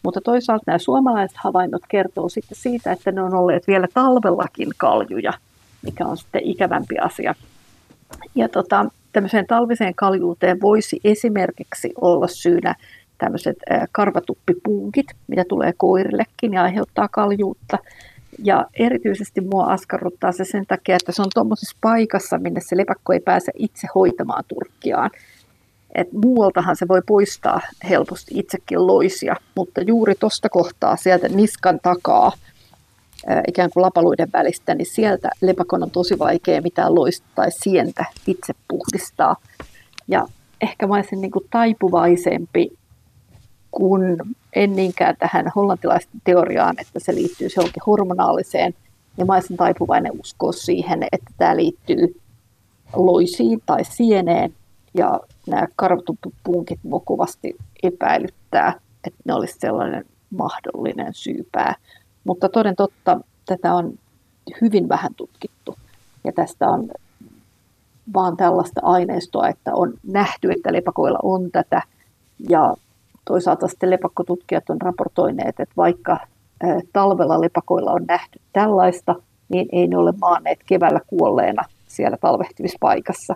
Mutta toisaalta nämä suomalaiset havainnot kertoo sitten siitä, että ne on olleet vielä talvellakin kaljuja, mikä on sitten ikävämpi asia. Ja tota, tämmöiseen talviseen kaljuuteen voisi esimerkiksi olla syynä tämmöiset karvatuppipunkit, mitä tulee koirillekin ja aiheuttaa kaljuutta. Ja erityisesti mua askarruttaa se sen takia, että se on tuommoisessa paikassa, minne se lepakko ei pääse itse hoitamaan turkkiaan. Et muualtahan se voi poistaa helposti itsekin loisia, mutta juuri tuosta kohtaa sieltä niskan takaa, ikään kuin lapaluiden välistä, niin sieltä lepakon on tosi vaikea mitään loista tai sientä itse puhdistaa. Ja ehkä mä olisin niin kuin taipuvaisempi kun en niinkään tähän hollantilaisten teoriaan, että se liittyy johonkin hormonaaliseen, ja mä olisin taipuvainen uskoa siihen, että tämä liittyy loisiin tai sieneen, ja nämä karvatupunkit mua kovasti epäilyttää, että ne olisi sellainen mahdollinen syypää. Mutta toden totta, tätä on hyvin vähän tutkittu, ja tästä on vaan tällaista aineistoa, että on nähty, että lepakoilla on tätä, ja toisaalta sitten lepakkotutkijat on raportoineet, että vaikka talvella lepakoilla on nähty tällaista, niin ei ne ole maanneet keväällä kuolleena siellä talvehtimispaikassa.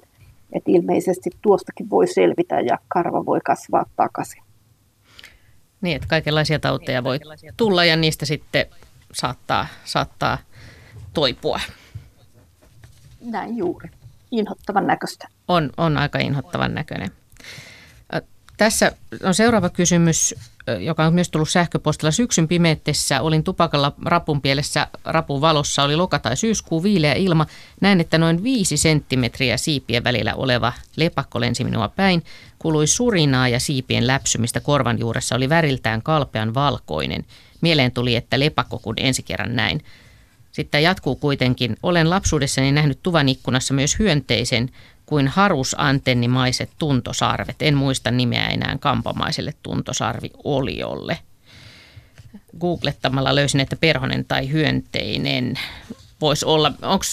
Et ilmeisesti tuostakin voi selvitä ja karva voi kasvaa takaisin. Niin, että kaikenlaisia tauteja voi tulla ja niistä sitten saattaa, saattaa toipua. Näin juuri. Inhottavan näköistä. On, on aika inhottavan näköinen. Tässä on seuraava kysymys, joka on myös tullut sähköpostilla. Syksyn pimeetessä olin tupakalla rapun pielessä rapun valossa. Oli loka- tai syyskuu, viileä ilma. Näin, että noin viisi senttimetriä siipien välillä oleva lepakko lensi minua päin. Kului surinaa ja siipien läpsymistä korvan juuressa oli väriltään kalpean valkoinen. Mieleen tuli, että lepakko kun ensi kerran näin. Sitten jatkuu kuitenkin. Olen lapsuudessani nähnyt tuvan ikkunassa myös hyönteisen, kuin harusantennimaiset tuntosarvet. En muista nimeä enää kampamaiselle tuntosarvioliolle. Googlettamalla löysin, että perhonen tai hyönteinen voisi olla. Onko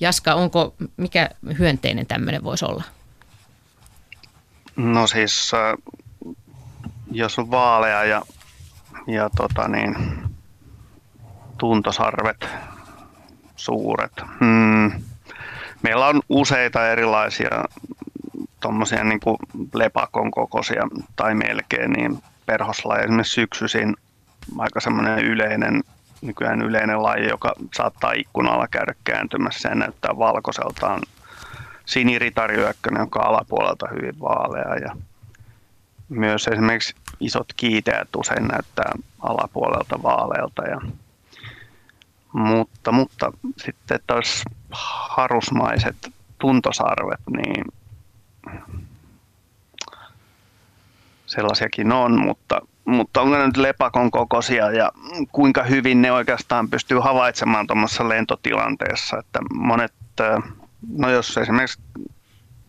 Jaska, onko, mikä hyönteinen tämmöinen voisi olla? No siis, äh, jos on vaalea ja, ja tota niin, tuntosarvet suuret. Hmm meillä on useita erilaisia tuommoisia niin kuin lepakon kokoisia tai melkein niin perhoslajeja. Esimerkiksi syksyisin aika semmoinen yleinen, nykyään yleinen laji, joka saattaa ikkunalla käydä kääntymässä ja näyttää valkoiseltaan siniritarjökkönen, joka on alapuolelta hyvin vaalea. Ja myös esimerkiksi isot kiiteät usein näyttää alapuolelta vaaleelta. Ja, mutta, mutta sitten taas harusmaiset tuntosarvet, niin sellaisiakin on, mutta, mutta onko ne nyt lepakon kokoisia ja kuinka hyvin ne oikeastaan pystyy havaitsemaan tuommoisessa lentotilanteessa, että monet, no jos esimerkiksi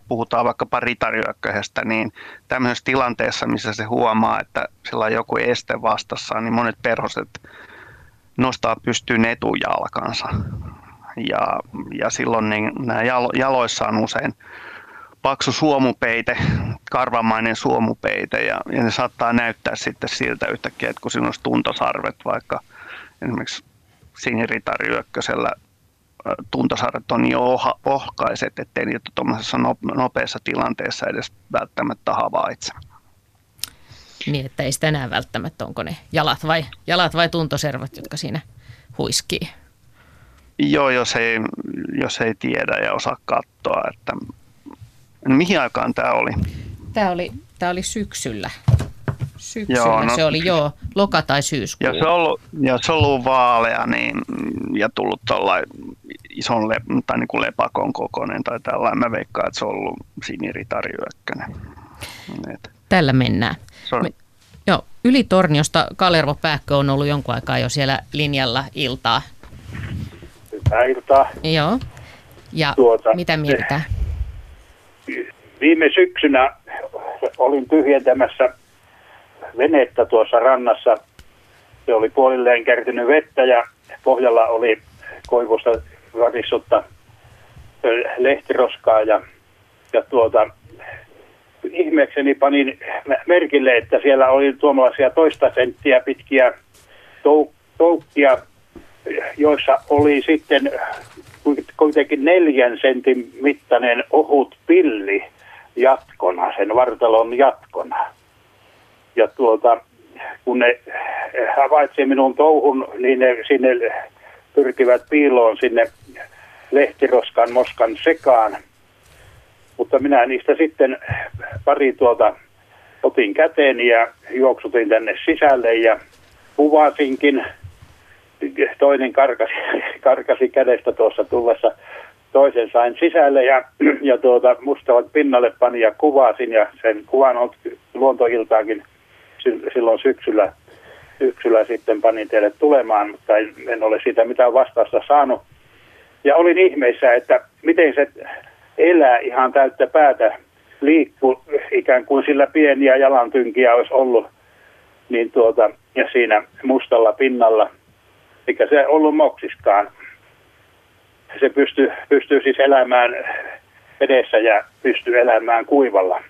puhutaan vaikkapa ritariökköhestä, niin tämmöisessä tilanteessa, missä se huomaa, että sillä on joku este vastassa, niin monet perhoset nostaa pystyyn etujalkansa ja, ja silloin niin nämä jaloissa on usein paksu suomupeite, karvamainen suomupeite ja, ja ne saattaa näyttää sitten siltä yhtäkkiä, että kun sinulla olisi tuntosarvet vaikka esimerkiksi siniritariyökkösellä tuntosarvet on jo ohkaiset, ettei niitä tuollaisessa nopeassa tilanteessa edes välttämättä havaitse. Niin, että ei sitä enää välttämättä, onko ne jalat vai, jalat vai tuntoservat, jotka siinä huiskii. Joo, jos ei, jos ei tiedä ja osaa katsoa. Että, no, mihin aikaan tämä oli? Tämä oli, tämä oli syksyllä. Syksyllä joo, no, se oli joo, loka- tai syyskuu. Jos se on ollut, jos on ollut vaalea niin, ja tullut ison le, tai niin kuin lepakon kokoinen tai tällainen, mä veikkaan, että se on ollut siniritarjökkönen. Tällä mennään. Me, joo, Ylitorniosta Kalervo Pääkkö on ollut jonkun aikaa jo siellä linjalla iltaa Hyvää iltaa. Joo. Ja tuota, mitä mietitään? Viime syksynä olin tyhjentämässä venettä tuossa rannassa. Se oli puolilleen kärtynyt vettä ja pohjalla oli koivusta varissutta lehtiroskaa ja, ja tuota, ihmeekseni panin merkille, että siellä oli tuomalaisia toista senttiä pitkiä toukkia joissa oli sitten kuitenkin neljän sentin mittainen ohut pilli jatkona, sen vartalon jatkona. ja tuota, kun ne havaitsi minun touhun, niin ne sinne pyrkivät piiloon sinne lehtiroskan moskan sekaan. Mutta minä niistä sitten pari tuota otin käteen ja juoksutin tänne sisälle ja kuvasinkin. Toinen karkasi, karkasi kädestä tuossa tullessa. Toisen sain sisälle ja, ja tuota, mustavat pinnalle pani ja kuvasin ja sen kuvan on luontoiltaakin silloin syksyllä, syksyllä sitten panin teille tulemaan, mutta en, en ole siitä mitään vastausta saanut. Ja olin ihmeissä, että miten se elää ihan täyttä päätä, liikkuu ikään kuin sillä pieniä jalantynkiä olisi ollut, niin tuota, ja siinä mustalla pinnalla, eikä se ollut moksiskaan. Se pystyy, pystyy siis elämään edessä ja pystyy elämään kuivalla.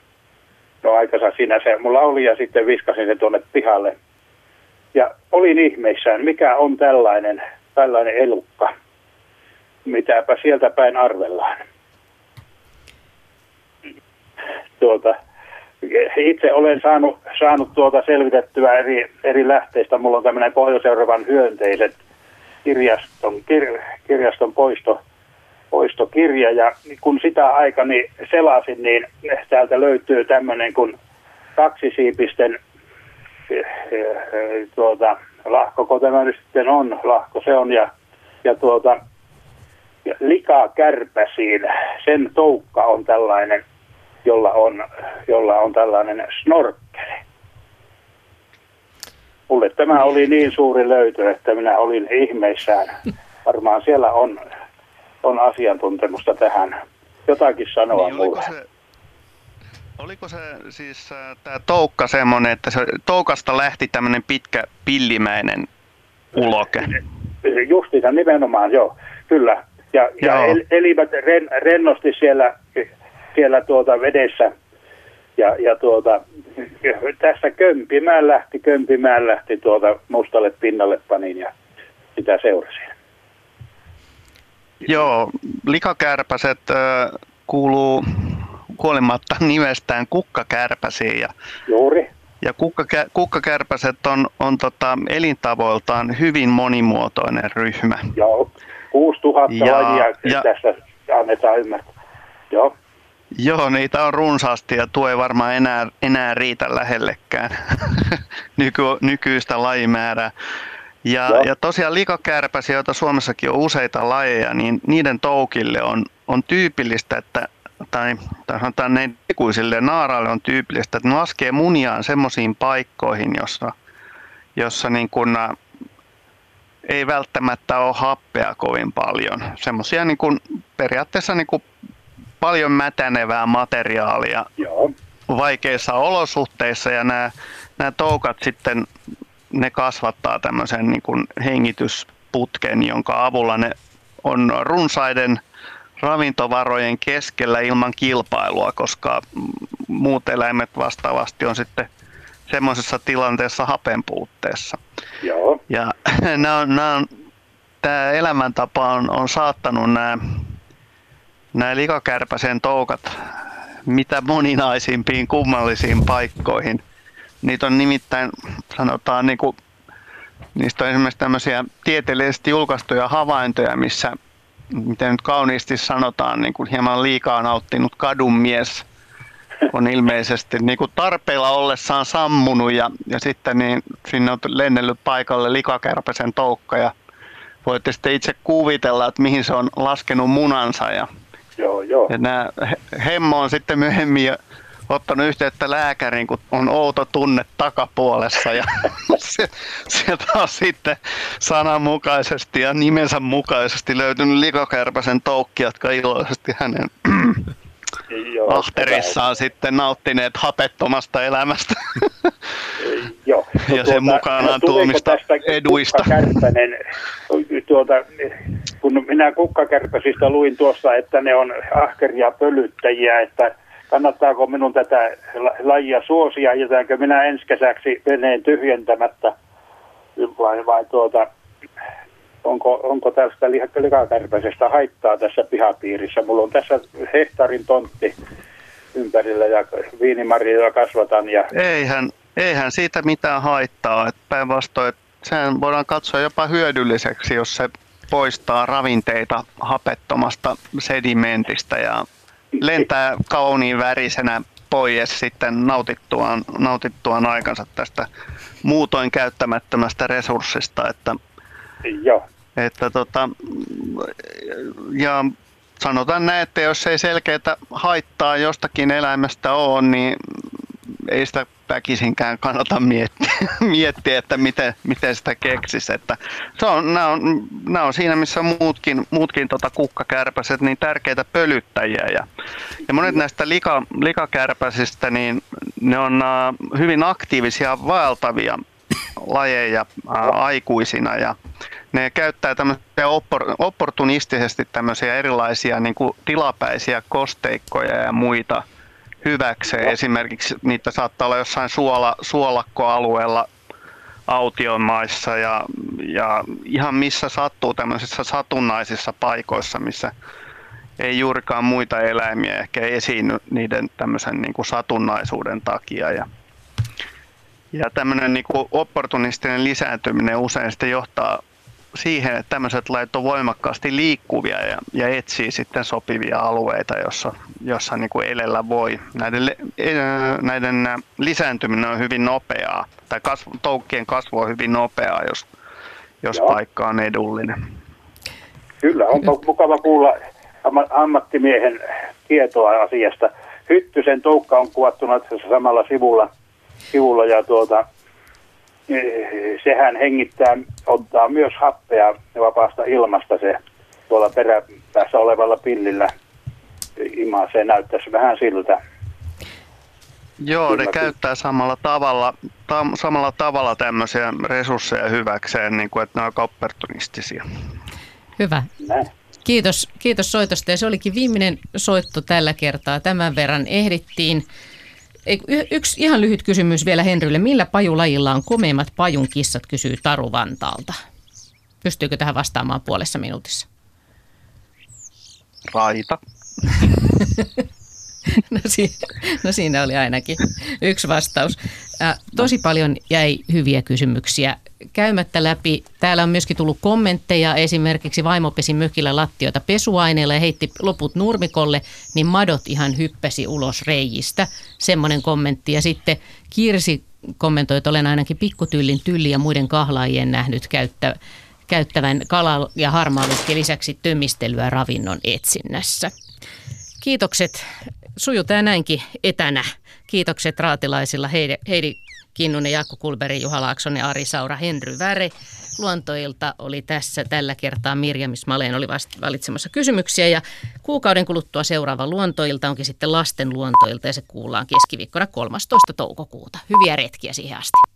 No aikansa siinä se mulla oli ja sitten viskasin se tuonne pihalle. Ja olin ihmeissään, mikä on tällainen, tällainen elukka. Mitäpä sieltä päin arvellaan. Tuota, itse olen saanut, saanut tuota selvitettyä eri, eri lähteistä. Mulla on tämmöinen Pohjois-Euroopan hyönteiset kirjaston, kir, kirjaston poisto, poistokirja. Ja kun sitä aikani selasin, niin täältä löytyy tämmöinen kuin kaksisiipisten eh, eh, tuota, lahko, tämä nyt sitten on, lahko se on. Ja, ja tuota, likakärpäsiin, sen toukka on tällainen, jolla on, jolla on tällainen snorkkeli. Mulle tämä oli niin suuri löytö, että minä olin ihmeissään. Varmaan siellä on on asiantuntemusta tähän. Jotakin sanoa niin, mulle. Se, oliko se siis äh, tämä toukka semmoinen, että se toukasta lähti tämmöinen pitkä pillimäinen uloke? Justiinsa nimenomaan, joo, kyllä. Ja, ja el, elivät ren, rennosti siellä, siellä tuota vedessä. Ja, ja tuota, tässä kömpimään lähti, kömpimään lähti tuota mustalle pinnalle panin ja sitä seurasin. Joo, likakärpäset äh, kuuluu kuolimatta nimestään kukkakärpäsiin. Ja, Juuri. Ja kukkakä, kukkakärpäset on, on tota, elintavoiltaan hyvin monimuotoinen ryhmä. Joo, 6000 ja, lajia ja, tässä annetaan ymmärtää. Joo. Joo, niitä on runsaasti ja tuo ei varmaan enää, enää riitä lähellekään Nyky, nykyistä lajimäärää. Ja, ja tosiaan likakärpäsiä, joita Suomessakin on useita lajeja, niin niiden toukille on, on tyypillistä, että tai, tai sanotaan ne ikuisille naaraille on tyypillistä, että ne laskee muniaan semmoisiin paikkoihin, jossa, jossa niin kun, ä, ei välttämättä ole happea kovin paljon. Semmoisia niin kun, periaatteessa niin kun, paljon mätänevää materiaalia Joo. vaikeissa olosuhteissa ja nämä, nämä toukat sitten ne kasvattaa tämmöisen niin kuin hengitysputken, jonka avulla ne on runsaiden ravintovarojen keskellä ilman kilpailua, koska muut eläimet vastaavasti on sitten semmoisessa tilanteessa hapen puutteessa. Joo. Ja nämä on, nämä on, tämä elämäntapa on, on saattanut nämä, nämä likakärpäsen toukat mitä moninaisimpiin kummallisiin paikkoihin – Niitä on nimittäin, sanotaan, niin kuin, niistä on esimerkiksi tämmöisiä tieteellisesti julkaistuja havaintoja, missä, miten nyt kauniisti sanotaan, niin kuin hieman liikaa nauttinut kadunmies on ilmeisesti niin kuin tarpeilla ollessaan sammunut ja, ja sitten niin sinne on lennellyt paikalle likakärpäsen toukka ja voitte sitten itse kuvitella, että mihin se on laskenut munansa ja, joo, joo. ja nämä hemmo on sitten myöhemmin ottanut yhteyttä lääkäriin, kun on outo tunne takapuolessa ja se, sieltä on sitten sananmukaisesti ja nimensä mukaisesti löytynyt likokärpäsen toukki, jotka iloisesti hänen Joo, ahterissaan sitten nauttineet hapettomasta elämästä Joo. No, ja sen tuota, mukanaan tuomista eduista. Tuota, kun minä kukkakärpäsistä luin tuossa, että ne on ahkeria pölyttäjiä, että kannattaako minun tätä lajia suosia, jätänkö minä ensi kesäksi veneen tyhjentämättä vai, vai tuota, onko, onko tästä likakärpäisestä haittaa tässä pihapiirissä. Mulla on tässä hehtaarin tontti ympärillä ja viinimarjoja kasvatan. Ja... Eihän, eihän siitä mitään haittaa. Päinvastoin, sehän voidaan katsoa jopa hyödylliseksi, jos se poistaa ravinteita hapettomasta sedimentistä ja lentää kauniin värisenä pois sitten nautittuaan, nautittuaan aikansa tästä muutoin käyttämättömästä resurssista. Että, Joo. Että tota, ja sanotaan näin, että jos ei selkeää haittaa jostakin eläimestä ole, niin ei sitä väkisinkään kannata miettiä, miettiä että miten, miten sitä keksisi. Että se on, nämä, on, nämä on siinä, missä muutkin, muutkin tota kukkakärpäset, niin tärkeitä pölyttäjiä. Ja, ja monet näistä lika, likakärpäsistä, niin ne on uh, hyvin aktiivisia vaeltavia lajeja uh, aikuisina ja ne käyttää tämmöisiä oppor, opportunistisesti tämmöisiä erilaisia niin kuin tilapäisiä kosteikkoja ja muita – hyväkseen. Esimerkiksi niitä saattaa olla jossain suola, suolakkoalueella autiomaissa ja, ja ihan missä sattuu tämmöisissä satunnaisissa paikoissa, missä ei juurikaan muita eläimiä ehkä esiinny niiden tämmöisen niin kuin satunnaisuuden takia. Ja, ja tämmöinen niin kuin opportunistinen lisääntyminen usein sitten johtaa siihen, että tämmöiset lajit on voimakkaasti liikkuvia ja, ja etsii sitten sopivia alueita, jossa, jossa niin kuin elellä voi. Näiden, e, näiden lisääntyminen on hyvin nopeaa, tai kasvu, toukkien kasvu on hyvin nopeaa, jos, jos paikka on edullinen. Kyllä, onpa mukava kuulla ammattimiehen tietoa asiasta. Hyttysen toukka on kuvattuna tässä samalla sivulla, sivulla ja tuota, sehän hengittää, ottaa myös happea vapaasta ilmasta se tuolla peräpäässä olevalla pillillä se näyttäisi vähän siltä. Joo, Kyllä, ne käyttää samalla tavalla, tam, samalla tavalla tämmöisiä resursseja hyväkseen, niin kuin, että ne on opportunistisia. Hyvä. Näin. Kiitos, kiitos soitosta ja se olikin viimeinen soitto tällä kertaa. Tämän verran ehdittiin. Yksi ihan lyhyt kysymys vielä Henrylle. Millä pajulajilla on komeimmat pajun kissat, kysyy Taru Vantaalta. Pystyykö tähän vastaamaan puolessa minuutissa? Raita. no, si- no siinä oli ainakin yksi vastaus. Äh, tosi paljon jäi hyviä kysymyksiä käymättä läpi. Täällä on myöskin tullut kommentteja. Esimerkiksi vaimo pesi mökillä lattioita pesuaineella ja heitti loput nurmikolle, niin madot ihan hyppäsi ulos reijistä. Semmoinen kommentti. Ja sitten Kirsi kommentoi, että olen ainakin pikkutyllin tylli ja muiden kahlaajien nähnyt käyttä, käyttävän kala- ja harmaalukki lisäksi tömistelyä ravinnon etsinnässä. Kiitokset. Sujutaan näinkin etänä. Kiitokset raatilaisilla Heidi, Heidi Kinnunen, Jaakko Kulberi, Juha Laaksonen, Ari Saura, Henry Väre. Luontoilta oli tässä tällä kertaa Mirjam Smaleen oli valitsemassa kysymyksiä ja kuukauden kuluttua seuraava luontoilta onkin sitten lasten luontoilta ja se kuullaan keskiviikkona 13. toukokuuta. Hyviä retkiä siihen asti.